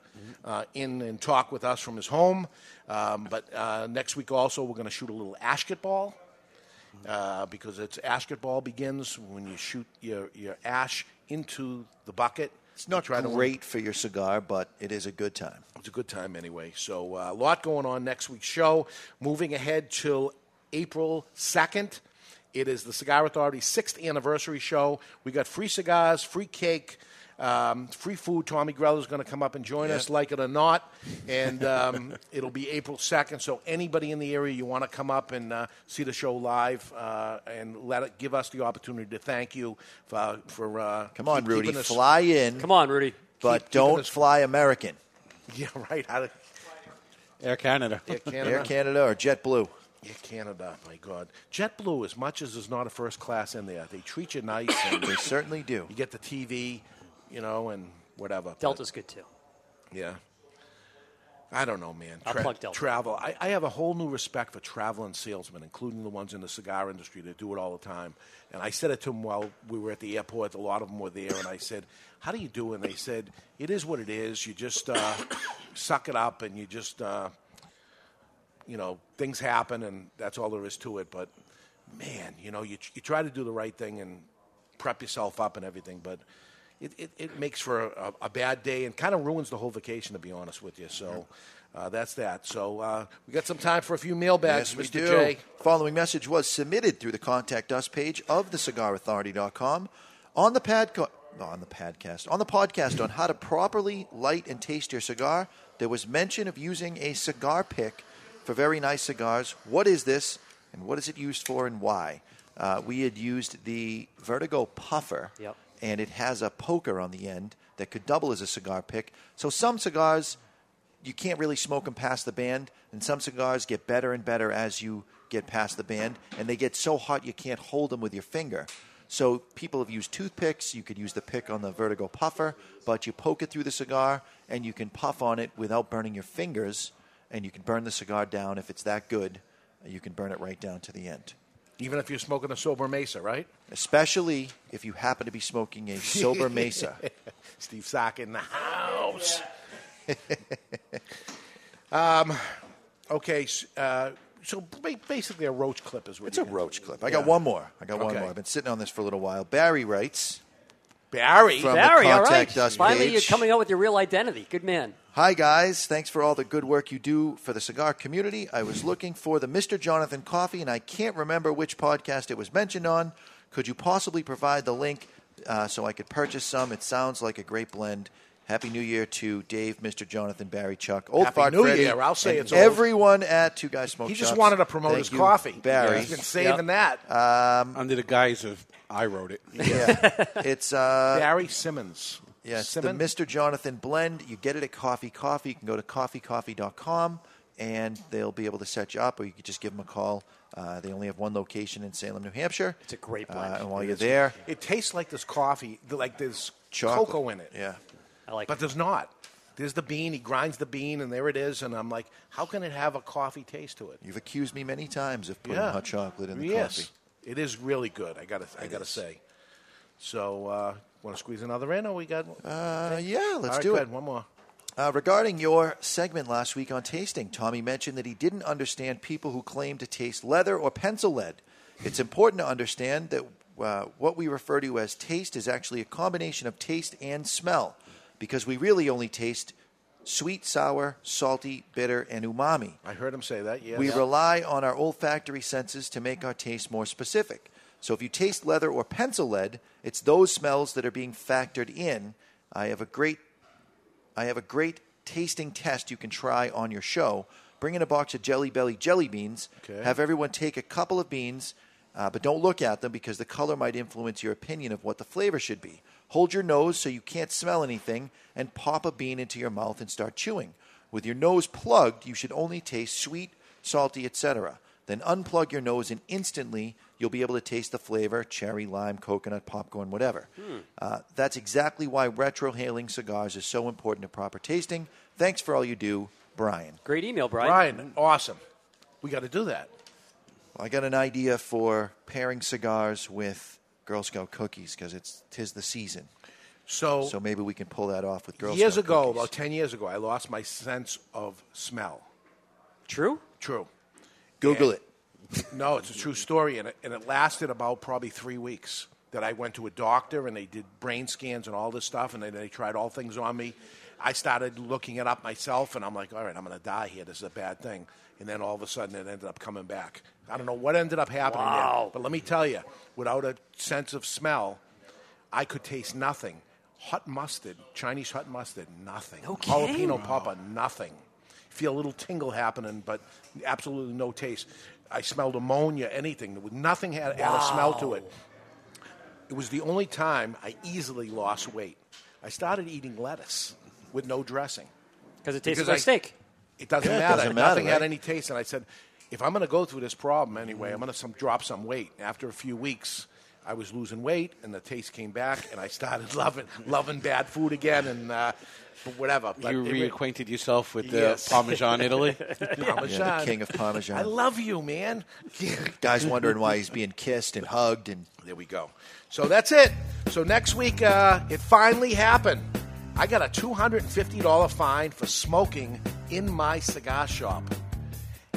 uh, in and talk with us from his home. Um, but uh, next week also we're going to shoot a little ashket ball. Uh, because it's ashket ball begins when you shoot your, your ash into the bucket. It's not Try to great for your cigar, but it is a good time. It's a good time anyway. So uh, a lot going on next week's show. Moving ahead till April 2nd, it is the Cigar Authority's sixth anniversary show. We got free cigars, free cake, Um, free food. Tommy Greller is going to come up and join Yeah. us, like it or not, and um, it'll be April second. So anybody in the area you want to come up and uh, see the show live uh, and let it give us the opportunity to thank you for for uh, Come on, keep- Rudy, keeping us- fly in. Come on, Rudy. But Keep- don't us- fly American. Yeah, right. How to, Air Canada. Air Canada. Air Canada or JetBlue. Air Canada, my God. JetBlue, as much as there's not a first class in there, they treat you nice. And They certainly do. You get the TV, you know, and whatever. But, Delta's good too. yeah. I don't know, man. I'll plug Delta. Travel. I, I have a whole new respect for traveling salesmen, including the ones in the cigar industry that do it all the time. And I said it to them while we were at the airport. A lot of them were there, and I said, "How do you do?" And they said, "It is what it is. You just uh, suck it up, and you just, uh, you know, things happen, and that's all there is to it." But man, you know, you you try to do the right thing and prep yourself up and everything, but it, it, it makes for a, a bad day and kind of ruins the whole vacation, to be honest with you. So uh, that's that. So uh, we got some time for a few mailbags, Yes, Mr. do. J. Following message was submitted through the contact us page of thecigarauthority.com on the pad on the podcast on the podcast on how to properly light and taste your cigar. There was mention of using a cigar pick for very nice cigars. What is this, and what is it used for, and why? Uh, we had used the Vertigo Puffer, Yep. And it has a poker on the end that could double as a cigar pick. So some cigars you can't really smoke them past the band, and some cigars get better and better as you get past the band, and they get so hot you can't hold them with your finger. So people have used toothpicks. You could use the pick on the Vertigo Puffer, but you poke it through the cigar, and you can puff on it without burning your fingers, and you can burn the cigar down if it's that good. You can burn it right down to the end. Even if you're smoking a Sobremesa, right? Especially if you happen to be smoking a Sobremesa. Steve Saka in the house. um, okay, uh, so basically a roach clip is what It's a you- roach clip. I got one more. I got one more. I've been sitting on this for a little while. Barry writes. Barry, From Barry, all right. contact us Finally, you're coming out with your real identity. Good man. Hi, guys. Thanks for all the good work you do for the cigar community. I was looking for the Mr. Jonathan coffee, and I can't remember which podcast it was mentioned on. Could you possibly provide the link uh, so I could purchase some? It sounds like a great blend. Happy New Year to Dave, Mr. Jonathan, Barry, Chuck, Old Happy Fart New Freddy, Year. I'll say and it's old. everyone at Two Guys Smoke He just Shops. wanted to promote Thank his you, coffee. Barry. He's been saving that. Um, Under the guise of I wrote it. yeah, it's uh, Barry Simmons. Yes, Simmons? the Mr. Jonathan blend. You get it at Coffee Coffee. You can go to coffeecoffee.com and they'll be able to set you up, or you could just give them a call. Uh, they only have one location in Salem, New Hampshire. It's a great Uh, and while It you're is. there, it tastes like this coffee, like there's Chocolate. cocoa in it. Yeah, I like. But there's not. There's the bean. He grinds the bean, and there it is. And I'm like, how can it have a coffee taste to it? you've accused me many times of putting Yeah. hot chocolate in the yes, coffee. It is really good. I got to. I got to say. So, uh, want to squeeze another in, or we got? Uh, yeah, let's do it. One more. Uh, regarding your segment last week on tasting, Tommy mentioned that he didn't understand people who claim to taste leather or pencil lead. It's important to understand that uh, what we refer to as taste is actually a combination of taste and smell, because we really only taste sweet, sour, salty, bitter, and umami. I heard him say that. Yes. We rely on our olfactory senses to make our taste more specific. So if you taste leather or pencil lead, it's those smells that are being factored in. I have a great I have a great tasting test you can try on your show. Bring in a box of Jelly Belly jelly beans. Okay. Have everyone take a couple of beans, uh, but don't look at them because the color might influence your opinion of what the flavor should be. Hold your nose so you can't smell anything, and pop a bean into your mouth and start chewing. With your nose plugged, you should only taste sweet, salty, etc. Then unplug your nose, and instantly you'll be able to taste the flavor cherry, lime, coconut, popcorn, whatever. Uh, that's exactly why retrohaling cigars is so important to proper tasting. Thanks for all you do, Brian. Great email, Brian. Brian, awesome. We got to do that. I got an idea for pairing cigars with Girl Scout cookies because it's tis the season. So, So maybe we can pull that off with Girl years Scout ago, cookies. about ten years ago, I lost my sense of smell. True. True. Google it. No, it's a true story, and it, and it lasted about probably three weeks. That I went to a doctor and they did brain scans and all this stuff, and they, they tried all things on me. I started looking it up myself, and I'm like, all right, I'm going to die here. This is a bad thing. And then all of a sudden, it ended up coming back. I don't know what ended up happening Wow. there, but let me tell you, without a sense of smell, I could taste nothing. hot mustard, Chinese hot mustard, nothing. No kidding. Jalapeno popper, nothing. Feel a little tingle happening, but absolutely no taste. I smelled ammonia, anything. Nothing had, had a smell to it. It was the only time I easily lost weight. I started eating lettuce with no dressing because it tastes Because like I- steak. It doesn't Yeah, it matter. doesn't matter, Nothing had any taste. And I said, if I'm going to go through this problem anyway, I'm going to some, drop some weight. After a few weeks, I was losing weight, and the taste came back, and I started loving loving bad food again, and uh, but whatever. But You it- reacquainted yourself with the Yes. Parmesan Italy? Parmesan. Yeah, the king of Parmesan. I love you, man. Guys wondering why he's being kissed and hugged and There we go. So that's it. So next week, uh, it finally happened. I got a $250 fine for smoking in my cigar shop.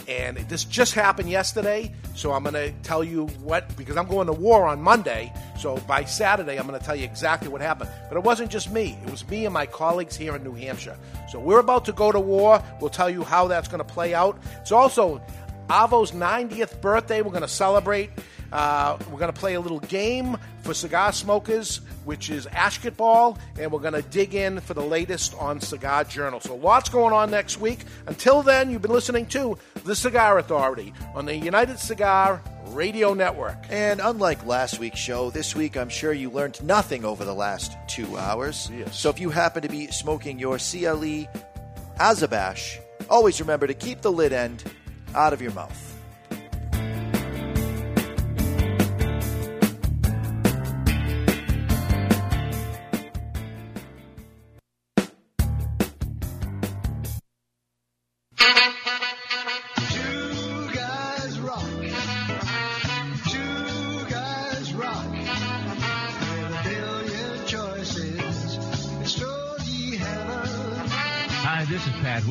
And this just happened yesterday, so I'm going to tell you what, because I'm going to war on Monday. So by Saturday, I'm going to tell you exactly what happened. But it wasn't just me, it was me and my colleagues here in New Hampshire. So we're about to go to war. We'll tell you how that's going to play out. It's also Avo's 90th birthday. We're going to celebrate. Uh, we're going to play a little game for cigar smokers, which is Ashket Ball, and we're going to dig in for the latest on Cigar Journal. So lots going on next week. Until then, you've been listening to The Cigar Authority on the United Cigar Radio Network. And unlike last week's show, this week I'm sure you learned nothing over the last two hours. Yes. So if you happen to be smoking your CLE Azabash, always remember to keep the lid end out of your mouth.